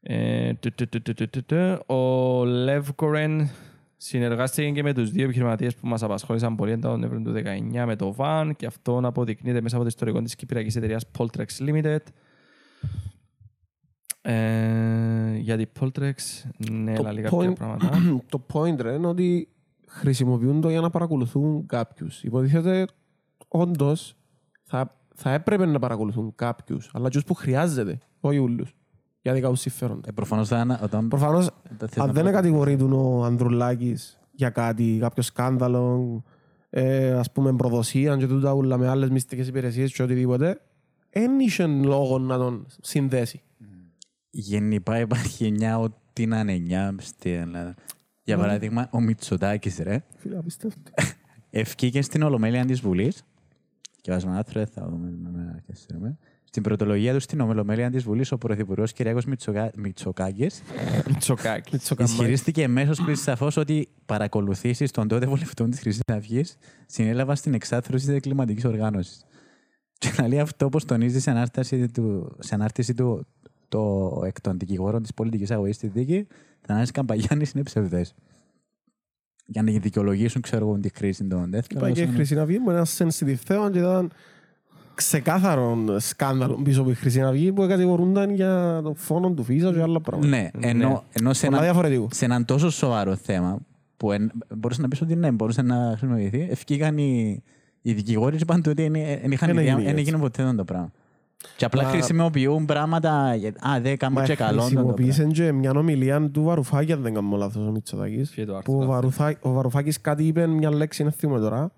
Ε, του, του, του, του, του, του, του. Ο Lev Koren συνεργάστηκε και με τους δύο επιχειρηματίες που μας απασχόλησαν πολύ τον Νοέμβριο του 2019 με το VAN και αυτό αποδεικνύεται μέσα από το ιστορικό της κυπριακής εταιρείας Poltrex Limited. Ε, για την Poltrex, ναι, Το λαλεί κάποια point- πράγματα. το point ρε, είναι ότι χρησιμοποιούν το για να παρακολουθούν κάποιους. Υποτίθεται όντως θα, θα έπρεπε να παρακολουθούν κάποιους, αλλά του που χρειάζεται, όχι όλου. Για δικά τους συμφέροντα. Ε, προφανώς θα είναι όταν... Προφανώς, τα θες αν να δεν πω- κατηγορείται ο Ανδρουλάκης για κάτι, κάποιο σκάνδαλο, ε, ας πούμε προδοσία και τούτα ούλα με άλλες μυστικές υπηρεσίες και οτιδήποτε, δεν είχε λόγο να τον συνδέσει. Γενικά υπάρχει μια ό,τι να είναι μια στην Ελλάδα. Για παράδειγμα, ο Μητσοτάκης, ρε, Φίλε, απίστευτο. ευκήκε στην Ολομέλεια της Βουλής και βάζουμε ένα thread, θα δούμε με και στείλουμε. Στην πρωτολογία του στην Ολομέλεια της Βουλής, ο Πρωθυπουργός Κυριάκος Μητσοκα... Μητσοκάκης Τσοκάκι. ισχυρίστηκε εμέσως πριν σαφώς ότι παρακολουθήσεις των τότε βουλευτών της Χρυσής Αυγής συνέλαβαν στην εξάθρωση της κλιματική οργάνωσης. Και να λέει αυτό όπως τονίζει σε ανάρτηση του, σε ανάρτηση του το εκ των δικηγόρων της πολιτικής αγωγής στη δίκη, τα ανάρτηση Καμπαγιάννης είναι ψευδές. Για να δικαιολογήσουν, ξέρω εγώ, τη κρίση των δεύτερων. Είπα και η Χρυσή Αυγή μου ένας sensitive θέμα και ήταν ξεκάθαρο σκάνδαλο πίσω από η Χρυσή Αυγή που κατηγορούνταν για το φόνο του Φίσα και άλλα πράγματα. Ναι, ενώ, ενώ σε, Πολλά ένα, διαφορετικού. σε έναν τόσο σοβαρό θέμα που εν, μπορούσε να πεις ότι ναι, μπορούσε να χρησιμοποιηθεί, ευκήγαν οι, οι δικηγόροι και είπαν ότι δεν δεν είχαν Δεν ιδέα, έγινε δεν έτσι. έγινε ποτέ το πράγμα. Και απλά Μα- χρησιμοποιούν πράγματα, για- α, δεν κάνουν Μα και καλό. το πράγμα. χρησιμοποίησαν και μια ομιλία του Βαρουφάκη, αν δεν κάνω λάθος, ο Μητσοτάκης. Ποιο το Που ο, άρθρο. Βαρουθά, ο Βαρουφάκης κάτι είπε, μια λέξη, δεν θυμούμαι τώρα,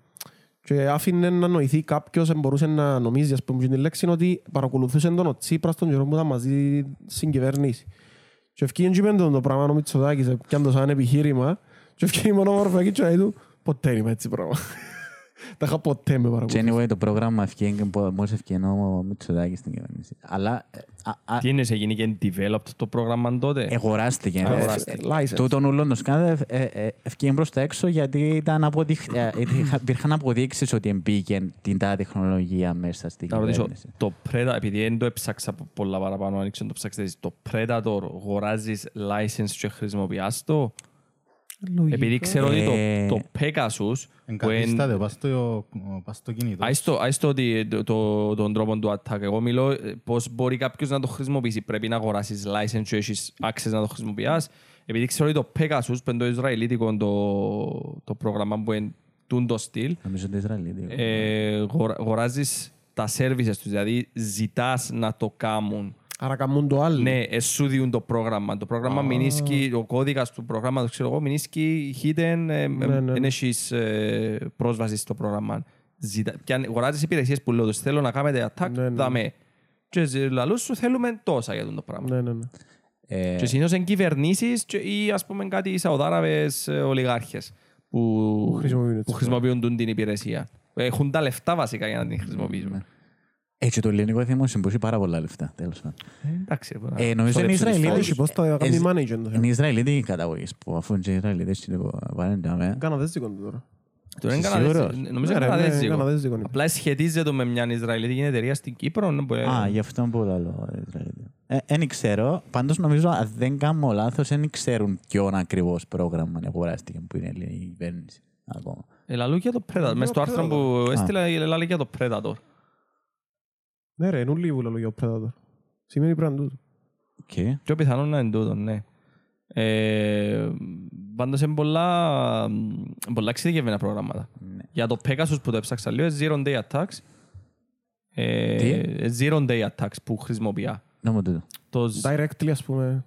και άφηνε να νοηθεί κάποιος, μπορούσε να νομίζει, ας πούμε, την λέξη είναι ότι παρακολουθούσε τον ο Τσίπρας τον καιρό που ήταν μαζί στην κυβέρνηση. Και ευκήγεν και είπε τον το πράγμα ο Μητσοτάκης, πιάνε το σαν επιχείρημα, και ευκήγεν μόνο ο Βαρουφάκης και λέει του, ποτέ δεν είμαι έτσι πράγμα. Τα είχα ποτέ με Και παρακολουθήσει. anyway, το πρόγραμμα ευκήγε, μόλις ευκήγε ο Μητσοτάκης στην κυβέρνηση. Αλλά ε, α, α, Τι είναι, σε γίνει και developed το πρόγραμμα τότε; εγωράστηκε. Αγοράστηκε. Ε, License. Τούτον ούλον το σκάνδαλο ε, ε, ευκήγε προς τα έξω γιατί ήταν αποδείχ, ε, είχα- υπήρχαν αποδείξεις ότι εμπήκε την τάδε τεχνολογία μέσα στην Να ρωτήσω, κυβέρνηση. το Predator, επειδή δεν το έψαξα πολλά παραπάνω, άνοιξε να το ψάξετε εσείς, το Predator αγοράζεις license και χρησιμοποιάς το; Επειδή ξέρω ότι Ε, το, το Pegasus, που Εγκαθίσταται, εν- πας στο, πας στο κινητό. Άις το- άις το ότι το, το, τον τρόπο του attack. Εγώ μιλώ ε, πώς μπορεί κάποιος να το χρησιμοποιήσει. Πρέπει να αγοράσεις license και έχεις access να το χρησιμοποιάς. Επειδή ξέρω ότι το Pegasus, που είναι το Ισραηλίτικο το, το πρόγραμμα που είναι τούν το στυλ, Νομίζω το Ισραηλίδιο. ε, αγορα- αγοράζεις τα services τους, δηλαδή ζητάς να το κάνουν. Άρα καμούν το άλλο. Ναι, εσού διούν το πρόγραμμα. Το πρόγραμμα μηνίσκει, ο κώδικας του προγράμματος, ξέρω εγώ, μηνίσκει hidden, ε, Ναι, ναι. δεν έχεις ε, πρόσβαση στο πρόγραμμα. Ζητά, και αν αγοράζεις υπηρεσίες που λέω τους, θέλω να κάνετε attack, Ναι, ναι. δαμέ. Και ζε- λαλούς σου θέλουμε τόσα για το πράγμα. Ναι, ναι, ναι. Ε, Και συνήθως είναι κυβερνήσεις και- ή ας πούμε κάτι Σαουδάραβες ε, ολιγάρχες που, χρησιμοποιούν έτσι. που χρησιμοποιούν τούν την υπηρεσία. Έχουν τα λεφτά βασικά για να την Ναι. χρησιμοποιήσουν. Έτσι το ελληνικό δημόσιο που έχει πάρα πολλά λεφτά, τέλος πάντων. Ε, Εντάξει, μπορεί να Ε, νομίζω είναι ξοδέψουν τις Ισραηλίδες. φόρους. Όχι, πώς τα κάνει Ε, manager το θέμα. Είναι Ισραηλίδικη καταγωγή που αφού είναι και Ισραηλίδες είναι που πάνε ντάμε. Καναδέζικο του τώρα. Το είναι Είσαι καναδέζικο. σίγουρος; Νομίζω Ναι, είναι ρε, ναι, καναδέζικο. καναδέζικο είναι. Απλά σχετίζεται με μια Ισραηλιτική εταιρεία στην Κύπρο. ναι, που, ε, Α, γι' αυτό που λέω Ισραηλίδιο. Ε, Δεν ξέρω, πάντως νομίζω αν δεν κάνω λάθος δεν ξέρουν ποιον ακριβώς πρόγραμμα αγοράστηκε που είναι η ελληνική κυβέρνηση ακόμα. ε, λαλού για το Predator. Μες στο άρθρο που έστειλα, ε, λαλεί για το Predator. Ναι ρε, είναι όλοι που λέω για ο Predator. Σημαίνει πράγμα τούτο. Okay. Πιο πιθανόν να είναι τούτο, ναι. Ε, πάντως είναι πολλά, πολλά εξειδικευμένα προγράμματα. Ναι. Για το Pegasus που το έψαξα λίγο, Zero Day Attacks. Ε, Τι; Zero Day Attacks που χρησιμοποιεί. Να μου τούτο. Το, Directly, ας πούμε.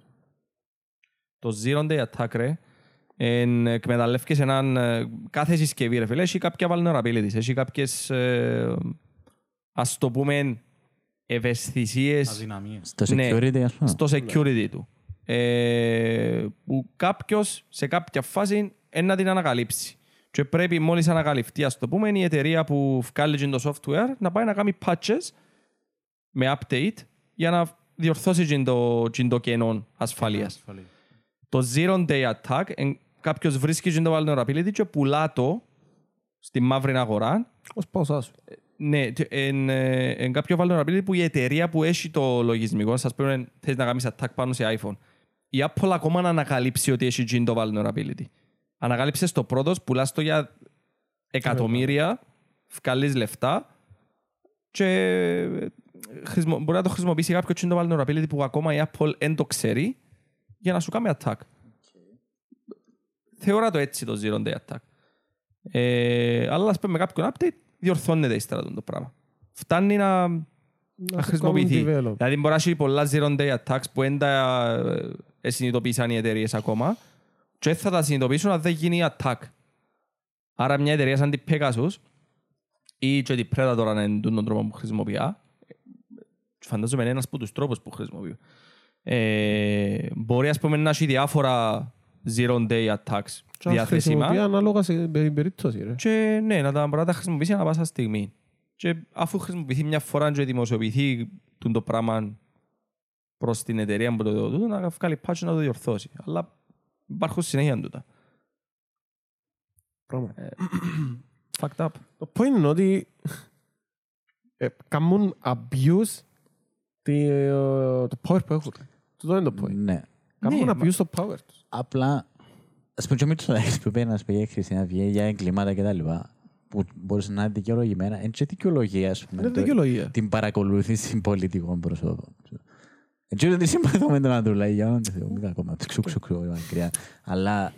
το Zero Day Attack, ρε, εν, εκμεταλλεύκες έναν, ε, κάθε συσκευή, ρε φίλε, έχει κάποια vulnerabilities, έχει κάποιες, ε, ας το πούμε, ευαισθησίες Αδυναμίες. Στο Ναι. security ας πούμε. στο security του. Ε, που κάποιος σε κάποια φάση είναι να την ανακαλύψει. Και πρέπει μόλις ανακαλυφθεί, ας το πούμε, η εταιρεία που βγάλει το software να πάει να κάνει patches με update για να διορθώσει τζιν το, τζιν το κενό ασφαλείας. Ασφαλή. Το zero day attack, εν, κάποιος βρίσκει τζιν το vulnerability και πουλά το στη μαύρη αγορά Ως πάω σας. Ναι, τε- εν, ε, εν κάποιο vulnerability που η εταιρεία που έχει το λογισμικό, σας πούμε, θες να κάνεις attack πάνω σε iPhone. Η Apple ακόμα να ανακαλύψει ότι έχει γίνει το vulnerability. Ανακάλυψες το πρώτος, πουλάς το για εκατομμύρια, βγάλεις λεφτά και ε, χρησιμο- μπορεί να το χρησιμοποιήσει κάποιο τσιν το vulnerability που ακόμα η Apple δεν το ξέρει για να σου κάνει attack. Θεωρώ το έτσι το zero day attack. Ε, αλλά ας πούμε με κάποιον update διορθώνεται ύστερα το πράγμα. Φτάνει να, να το χρησιμοποιηθεί. κάνουν develop. Δηλαδή μπορεί να έχει πολλά zero day attacks που δεν τα ε, συνειδητοποίησαν οι εταιρείες ακόμα και δεν θα τα συνειδητοποιήσουν αν δεν γίνει attack. Άρα μια εταιρεία σαν την Pegasus ή και την Predator αν είναι τον τρόπο που χρησιμοποιεί φαντάζομαι είναι ένας από τους τρόπους που χρησιμοποιεί. Ε, μπορεί ας πούμε να έχει διάφορα zero day attacks Και να χρησιμοποιεί διαθέσιμα ανάλογα σε περί- περίπτωση, ρε. και ναι, να τα μπορεί να τα χρησιμοποιήσει ανά πάσα στιγμή. Και αφού χρησιμοποιηθεί μια φορά και δημοσιοποιηθεί τούτο το πράγμα προς την εταιρεία που το δίνει, να βγάλει patch να το διορθώσει. Αλλά υπάρχουν συνέχεια τούτα. Πράγμα. Fucked up. Το point είναι ότι ε, κάνουν abuse τη- ε, το power που έχουν. Τούτο είναι το point. Ναι. Κάνουν Ναι, abuse το power τους. Απλά, ας πούμε και ο Μητσοτάκης που πήγε να σου πει για Χριστίνα Αυγή, για εγκλήματα κτλ. που μπορούσε να είναι δικαιολογημένα, είναι και δικαιολογία, ας πούμε. Είναι το- δικαιολογία. Την παρακολούθηση πολιτικών προσώπων. Έτσι ότι συμπαθώ με τον Ανδρούλα, για όνομα του Θεού, μην ακόμα, ξου ξου ξου, μακριά. Αλλά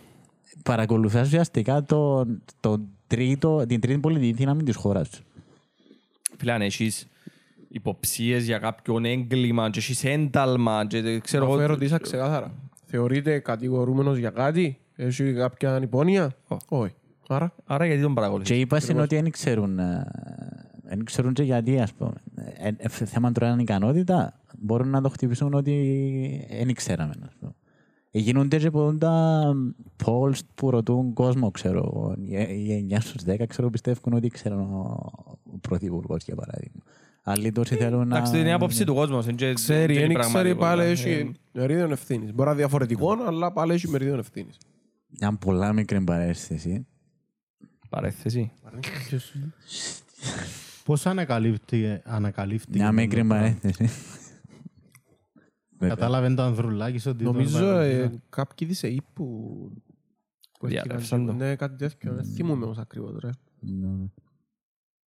παρακολουθάς ουσιαστικά τον, τον τρίτο, την τρίτη πολιτική δύναμη της χώρας σου. Φίλε, αν έχεις υποψίες για κάποιον έγκλημα και έχεις ένταλμα και δεν ξέρω Να εγώ... φέρω ρωτήσα ξεκάθαρα. Θεωρείται κατηγορούμενος για κάτι, έχει κάποια υπόνοια. Όχι. Άρα, Άρα γιατί τον Και παρακολουθείς. είπα στην ότι δεν ξέρουν, ε, δεν ξέρουν και γιατί, ας πούμε. Ε, ε, θέμα τώρα είναι ικανότητα, μπορούν να το χτυπήσουν ότι δεν ξέραμε, ας πούμε. Ε, Γίνονται και πολλά polls που ρωτούν κόσμο, ξέρω. εγώ. Οι- Οι 9 στους 10, ξέρω, πιστεύουν ότι ξέρουν ο ο πρωθυπουργός, για παράδειγμα. Άλλοι τόσοι θέλουν να... Εντάξει, είναι η άποψη του κόσμου. είναι και- ξέρει, και η δεν ξέρει, πραγματικότητα. πάλι Ε, έχει μερίδιο ευθύνης. Μπορεί να είναι διαφορετικό, αλλά πάλι έχει μερίδιο ευθύνης. Μια πολλά μικρή παρέστηση. Παρέθεση. Πώς ανακαλύπτει, ανακαλύφθηκε... Μια μικρή παρέστηση. Κατάλαβε το Ανδρουλάκης ότι... τον Νομίζω παρακολουθήσα. ε, κάποιοι ΔΣΕΗ που... που Διαδεύσαν έφυγαν, το. Ναι, κάτι τέτοιο. Δεν θυμούμαι όμως ακριβώς, ρε. Ναι.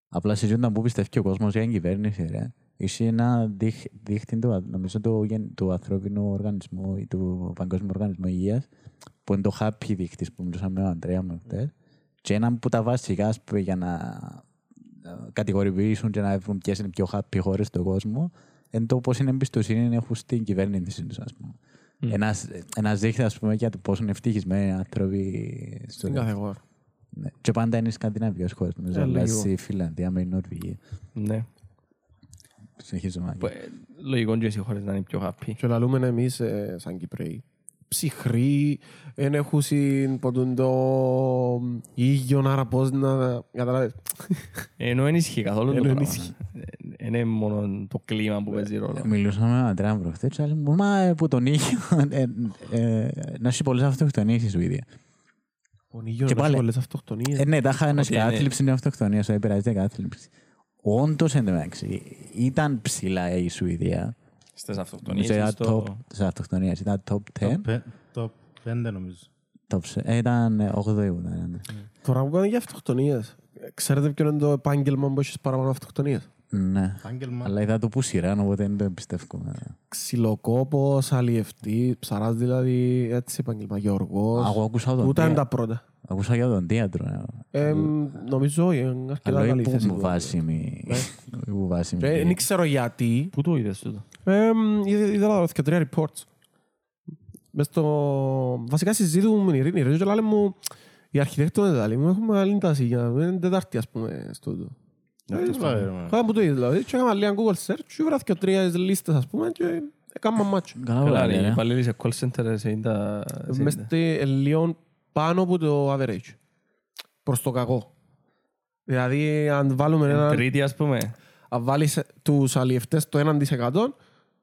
Απλά συζητούνταν που πιστεύει και ο κόσμος για την κυβέρνηση, ρε. Είσαι ένα δείχ- δείκτη του, νομίζω, του, γεν- του ανθρώπινου οργανισμού ή του Παγκόσμιου Οργανισμού Υγείας, που είναι το happy δείκτης που μιλούσαμε με τον Αντρέα μου χτες. Και ένα που τα βασικά, ας πούμε, για να ε, κατηγορηποιήσουν και να βρουν ποιες είναι οι πιο happy χώρες στον κόσμο, είναι το πώς είναι εμπιστοσύνη έχουν στην κυβέρνηση τους, ας πούμε. Ένας, ένας δείχτης, ας πούμε, για το πόσο είναι ευτυχισμένοι οι άνθρωποι στο Στην κάθε χώρα. ναι. Και πάντα είναι οι σκανδιναβικές χώρες, νομίζω, Ε, αλλά λίγο. στη Φιλανδία με η Νορβηγία. Ναι. Συνεχίζουμε. Που, ε, Λογικό και οι χώρες να είναι πιο happy. Και λαλούμε εμείς ε, σαν Κυπρέοι. Ψυχροί, δεν έχουν συμποτούν το ήγιον, άρα πώς να... Καταλάβες. Ενώ δεν ισχύει καθόλου το Ενώ πράγμα. ενίσχυει. Ε, Είναι μόνο το κλίμα που παίζει ρόλο. Μιλούσαμε με τον Αντρέα προχθές και λέει μου, μα ε, που τον Ήγιο, ε, ε, να έχει πολλές αυτοκτονίες στη Σουηδία. Ο ήγιον Και έχει πάλι- πολλές αυτοκτονίες. Ε, ναι, τα είχα ένας Ότι είναι- κάθλιψη είναι αυτοκτονία, so επηρεάζει την κάθλιψη. Όντως, εν τω μεταξύ, ήταν ψηλά η Σουηδία. Στις αυτοκτονίες. Νομίζω ήταν στο- top, στις αυτοκτονίες, ήταν top 10. Το πε- Το πέντε νομίζω. Top, σε- ε, ήταν 8 ήταν. Τώρα που πάνε για αυτοκτονίες. ε, Ξέρετε ποιο είναι το επάγγελμα που έχεις παραπάνω αυτοκτονίες; Ναι. Επάγγελμα. Αλλά είδα το που σειρά, οπότε δεν το εμπιστεύομαι. Ξυλοκόπος, αλλιευτή, ψαράς δηλαδή, έτσι επάγγελμα, γεωργός. Εγώ άκουσα τον Τούτα είναι Δία. τα πρώτα. Άκουσα για τον Δίατρο. ε. Ε, νομίζω όχι, είναι αρκετά Αλλά καλή είναι θέση. που του. βάσιμη. που βάσιμη. Ε, Δεν ξέρω γιατί. Πού το είδες τούτο. Ε, είδα- Είδα τα και τρία reports. Μες στο... Βασικά συζήτουμε με την Ειρήνη, ρε, και λέει μου, οι αρχιτέκτονες δηλαδή, μου έχουμε άλλη τάση για να είναι τετάρτη, ας πούμε, στο τούτο. Κάνα που το είδες, δηλαδή, και έκανα λίγα Google search και βράθηκα και τρία λίστες, ας πούμε, και έκανα μάτσο. Καλά Καλά, βγάλε, οι ρε. υπαλλήλοι σε call center σε είναι τα... σε Μες είναι. στη λίγο πάνω από το average. Προς το κακό. Δηλαδή, αν βάλουμε Εν ένα... Τρίτη, ας πούμε. αν βάλεις τους αλλιευτές το 1%,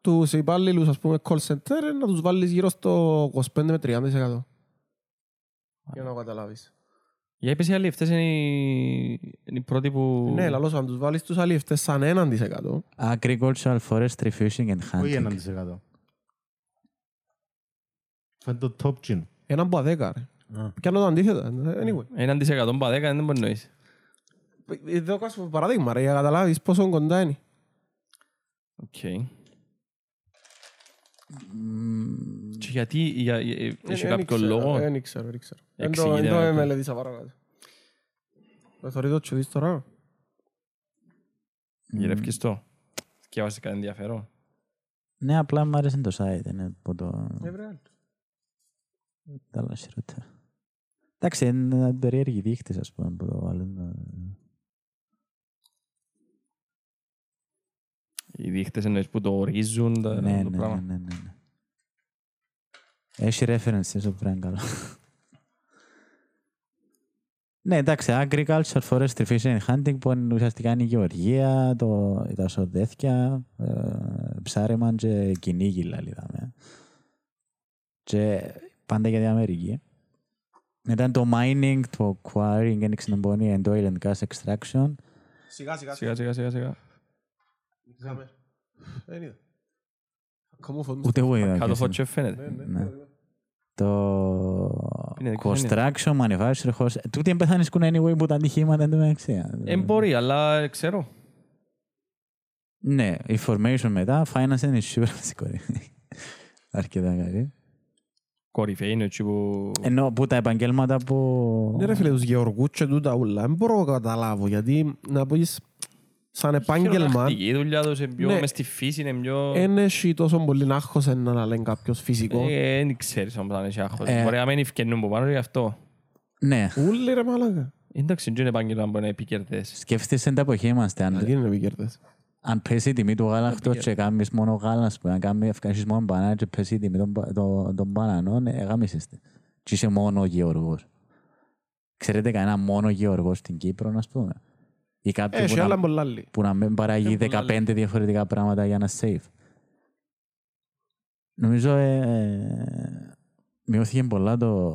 τους υπάλληλους, ας πούμε, call center, ε, να τους βάλεις γύρω στο 25 με 30%. Για να καταλάβεις. Για είπες οι άλλοι, αυτές είναι οι, είναι οι πρώτοι που... Ναι, λαλώς, αν τους βάλεις τους αλλιευτές σαν 1%, Agricultural, forestry, fishing and Όχι hunting. έναν της εκατό; Φαίνεται το top chin. ένα από 10, ρε. Πιάνω το αντίθετα. Anyway. Έναν της εκατόν πα δέκα, δεν μπορεί να νοείς. Εδώ κάνω παράδειγμα, ρε, για να καταλάβεις πόσο κοντά είναι. Οκ. Και γιατί, για, για- Ε, έχει εν κάποιο ήξερα, λόγο; Δεν ήξερα, δεν ήξερα. Δεν το- Εξηγείται δεν το αυτό. μελετήσα παρακάτω. Το θωρεί το τσουδείς τώρα; Γυρεύκεις το. Και έβασες κάτι ενδιαφέρον; Ναι, απλά μου άρεσε το site. Είναι από το... Ε, βρε, Τα άλλα χειρότερα. Εντάξει, είναι περίεργοι δείχτες, ας πούμε, που το βάλουν. Οι δείχτες εννοείς που το ορίζουν τα- Ναι, το ναι, πράγμα. ναι, ναι, ναι. Έχει references, το πράγμα καλό. Ναι, εντάξει, agriculture, forestry, fishing and hunting που είναι ουσιαστικά είναι η γεωργία, το, τα σοδέθια, ε, ψάρεμα και κυνήγι, είδαμε. Και πάντα για την Αμερική. Μετά το mining, το quarrying, ένιξη την πονή, and oil and gas extraction. Σιγά, σιγά. Σιγά, σιγά, σιγά, σιγά. Δεν είδα. Ακόμα φωνούς. Ούτε εγώ είδα. Κάτω ποιος φωτιά είναι. φαίνεται. Ναι. Το Είναι, ποιος είναι. construction, manufacturing, host. Τούτοι εμπεθάνισκουν anyway που τα ατυχήματα εν τω μεταξύ. Ε, μπορεί, αλλά ε, ξέρω. Ναι, information μετά, finance and insurance κορυφή. Αρκετά καλή. Κορυφαίοι είναι έτσι που... Ενώ που τα επαγγέλματα που... Ναι ρε φίλε, τους γεωργούς και τούτα ούλα. Δεν μπορώ να καταλάβω, γιατί να πεις σαν επάγγελμα Χειροτακτική δουλειά τους είναι πιο Ναι. μες στη φύση, είναι πιο... δεν έχει τόσο πολύ άγχος ένα να λέει κάποιος φυσικό. Ε, Δεν ξέρεις όμως αν έχει άγχος. Ε. Μπορεί να μην ευκαινούν που πάνω γι' αυτό. Ναι, Ούλοι ρε μάλακα. Εντάξει, δεν είναι επάγγελμα που είναι επικερδές. σκέφτεσαι την εποχή είμαστε. Γιατί Αν, είναι επικερδές; αν πέσει η τιμή του γάλακτος πήγε. και κάνεις μόνο γάλα, ας πούμε, αν κάνεις ευκάσεις μόνο μπανάνα και πέσει η τιμή των, μπα- των, των μπανανών, ε, γάμισεστε. Και είσαι μόνο γεωργός. Ξέρετε κανένα μόνο γεωργός στην Κύπρο, ας πούμε; Ή κάποιοι Έχει που, άλλα να, πολλά άλλοι. που να μην παραγεί Έχουν πολλά 15 διαφορετικά πράγματα για να save. Νομίζω ε, ε, μειώθηκε πολλά το,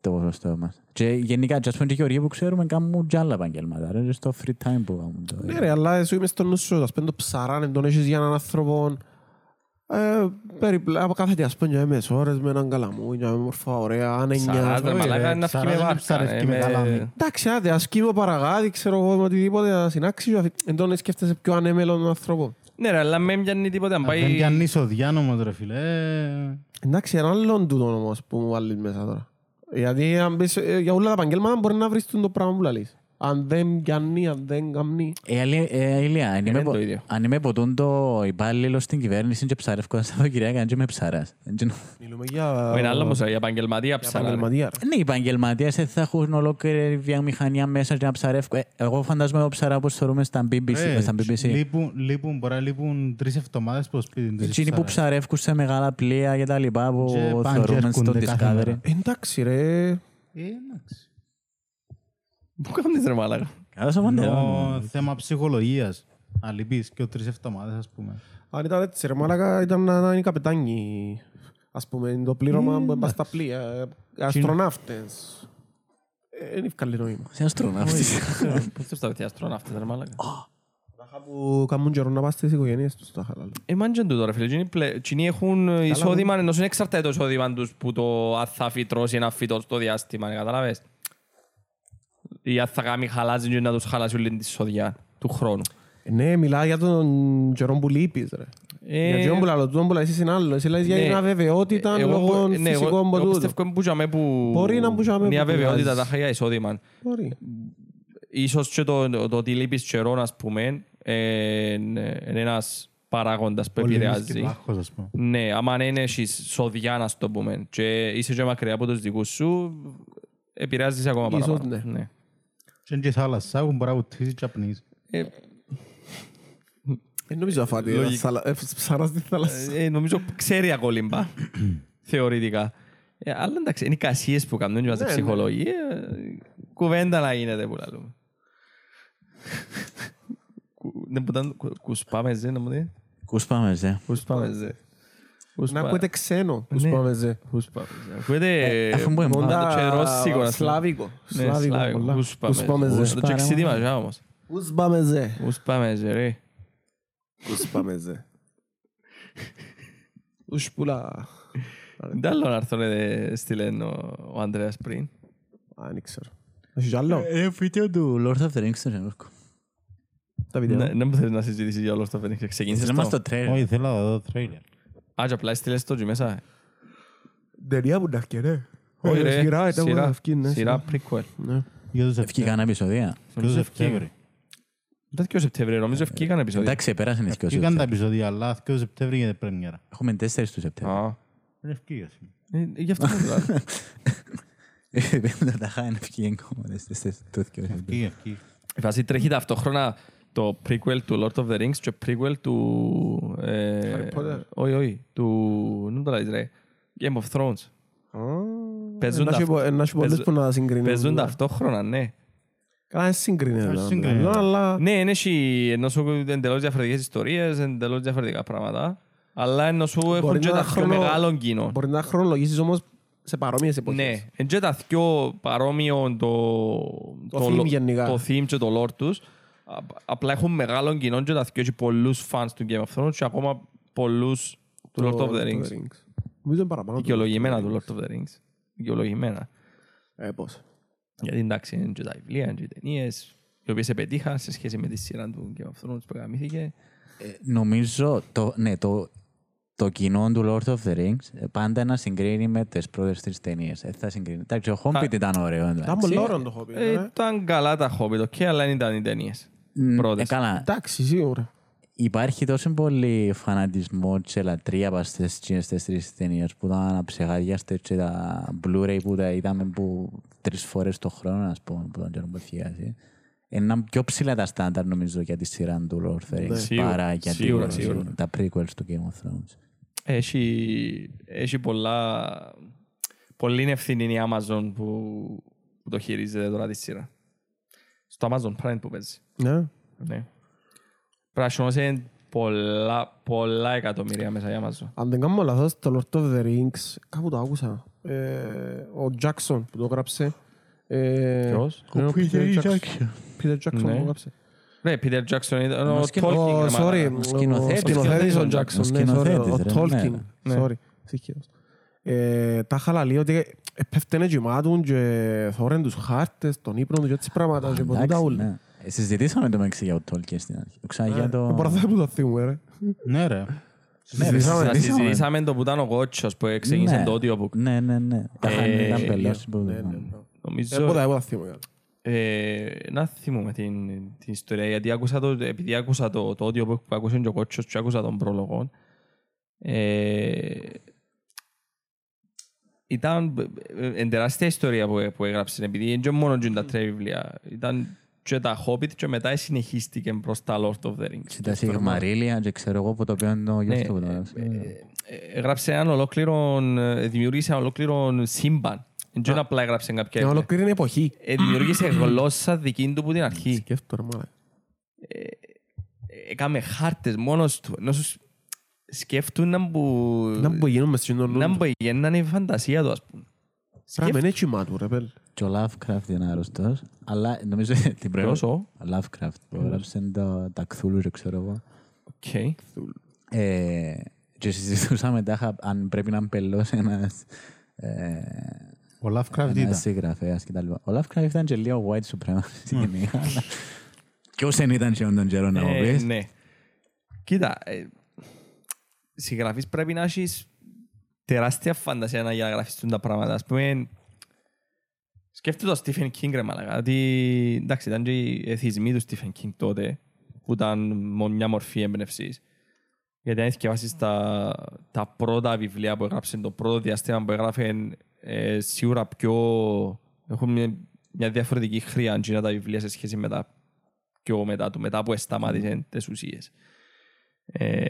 το ποσοστό μας. Και γενικά, και ας πούμε και οι γεωργοί που ξέρουμε κάνουν και άλλα επαγγέλματα. Ρε, στο free time που κάνουν. το- Ναι ρε, αλλά εσύ είμαι στο νου σου, ας πούμε το ψαράνε, τον έχεις για έναν άνθρωπο ε, περίπου, από κάθε τι ας πούμε για μες ώρες με έναν καλαμούνια, με μορφά ωραία, άνενια. Σαράντα, όχι, μαλάκα, ρε, είναι να φύγει με ψαράζει, βάρκα. ψαρεύει ε, με με- καλάμι. Εντάξει, άντε, ας κύμω παραγάδι, ξέρω εγώ, με οτιδήποτε, να συνάξει, και αφ- εν τον σκέφτεσαι πιο ανέμελο τον άνθρωπος. Ναι ρε, αλλά με πιάνει τίποτε. Αν Δεν πάει... πιάνεις εισοδιά όμως ρε φίλε. Ε, Εντάξει, ένα άλλον τούτο όμως που μου βάλεις μέσα τώρα. Γιατί αν πεις, ε, για όλα τα επαγγέλματα μπορεί να βρεις το πράγμα που λαλείς. Αν δεν πιάνει, αν δεν καμνεί. Ε, αλή- ε, Ηλία, αν είμαι, είναι πο- το ίδιο. αν είμαι ποτούν το υπάλληλο στην κυβέρνηση και ψαρεύω στα Σαββατοκυριακά και είμαι ψαράς. Δεν ξέρω. Μιλούμε για... Ο Είναι άλλος όμως, ρε, για επαγγελματία για ψάρα. ρε. επαγγελματία. ρε. Ναι, οι επαγγελματίες θα έχουν ολόκληρη βιομηχανία μέσα και να ψαρεύουν. Ε, Εγώ φαντάζομαι εγώ ψαρά όπως θεωρούμε στα BBC. ε, στα BBC. λείπουν- λείπουν- Μπορεί να λείπουν τρεις εβδομάδες στο σπίτι τους. Εκείνοι που ψαράδες. ψαρεύουν σε μεγάλα πλοία και τα λοιπά που Και πάνε και θεωρούμε στο έρχονται κάθε Discovery. μέρα. Εντάξει ρε, Ε, εντάξει. Πού κάνεις ρε μαλάκα. Καλά σου μοντέλο. Ενώ θέμα ψυχολογίας. Αν λείπεις και τρεις εβδομάδες ας πούμε. αν ήταν έτσι ρε μάλακα ήταν να να είναι καπετάνοι. Ας πούμε, το πλήρωμα που πας στα πλοία. ε, Αστροναύτες. Ε, Δεν ευκάλλει νόημα. Σε αστροναύτης. Πώς τους τα παιδιά αστροναύτες ρε μαλάκα. Τάχα που κάνουν καιρό να πας στις οικογένειες τους. τάχα, λαλό. Ε, μαν και τούτο ρε φίλε. Εκείνοι πλε- Εκείνοι έχουν εισόδημα, ενώ είναι εξαρτάται το εισόδημα τους που το αν θα φυτρώσει ένα φυτό στο διάστημα, ναι, καταλάβες. Ή αν θα κάνει χαλάζει και να τους χαλάσει όλη τη σοδιά του χρόνου. Ε, Ναι, μιλά για τον καιρό που λείπεις ρε. Ε, Για τον που λαλό, τούτον που λαλείς είναι άλλο. Εσύ λες για ναι. την αβεβαιότητα Εγώ- λόγω ναι, εγώ- φυσικών Εγώ ποτούτου. πιστεύω είναι που τζαμέ που... Μπορεί να που τζαμέ Είναι που αβεβαιότητα πειράζει. τα είχα για εισόδημα. Μπορεί. Ίσως και το, το ότι λείπεις καιρό, ας πούμε, ε, είναι ένας παράγοντας που Πολύ επηρεάζει. και το άγχος, ας πούμε. Ναι, άμα δεν έχεις σοδιά, να το πούμε, και είσαι και μακριά από τους δικούς σου, επηρεάζεις ακόμα Ίσως, παραπάνω. ναι. Και είναι και θάλασσα που μπορεί να βουτήσεις και απνείς. Ε, Δεν νομίζω να φάτε. Λογική. θάλα- ε, Ψαράς στη θάλασσα. ε, νομίζω ξέρει ακολύμπα, θεωρητικά. Ε, αλλά εντάξει, είναι οι κασίες που κάνουν και μας Ναι, ναι. ψυχολογία, ε, κουβέντα να γίνεται που λαλούμε. Κου- Δεν μπορούν να κουσπάμε ζε, να μου δεις. Κούσπαμε, ζε. Κουσπάμε ζε. Να ακούετε ξένο. Τους Ναι. πάμε ζε. Κουσπάμε ζε. Ακούετε... Αφού μου εμπά- Μόντα και ρώσικο, να Σλάβικο. Ναι, Σλάβικο Σλάβικο. πολλά. Κουσπάμε Τους πάμε ζε. ζε. Το και ξύτημα ζε όμως. Τους πάμε ζε. Κουσπάμε ζε, ρε. Τους πάμε ζε. Τους πουλά. Δεν άλλο να έρθουν ε, στείλε ο- ο Ανδρέας πριν. Α, δεν ξέρω. Έχεις κι άλλο. Ε, βίντεο του Lord of the Rings στο Ζενόρκο. Τα βίντεο. Ναι, Δεν μου θέλεις να συζητήσεις για όλο αυτό που ξεκίνησες Δεν είμαστε το; στο τρέλ. Όχι, θέλω να δω το τρέιλερ. Α, και απλά στείλες το εκεί μέσα. Ταινία που να βγει, ρε. Όχι Ε, ρε, Σειρά, ήταν που να βγει, ναι, σειρά σειρά. prequel. Ναι. Για το Ευκήκαν Σεπτέμβρη. επεισόδια. Για το Νομίζω Σεπτέμβρη. Δεν και ο Σεπτέμβριο, νομίζω ευκήκαν επεισόδια. Εντάξει, πέρασαν οι δυο Ευκήκαν τα σου. επεισόδια, αλλά και το Σεπτέμβρη γίνεται πρέμιερα. Έχουμε τέσσερις του Σεπτέμβρη. Α, Δεν ευκήγα. ε, γι' αυτό μου λέω. Πέντε τα χάνε ευκήγαν κόμμα στις τέσσερις του δυο Σεπτέμβρη. Ευκήγα, ευκήγα. Η φάση τρέχει ταυτόχρονα το prequel του Lord of the Rings και prequel του... ε, Harry Potter. Όχι, όχι. Του... Δεν το λέει, ρε. Game of Thrones. Α, Παίζουν να έχει τα- πο- να έχει πολλές παίζουν- που να συγκρίνουν. Παίζουν ταυτόχρονα, ναι. Καλά, δεν συγκρίνεται. Δεν αλλά- συγκρίνεται. Αλλά Ναι, είναι έχει ενώ σου εντελώς διαφορετικές ιστορίες, εντελώς διαφορετικά πράγματα. Αλλά ενώ σου έχουν Μπορεί και να τα χρονο- πιο μεγάλων κοινών. μπορεί να χρονολογήσεις όμως σε παρόμοιες εποχές. Ναι, είναι και τα πιο παρόμοιο το, Το theme γενικά. το theme και το lore τους, α- απλά έχουν μεγάλο κοινό και τα δυο έχει πολλούς φανς του Game of Thrones και ακόμα πολλούς του Lord of the Rings. Νομίζω είναι παραπάνω. του Δικαιολογημένα Lord of του the Lord of the Rings. Δικαιολογημένα. Ε, πώς; Γιατί εντάξει, είναι και τα βιβλία, είναι και οι ταινίες, οι οποίες επετύχαν σε σχέση με τη σειρά του Game of Thrones που γαμήθηκε. Νομίζω, το, ναι, το, το κοινό του Lord of the Rings ε, πάντα να συγκρίνει με τις πρώτες τρεις ταινίες. Ε, θα συγκρίνει. Εντάξει, ο Hobbit ήταν ωραίο. Ήταν εντάξει. πολύ ωραίο το Hobbit. Ε, ε. Ήταν καλά τα Hobbit, οκ, αλλά δεν ήταν οι ταινίες. Μ, πρώτες. Ε, καλά. Εντάξει, σίγουρα. Υπάρχει τόσο πολύ φανατισμό και λατρεία από στις τις τρεις ταινίες που ήταν αψεγαδιάστες και τα Blu-ray που τα είδαμε που τρεις φορές το χρόνο, ας πούμε, που τον καιρό που έφυγε. Είναι πιο ψηλά τα στάνταρ νομίζω για τη σειρά του Lord of the Rings Ναι. Σίγουρα, παρά για τη- σίγουρα, σίγουρα. τα prequels του Game of Thrones. Έχει, έχει πολλά... Πολύ ευθύνη η Amazon που, που το χειρίζεται τώρα τη σειρά. Στο Amazon Prime που παίζει. Ναι. Ναι. Πράσινος είναι πολλά, πολλά εκατομμύρια μέσα η Amazon. Αν δεν κάνω λάθος, το Lord of the Rings, κάπου το άκουσα. Ε, ο Jackson που το γράψε. Ε, Ποιος; είναι Ο Peter Jackson. Peter Jackson Ναι. που το γράψε. Ναι, Peter Jackson ήταν Ο ο σκηνο- Tolkien. Ο, ρε sorry, μαλάκα. ο σκηνοθέτης. σκηνοθέτης ο Ο Jackson. ναι, σκηνοθέτης, sorry, Ο ρε, Tolkien. ναι. Sorry, συγχαίρως. Ε, Τα είχα λέει ότι πέφτανε κοιμάτουν και θόρεν τους χάρτες, τον ύπνο του και έτσι πράγματα και ποτέ τα Εντάξει, ούλα. Ναι. Ε, Συζητήσαμε το μεταξύ για το Tolkien στην αρχή. Ξανά για το... Δεν μπορώ να θα το θυμούμε, ρε. Ναι ρε. Ναι, ρε, συζητήσαμε. Θα συζητήσαμε. συζητήσαμε το που ήταν ο Κότσος που ξεκίνησε Ναι. το audiobook. Ναι, ναι, ναι. Τα είχαν- Ε, ήταν πελώσεις που- Ναι, ναι, ναι. Δεν Νομίζω... μπορώ να θυμούμε. Ε, να θυμούμε την, την ιστορία, γιατί άκουσα το, επειδή άκουσα το, το audiobook που άκουσε και ο Κότσος και άκουσα τον πρόλογο, ε, ήταν ε, ε, τεράστια ιστορία που, που έγραψε, επειδή είναι και μόνο και τα τρία βιβλία. Ήταν και τα Hobbit και μετά συνεχίστηκε προς τα Lord of the Rings. Και τα Σιγμαρίλια και ξέρω εγώ που το οποίο είναι ο γιος Ναι, του. που το ε, έγραψε. Ε, έγραψε έναν ολόκληρο, ε, δημιούργησε ένα ολόκληρο σύμπαν. Δεν απλά έγραψε κάποια Και βιβλία. ολοκλήρη εποχή. Ε, δημιούργησε γλώσσα δική του από την αρχή. Σκέφτομαι, ρε, μάλακα. Έκαμε χάρτες μόνος του. Ενώ σου σκέφτουν να που... Να μου γίνουν μες στην Να ορλούν. που γίνανε η φαντασία του, ας πούμε. Πράγμα είναι κοιμάτου, ρε, πέλ. Και ο Lovecraft είναι άρρωστος, αλλά νομίζω την πρώτη... Ποιος, ο; Ο Lovecraft που έγραψε το- τα Cthulhu και ξέρω εγώ. Οκ. Ε, Και συζητούσαμε τάχα αν πρέπει να μπελώσει ένας ε, Ο Lovecraft ένας ήταν. συγγραφέας κτλ. Ο Lovecraft ήταν και λίγο white supremacy γενικά. αλλά Ποιος δεν ήταν και τον καιρό να μου Ε, πεις. Ναι. Κοίτα, ε, συγγραφής πρέπει να έχεις τεράστια φαντασία να- για να γράφεις τα πράγματα. Ας πούμε, σκέφτομαι το Stephen King, ρε μαλακά, ότι εντάξει, ήταν και οι εθισμοί του Stephen King τότε, που ήταν μόνο μια μορφή έμπνευσης. Γιατί αν θυκευάσεις τα, τα πρώτα βιβλία που έγραψε, το πρώτο διάστημα που έγραφε, ε, σίγουρα πιο... έχουν μια, μια διαφορετική χρειά αντζίνα τα βιβλία σε σχέση με τα πιο μετά του, μετά που σταμάτησε τις ουσίες. Ε,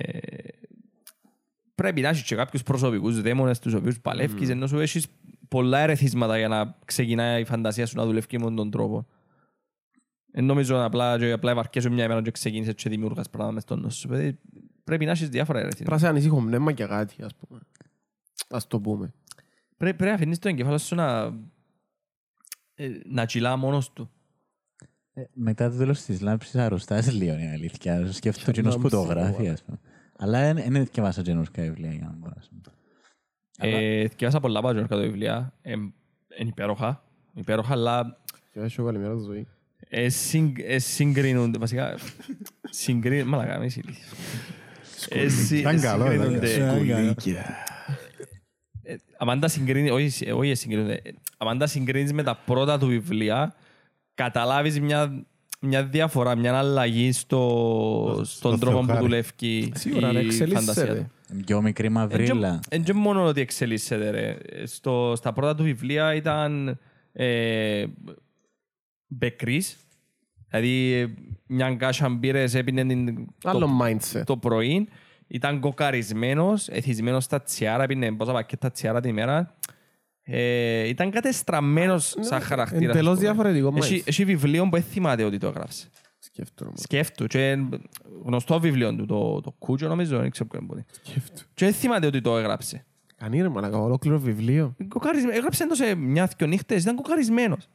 πρέπει να έχεις και κάποιους προσωπικούς δαίμονες τους οποίους παλεύκεις, ενώ σου έχεις πολλά ερεθίσματα για να ξεκινάει η φαντασία σου να δουλεύει με τον τρόπο. Δεν νομίζω απλά, και απλά ευαρκέσαι μια ημέρα και ξεκίνησες και δημιούργας πράγματα μες στον νους σου. παιδί. Πρέπει να έχεις διάφορα Πρέπει ερεθίσματα. να είσαι ανησύχο πνεύμα και κάτι, ας πούμε. Ας το πούμε. Πρέπει, πρέπει να αφήνεις το εγκεφάλαιο σου να, ε, να τσιλά μόνος του. Ε, Μετά το τέλος της λάμψης αρρωστάς λίγο είναι αλήθεια. Σκέφτομαι το κοινός που το λάμψη, γράφει, ωραία. ας πούμε. Αλλά δεν δεν διαβάσα καινούργια βιβλία για να μπορώ. Ας πούμε. Ε, Θυκεύασα πολλά πάγια κάτω βιβλία. Ε, Είναι υπέροχα. Υπέροχα, αλλά Και έχω καλημέρα στη ζωή. ε, συγκ- ε, συγκρίνονται. Βασικά, συγκρίνονται. Μαλακά, με είσαι ηλίθιος. Ε, συ- Ήταν καλό, ήταν συγκρίνονται. Ε, Αν τα συγκρίνεις, όχι, ε, όχι ε, συγκρίνονται. Ε, Αν τα συγκρίνεις με τα πρώτα του βιβλία, καταλάβεις μια, μια διαφορά, μια αλλαγή στο, στον τρόπο που θεοχάρι. δουλεύει Σίγουρα, ρε, η εξελίσσεται, φαντασία ρε. του. Πιο μικρή μαυρίλα. Δεν και μόνος ότι εξελίσσεται ρε. Στο, στα πρώτα του βιβλία ήταν ε, μπεκρής. Δηλαδή ε, μια κάσσα μπύρες έπινε την, Άλλο το, mindset. το πρωί. Ήταν κοκαρισμένος, εθισμένος στα τσιάρα, έπινε πόσα πακέτα τσιάρα τη μέρα. Ε, ήταν κατεστραμμένος σαν χαρακτήρας. εντελώς διαφορετικό Έχει, mindset. έχει βιβλίο που δεν θυμάται ότι το έγραψε. Σκέφτομαι. Σκέφτου. Και γνωστό βιβλίο του, το, το Κούτσο νομίζω, δεν ξέρω ποιο είναι. πότε. Σκέφτομαι. Και δεν θυμάται ότι το έγραψε. Κανεί ρε μαλακά, ολόκληρο βιβλίο. Κοκαρισμέ- Έγραψε το σε μια δυο νύχτες, ήταν κοκαρισμένος.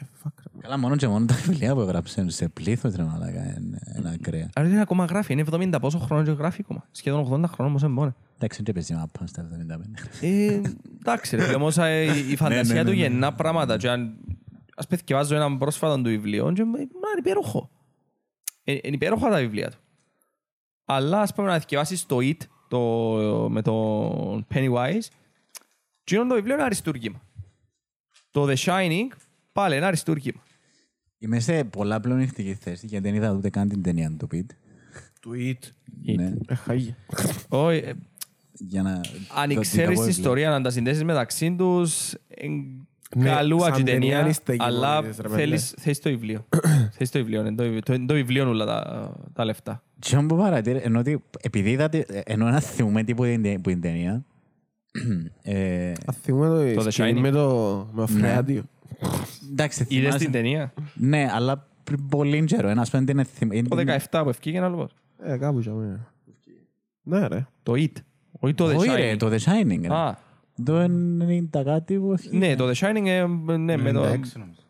The fuck, ρε, Καλά, μόνο και μόνο τα βιβλία που έγραψε σε πλήθος ρε μαλάκα, είναι είναι ακραία. Αλλά είναι ακόμα γράφει, είναι 70 πόσο χρόνο και γράφει ακόμα. Σχεδόν 80 χρόνων όμως εμπόρε. Εντάξει, δεν παίζει μάπα στα 75. Ε, εντάξει ρε φίλε, όμως ε, η- η φαντασία ναι, του ναι, ναι. γεννά πράγματα και αν ας πούμε θυκευάζω έναν πρόσφατο του βιβλίο και μα είναι υπέροχο. Ε, Είναι υπέροχα τα βιβλία του. Αλλά ας πούμε να θυκευάσεις το It το, με τον Pennywise και είναι το βιβλίο είναι αριστούργημα. Το The Shining πάλι είναι αριστούργημα. Είμαι σε πολλά πλεονεκτική θέση γιατί δεν είδα ούτε καν την ταινία του Πιτ. Tweet. Ναι, Ε, χάγια. Όχι, ε, για να... αν το- ξέρεις το- την ιστορία να τα συνδέσεις μεταξύ τους Ναι, καλούα σαν και ταινία ταινία είναι στέκει αλλά μόνη της, ρε, θέλεις, θέλεις το βιβλίο. θέλεις το βιβλίο, είναι το, βιβλίο- το, το βιβλίο όλα τα, τα λεφτά. Τι όμως που παρατήρη, ενώ ότι επειδή είδατε, ενώ να θυμούμε τίποτα την τε- που την ταινία, ε, Ας θυμούμε Το το The σκηνή Shining. με το με το Ναι. φρεάτιο. εντάξει, Είδες θυμάσαι- την ταινία; Ναι, αλλά πριν πολύ καιρό, ένας πέντε είναι θυμ- είναι- Το 17 που ευκήγε ένα λόγο. Ε, κάπου τζάμε. Ναι ρε. Το It. Όχι το The Όχι ρε, Shining. το The Shining. ρε. Α, Το 90 κάτι που έφυγε. ναι, το The Shining ε, ναι, με το 96 νομίζω.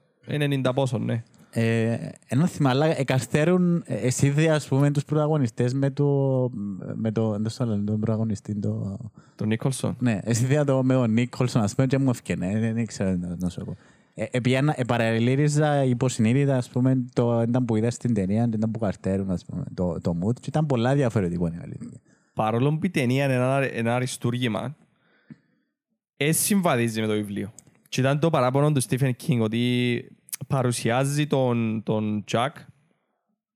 90 πόσο, ναι. Ε, ένα θυμά, αλλά εκαστέρουν ε, εσύ δε, ας πούμε, τους πρωταγωνιστές με το... με το... δεν στο λένε, τον πρωταγωνιστή, το... Το Νίκολσον. Ναι, εσύ δε το με ο Νίκολσον, ας πούμε, και μου έφυγε, δεν δεν ξέρω να να σου πω. Ε, επιένα- ε, παραλλήλιζα υποσυνείδητα, ας πούμε, το ήταν που είδα στην ταινία, το ήταν που καρτέρουν, ας πούμε, το, το mood, και ήταν πολλά διαφορετικό, είναι η αλήθεια. Παρόλο που η ταινία είναι ένα, ένα αριστούργημα, ε, συμβαδίζει με το βιβλίο. Και ήταν το παράπονο του Stephen King ότι παρουσιάζει τον, τον Jack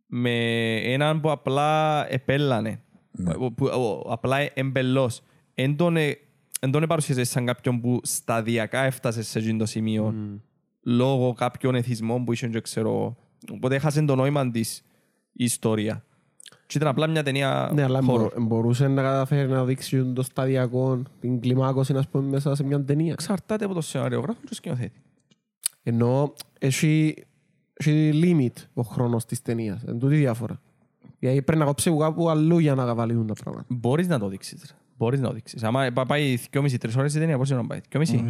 με έναν που απλά επέλανε. Που, που- ο- απλά εμπελός. Εν τον, ε, εν τον παρουσιάζει σαν κάποιον που σταδιακά έφτασε σε εκείνο το σημείο λόγω κάποιων εθισμών που είχε και ξέρω. Οπότε έχασε το νόημα της η ιστορίας. Και ήταν απλά μια ταινία Ναι, αλλά horror. μπο- μπορούσε να καταφέρει να δείξει το σταδιακό, την κλιμάκωση, να πούμε, μέσα σε μια ταινία. Εξαρτάται από το σενάριογράφο και το σκηνοθέτη. Ενώ έχει, έχει limit ο χρόνος της ταινίας. Εν τούτη διάφορα. Γιατί πρέπει να κόψει από κάπου αλλού για να βάλουν τα πράγματα. Μπορείς να το δείξεις. ρε. Μπορείς να το δείξεις. Άμα πά- πάει 2,5-3 ώρες η ταινία, πώς είναι να πάει; 2,5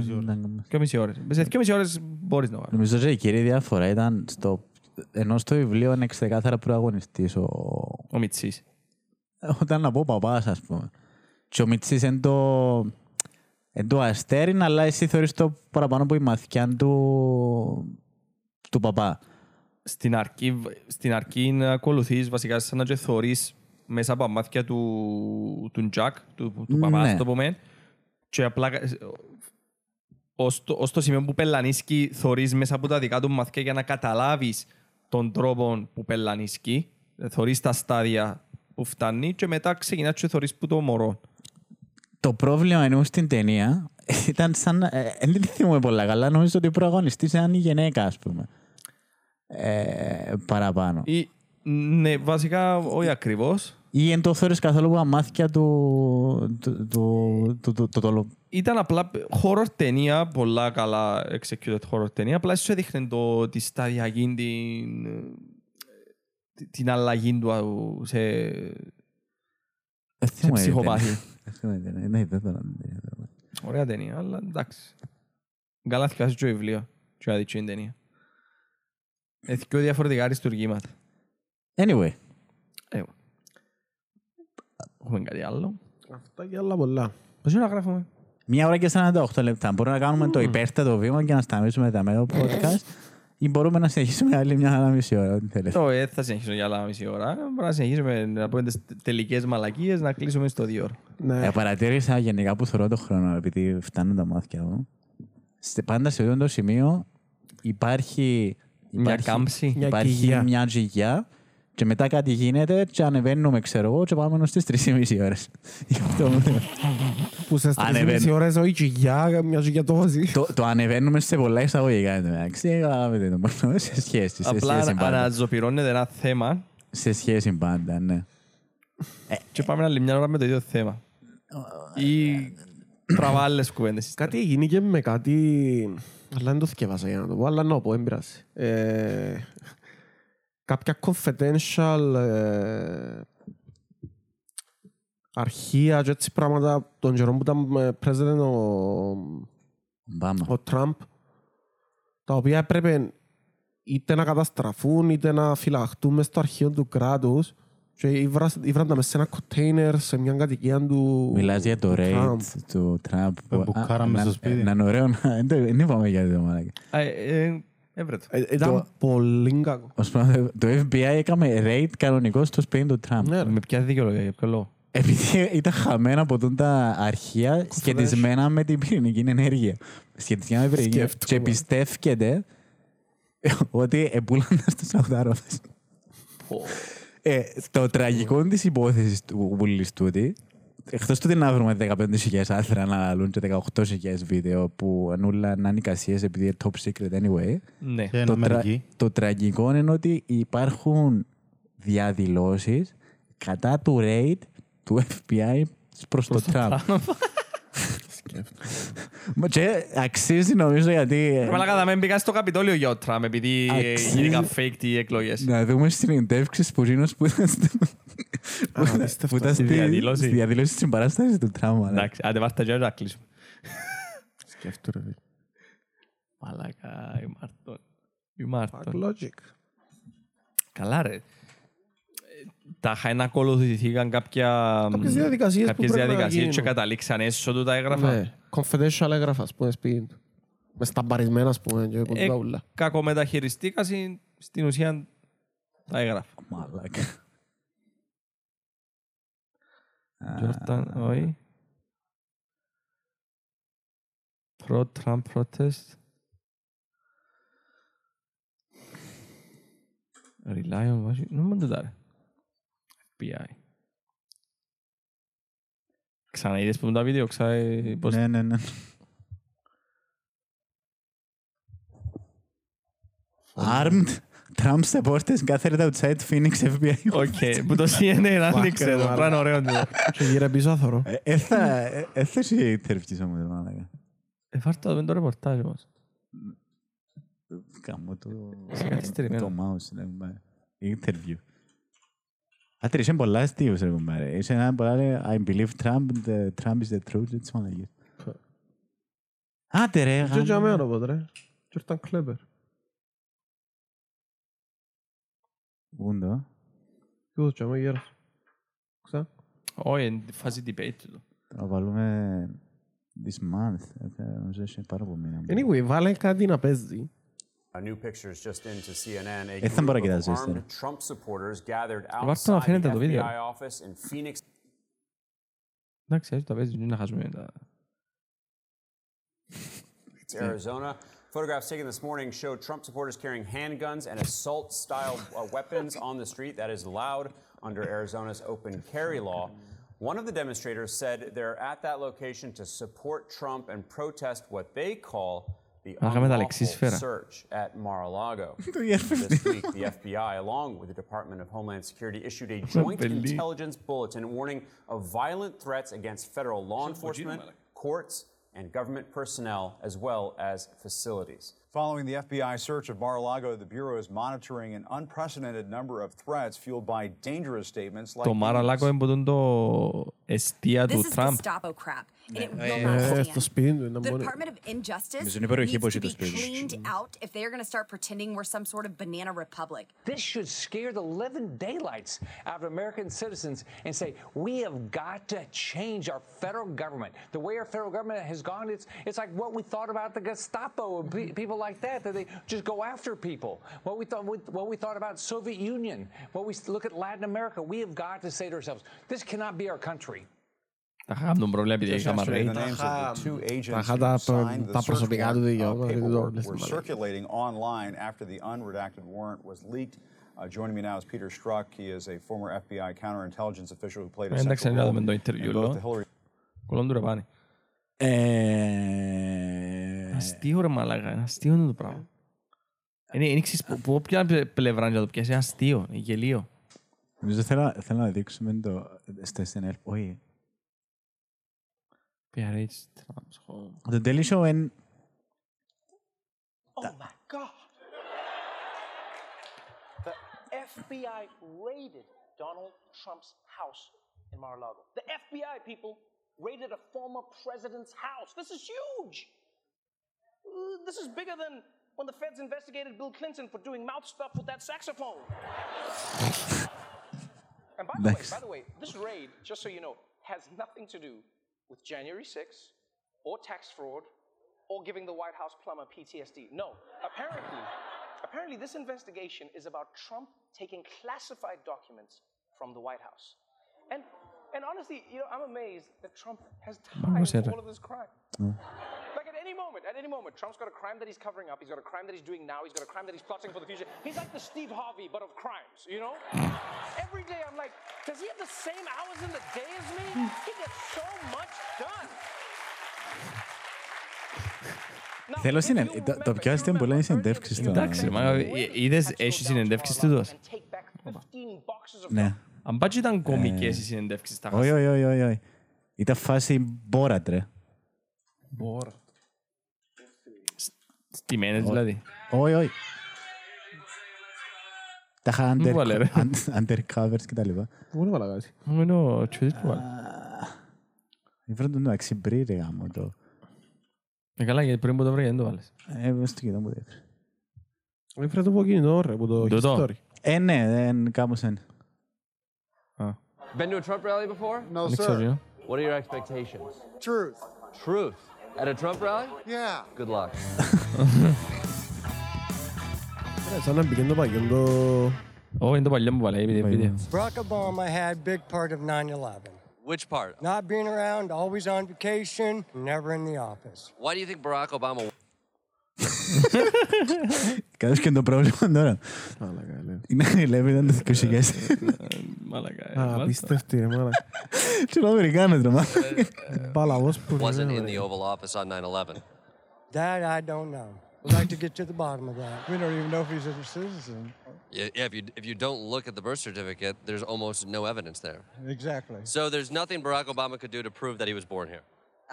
2,5 ώρες. Σε 2,5 ώρες μπορείς να το κάνεις. Νομίζω ότι η κύρια διαφορά ήταν στο... Ενώ στο βιβλίο είναι ξεκάθαρα πρωταγωνιστής ο, Ο Μιτσής. όταν να πω παπάς, ας πούμε. Και ο Μιτσής είναι το, είναι το αστέρι, αλλά εσύ θεωρείς το παραπάνω από η μαθηκιά του, του παπά. Στην αρχή, στην αρχή να ακολουθείς βασικά σαν να και θωρείς μέσα από τα μάτια του, του Jack, του, του παπάς, Ναι. ας το πούμε. Και απλά ε, ως το, ως το σημείο που πελανίσκει θωρείς μέσα από τα δικά του μαθηκιά για να καταλάβεις τον τρόπο που πελανίσκει. Θωρείς τα στάδια που φτάνει και μετά ξεκινάς και θωρείς που το μωρό. Το πρόβλημα εννοώ στην ταινία ήταν σαν... Ε, δεν τη θυμούμαι πολλά καλά, νομίζω ότι ο πρωταγωνιστής ήταν η γυναίκα, ας πούμε. Ε, παραπάνω. Ή, ναι, βασικά όχι ακριβώς. Ή εν το θεωρείς καθόλου από τα μάτια του... του, του, του, του, του, του, Ήταν απλά horror ταινία, πολλά καλά executed horror ταινία. Απλά σου έδειχνε το, τη σταδιακή, την, την, την αλλαγή του σε, Δεν σε θυμούμαι την ψυχοπάθη. ταινία. Δεν θυμούμαι την ταινία. Ναι, δεν θυμούμαι την ταινία. Ωραία ταινία, αλλά εντάξει. Καλά θυκάσεις και το βιβλίο και να δεις και την ταινία. Έχει και διαφορετικά αριστουργήματα. Anyway, Ε, Έχουμε κάτι άλλο. Αυτά και άλλα πολλά. Πώς είναι να γράφουμε; Μία ώρα και 48 λεπτά. Μπορούμε να κάνουμε το υπέρτατο βήμα και να σταματήσουμε τα μέγα podcast ή μπορούμε να συνεχίσουμε άλλη μια άλλα μισή ώρα. Ό,τι θέλετε. Το ε, θα συνεχίσω για άλλα μισή ώρα. Μπορούμε να συνεχίσουμε να πούμε τις τελικές μαλακίες, να κλείσουμε στο δύο ώρα. Ναι. Ε, παρατήρησα γενικά που θεωρώ το χρόνο, επειδή φτάνουν τα μάτια μου. Σε, πάντα σε αυτό το σημείο υπάρχει, Μια υπάρχει, κάμψη. Μια υπάρχει κοιλιά. μια τζιγιά και μετά κάτι γίνεται και ανεβαίνουμε, ξέρω εγώ, και πάμε στις 3,5 ώρες. Γι' αυτό μου- Που σε Ανεβαίνει. 3,5 ώρες όχι τσιγιά, μια τσιγιά τόση. το, το ανεβαίνουμε σε πολλά εισαγωγικά, εντάξει, καταλάβετε το μόνο, σε σχέση, σε Απλά σχέση πάντα. αναζωπηρώνεται ένα θέμα Σε σχέση πάντα, ναι. και πάμε άλλη μια ώρα με το ίδιο θέμα. Ή τραβά άλλες κουβέντες. Κάτι έγινε και με κάτι... Αλλά δεν το θυκεύασα για να το πω, αλλά να το πω, δεν πειράζει. Ε, κάποια confidential ε, αρχεία και έτσι πράγματα των καιρών που ήταν ε, president ο, Μπάμα. ο Τραμπ, τα οποία έπρεπε είτε να καταστραφούν είτε να φυλαχτούν μες στο αρχείο του κράτους και ήβρα- ήβραν τα μες σε ένα κοντέινερ σε μια κατοικία του Μιλάς για το του rate Τραμπ. του Τραμπ. Το που- μπουκάραμε α, στο να- σπίτι. Να είναι ωραίο να... δεν το- Δεν είπαμε για το μαλάκα. Α, ε, ε, Έβρε το. Ε, Ήταν πολύ κακό. Ως πράγμα, Το FBI έκαμε raid κανονικό στο σπίτι του Τραμπ. Ναι, ρε. Με ποια δικαιολογία, για ποιο λόγο; Επειδή ήταν χαμένα από τούν τα αρχεία σχετισμένα με την πυρηνική ενέργεια. Σχετισμένα με την πυρηνική ενέργεια. Και Σκέφτομαι. πιστεύκεται ότι επούλαν τα στους Σαουδάραβες. Ε, το τραγικό της υπόθεσης του Βουλής τούτη, εκτός του ότι να βρούμε 15.000 άθρα να λαλούν και 18.000 βίντεο που ανούλα να είναι εικασίες επειδή είναι top secret anyway, Ναι. Και εν το, τρα- Αμερική. το τραγικό είναι ότι υπάρχουν διαδηλώσεις κατά του raid του FBI προς το Τραμπ. Μα Και αξίζει νομίζω γιατί... Μαλάκα θα με μπήκα στο Καπιτόλιο για ο Τραμπ επειδή ε, Αξίζει. γίνηκαν fake οι εκλογές. Να δούμε συνεντεύξεις που γίνος που ήταν στο- που ήταν- απίστευτο. που ήταν Στη στη διαδήλωση. στη διαδήλωση στην παράσταση του Τραμπ. μαλάκα. Εντάξει, άντε βάρτα και να κλείσουμε. Σκέφτομαι, ρε. Μαλάκα, η Μάρτον. Η Μάρτον. Logic. Καλά ρε. Ε, Τα χαίνα ακολουθήθηκαν κάποια... Κάποιες διαδικασίες που κάποιες πρέπει να διαδικασίες και γίνουν. καταλήξαν έσω του τα έγγραφα. Ναι, confidential έγγραφα, ας πούμε, σπίτι του. Με σταμπαρισμένα, ας πούμε, και Ε, κοντά ούλα. κακομεταχειριστήκα στην ουσία τα έγγραφα. Μαλάκα. Jordan, όχι. Pro-Trump protest. Rely on Washington. Non μ' το ρε. FBI. Ξαναείδες που είναι τα βίντεο, ξανά... πώς- Ναι, ναι, ναι. Armed Trump supporters gathered outside Phoenix FBI. Οκ, που το CNN άνοιξε εδώ. Πράγμα ωραίο. το. Και γύρε πίσω θωρώ. Ε, ε, θα- ε, ε, θα έχει interviews όμως, μαλάκα. Ε, βάρ' το, το ρεπορτάζ όμως. Κάμω το... Σε καθυστερημένο. Το mouse, ναι, κουμπάρε. Interview. Άτε, είσαι πολλά αστείος, ρε κουμπάρε. Είσαι ένα πολλά, λέει, I believe Trump, the Trump is the truth, έτσι μαλακίες. Άτε, ρε, Και γάμο. για μένα, οπότε, ρε. Και ήταν clever. Πού είναι το; Και ούτω, και άμα γέρας. Ξα. Όχι, είναι τη φάση debate του. Θα βάλουμε this month. Ε, θα- Νομίζω έχει πάρα πολύ μήνα. Anyway, βάλε κάτι να παίζει. Uh, new pictures just into CNN. A Ε, θα μπορώ group να of κοιτάξω armed ύστερα. Trump supporters gathered Βάρτε να outside φαίνεται the το βίντεο. FBI office in Phoenix, Εντάξει, έτσι τα παίζει, δεν να χάσουμε τα... Arizona. Photographs taken this morning show Trump supporters carrying handguns and assault style uh, weapons on the street. That is allowed under Arizona's open carry law. One of the demonstrators said they're at that location to support Trump and protest what they call the unlawful search at Mar-a-Lago. this week, the FBI, along with the Department of Homeland Security, issued a joint intelligence bulletin warning of violent threats against federal law enforcement, courts, and government personnel, as well as facilities. Following the FBI search of Mar a Lago, the Bureau is monitoring an unprecedented number of threats fueled by dangerous statements like. A Lago. This is Gestapo crap and it will not stand. The. Department of Injustice needs to be cleaned out if they are going to start pretending we're some sort of banana republic. This should scare the living daylights out of American citizens and say, we have got to change our federal government. The way our federal government has gone, it's, it's like what we thought about the Gestapo and pe- people like that, that they just go after people. What we thought, what we thought about Soviet Union, what we look at Latin America, we have got to say to ourselves, this cannot be our country. Τα είχαμε τον πρόβλημα επειδή Just είχαμε yesterday, the ρέιτ. names of the two agents είχα who τα- signed the τα search προσωπικά του warrant, uh, δικαιώματα, δεν το paperwork όλες were τις circulating online after the unredacted warrant was leaked. Uh, joining me now is Peter Strzok. He is a former FBI counterintelligence official who played a Ε, Εντάξει, central να role δούμε το in interview, both λέω. the Hillary Κολόν του ρε πάνε. Ε, Αστείο ρε μαλάκα, είναι αστείο είναι το πράγμα. Είναι, είναι ξέρεις, που- που όποια πλευρά να το πιάσει, είναι αστείο, είναι γελίο. Νομίζω θέλω, θέλω να δείξουμε το στο SNL. Όχι. Ja, trouwens gewoon. The Daily Show en... Oh my god. The FBI raided Donald Trump's house in Mar-a-Lago. The FBI people raided a former president's house. This is huge. This is bigger than when the feds investigated Bill Clinton for doing mouth stuff with that saxophone. and by the, way, by the way, this raid, just so you know, has nothing to do with January 6th or tax fraud or giving the White House plumber PTSD. No, apparently, apparently this investigation is about Trump taking classified documents from the White House. And and honestly, you know, I'm amazed that Trump has for all of this crime. Any moment, at any moment, Trump's got a crime that he's covering up. He's got a crime that he's doing now. He's got a crime that he's plotting for the future. He's like the Steve Harvey, but of crimes, you know? Every day I'm like, does he have the same hours in the day as me? He gets so much done. Θέλω συνεν... το, το πιο αστείο είναι πολλά είναι οι συνεντεύξεις του. Εντάξει, μα ε, είδες, έχει συνεντεύξεις τούτος. Ναι. Αν πάτσι ήταν κομικές οι συνεντεύξεις τα Όχι, όχι, όχι, όχι, όχι. Ήταν φάση μπόρατ, ρε. Μπορώ. Στημένες δηλαδή. Όχι, όχι. Τα είχα Μη βάλε, ρε. under- un- undercovers και τα λοιπά. Πού είναι παλαγάζει. Μου είναι ο Τσουίδης που βάλε. Ήβραν τον εντάξει μπρι, ρε γάμο το. Ε, καλά, γιατί πριν που το βρει δεν το βάλες. Ε, μες στο κοιτώ μου δεν έφερε. Έφερε το από κινητό, ρε, που το Τούτο. history. Ε, ναι, δεν κάπως είναι. Been to a Trump rally before? No, Nick sir. Sergio. What are your expectations? Truth. Truth. At a Trump rally? Yeah. Good luck. Ε, Σαν να μπήκε το παγιόν το... Όχι, είναι το παλιό μου βάλε, επειδή βίντεο. Barack Obama had big part of 9/11. Which part? Not being around, always on vacation, never in the office. Why do you think Barack Obama Καθώς και το πρόβλημα τώρα. Είναι η Λέβη ήταν το 2000. Μαλακά. Α, απίστευτη, ρε, μάλακα. Τι είναι ο Αμερικάνος, ρε, μάλακα. Παλαβός που wasn't in the Oval Office on 9/11? That I don't know. I'd like to get to the bottom of that. We don't even know if he's a citizen. Yeah, yeah, if you if you don't look at the birth certificate, there's almost no evidence there. Exactly. So there's nothing Barack Obama could do to prove that he was born here.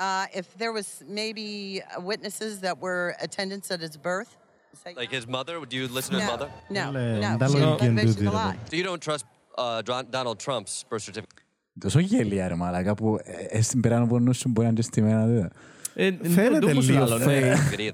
Uh, if there was maybe uh, witnesses that were attendants at his birth. say- Like his mother, do you listen to his No, mother? no, Λε, no. ντάλο She had λογική motivation εντούτοι, to ρε, lie. So you don't trust uh, Don- Donald Trump's birth certificate? Τόσο γελία, ρε, μαλάκα, που ε, στην πέραν από νου σου μπορεί να είναι it, Fan of the Leo thing.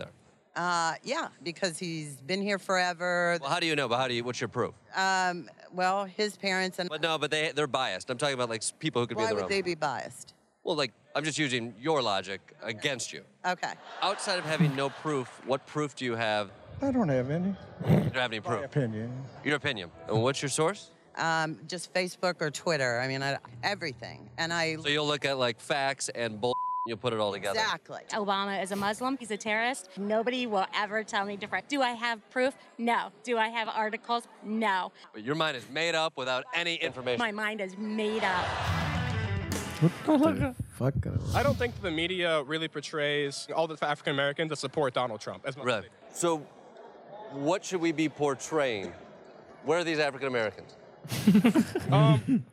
Uh, yeah, because he's been here forever. Well, how do you know? But how do you? What's your proof? Um, well, his parents and. But no, but they they're biased. I'm talking about like people who could be in the would they be biased? Well, like I'm just using your logic against you. Okay. Outside of having no proof, what proof do you have? I don't have any. You don't have any proof. My opinion. Your opinion. And what's your source? Um, just Facebook or Twitter. I mean, I, everything. And I. So you'll look at like facts and bull You'll put it all together. exactly. Obama is a Muslim. He's a terrorist. Nobody will ever tell me different. Do I have proof? No. Do I have articles? No. But your mind is made up without any information. My mind is made up. Fuck. I don't think the media really portrays all the African Americans that support Donald Trump as much. Right. So, what should we be portraying? Where are these African Americans? Um,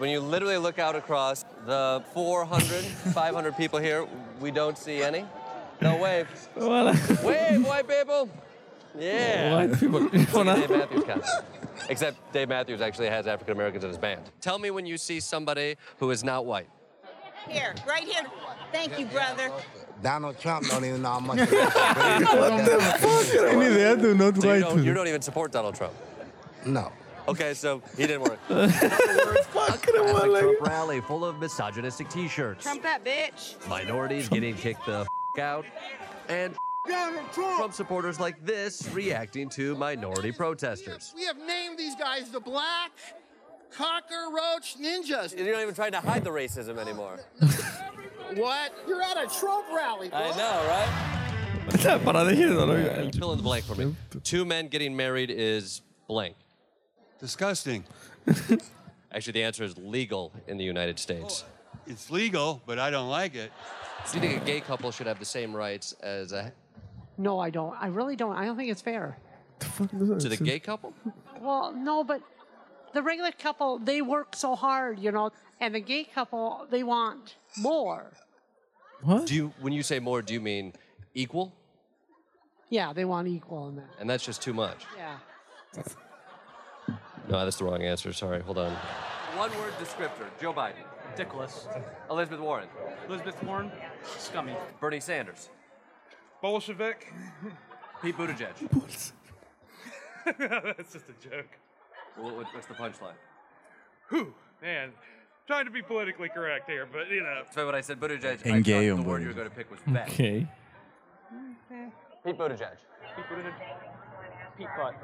when you literally look out across the 400, 500 people here, we don't see any. No wave. Wave, white people! Yeah. White people. Dave Matthews. Except Dave Matthews actually has African Americans in his band. Tell me when you see somebody who is not white. Here, right here. Thank you, brother. Donald Trump don't even know how much. what the fuck? Any do not white. You don't even support Donald Trump. No. Okay, so he didn't work. Fucking. Trump rally full of misogynistic T-shirts. Trump that bitch. Minorities getting kicked the f- out, and Trump supporters like this reacting to minority protesters. We have named these guys the Black Cockroach Ninjas. You're not even trying to hide the racism anymore. What? You're at a Trump rally, bro. I know, right? Para no Fill in the blank for me. Two men getting married is blank. Disgusting. Actually, the answer is legal in the United States. It's legal, but I don't like it. Do you think a gay couple should have the same rights as a No, I don't. I really don't. I don't think it's fair. to the gay couple? Well, no, but the regular couple, they work so hard, you know, and the gay couple, they want more. What? Do you when you say more, do you mean equal? Yeah, they want equal in that. And that's just too much. Yeah. No, that's the wrong answer. Sorry, hold on. One word descriptor. Joe Biden. Ridiculous. Elizabeth Warren. Elizabeth Warren, scummy. Bernie Sanders. Bolshevik. Pete Buttigieg. That's just a joke. What, what- what's the punchline? Whew, man. Trying to be politically correct here, but you know. So when I said Buttigieg, I Engage thought the word you were going to pick was bet. Okay. Pete Buttigieg. Pete Buttigieg. Pete Butt.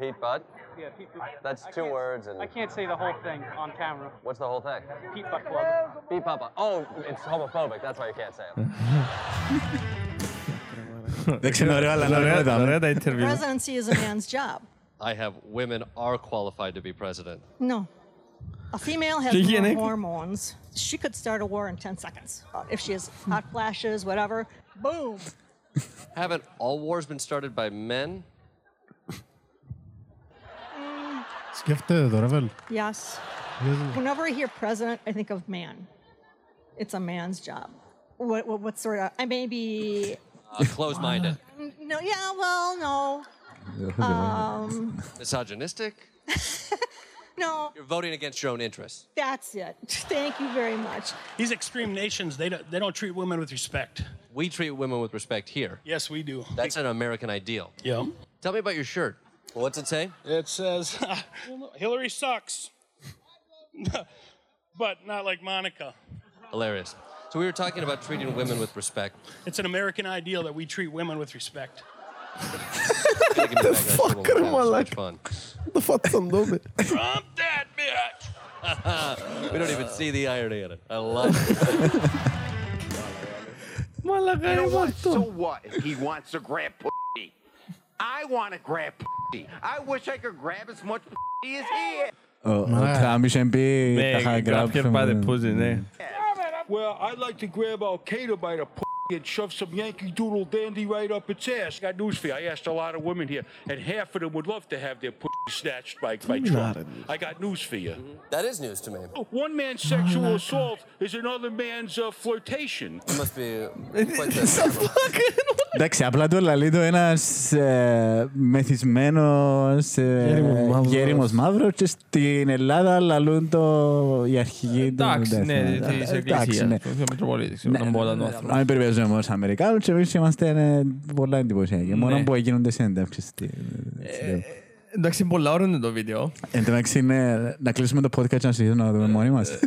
Pete Butt? Yeah, Pete Butt. That's two words. And I can't say the whole thing on camera. What's the whole thing? Pete Butt Club. Pete Papa. Oh, it's homophobic. That's why you can't say it. Deci. Presidency is a man's job. I have women are qualified to be president. No. A female has more hormones. She could start a war in 10 seconds. Uh, if she has hot flashes, whatever, boom. Haven't all wars been started by men? It's gifted, Ravel. Yes. Whenever I hear president, I think of man. It's a man's job. What, what, what sort of? I may be. Uh, closed minded. Um, no, yeah, well, no. Um, Misogynistic? no. You're voting against your own interests. That's it. Thank you very much. These extreme nations, they don't, they don't treat women with respect. We treat women with respect here. Yes, we do. That's an American ideal. Yeah. Tell me about your shirt. What's it say? It says Hillary sucks, but not like Monica. Hilarious. So we were talking about treating women with respect. It's an American ideal that we treat women with respect. Gotta give me back that fuck, shit when we come have on, so like- fun. The fuck them though, man. Trump that bitch. we don't even see the irony in it. I love it. You know what? So what if he wants to grab pussy? I want to grab pussy. I wish I could grab as much pussy as he is. Ο ο Τραμπ είχε πει Ναι, τα είχα grab γράψει her by the μου. pussy, ναι. Well, I'd like to grab Al Qaeda by the pussy and shove some Yankee Doodle dandy right up its ass. Got news for you. I asked a lot of women here, and half of them would love to have their pussy snatched by, by Trump. I got news for you. That is news to me. One man's sexual assault is another man's uh, flirtation. You must be quite the Εντάξει, απλά το λαλεί το ένας ε, μεθυσμένος ε, Γέριμος μαύρος. γέριμος μαύρος και στην Ελλάδα λαλούν το η αρχηγή του. Εντάξει, ναι, Εντάξει, της εντάξει, εκκλησίας, ναι. του Μητροπολίτη, ξέρω, να μπορώ να το άνθρωπο. Αν περιπέζουμε μόνο στους Αμερικάνους και εμείς είμαστε ε, πολλά εντυπωσιακοί. Μόνο Ναι. που γίνονται συνεντεύξεις. στη- στη- Εντάξει, πολλά ώρα είναι το βίντεο. Εν τω μεταξύ, είναι να κλείσουμε το podcast και να συζητήσουμε να το δούμε μόνοι μας. Ε,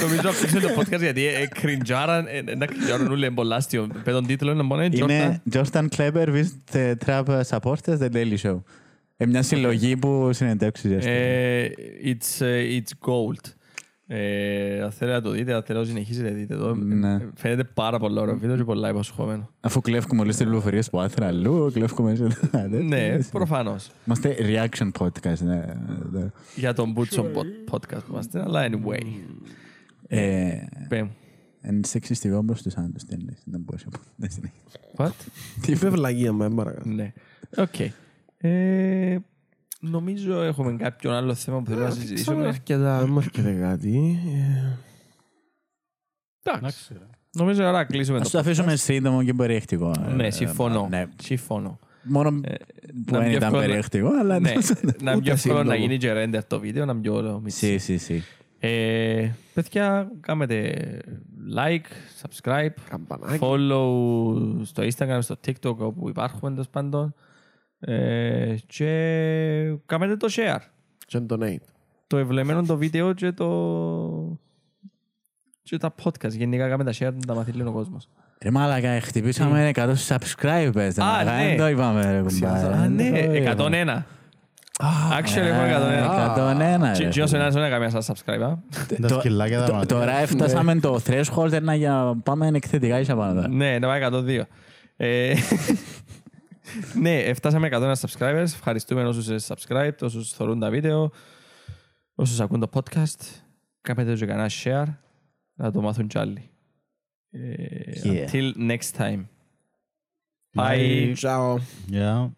Νομίζω να κλείσουμε το podcast γιατί ε, κριντζάραν, ε, να κριντζάραν όλοι πολλά αστείο. Με τον τίτλο είναι μόνο Jordan. Είναι Jordan Kleber with the Trump supporters, The Daily Show. Ε, μια συλλογή που συνεντεύξεις. Ε, It's ε, it's gold. Ε, Αν θέλετε να το δείτε, αν θέλετε να το συνεχίσετε, δείτε το. Ναι. Φαίνεται πάρα πολλά ωραίο βίντεο και πολλά υποσχόμενο. Αφού κλέφουμε όλες τις πληροφορίες που άθρα αλλού, κλέφουμε... Ναι, προφανώς. Είμαστε reaction podcast. ναι. ναι. Για τον Boots on Pod- podcast που είμαστε, αλλά anyway. Ε, Πέ μου. Εν σεξιστικό προς τους άντρες, τι εννοείς, δεν μπορούσα να πω. Δεν συνέχεια. What? Τι είπε βλαγία με παρακαλώ. Ναι. Οκ. Ε, Νομίζω έχουμε κάποιον άλλο θέμα που θέλουμε να συζητήσουμε. Αρκετά, δεν μου έρχεται κάτι. Ε, Εντάξει. Νομίζω ώρα να κλείσουμε Ας το το αφήσουμε podcast. σύντομο και περιεκτικό. Ναι, Ε, συμφωνώ. ναι. Συμφωνώ. Μόνο Ε, που να δεν πιο ήταν εύκολο να- περιεκτικό, αλλά... Ναι, να ούτε πιο εύκολο να σύντομο. γίνει και render το βίντεο, να πιο ωραίο. Σι, σι, σι. Ε, παιδιά, κάνετε like, subscribe, Καμπανάκι. follow στο Instagram, στο TikTok όπου υπάρχουμε τέλος πάντων ε, και κάνετε το share. Και donate. Το ευλεμένο το βίντεο και το και τα podcast. Γενικά κάνετε τα share να τα μάθει λίγο ο κόσμος. Ρε μάλακα, χτυπήσαμε 100 subscribers. ρε Α, μάλακα, ναι. Δεν το είπαμε, ρε κουμπάρε. Α, δεν ναι, το είπαμε. 101. Actually, έχουμε 101. 101, Τι- ρε. τι όσο ένας δεν έκαμε σας subscribe, α. Τα σκυλάκια τα Το- μάτια. Τώρα έφτασαμε το threshold να για πάμε εκθετικά ίσα πάνω. Ναι, να πάει 102. Ε, ναι, φτάσαμε 101 subscribers. Ευχαριστούμε όσους είναι subscribe, όσους θεωρούν τα βίντεο, όσους ακούν το podcast. Κάνετε και κανένα share, να το μάθουν κι άλλοι. Ε, Yeah. Until next time. Bye. Ciao. Yeah.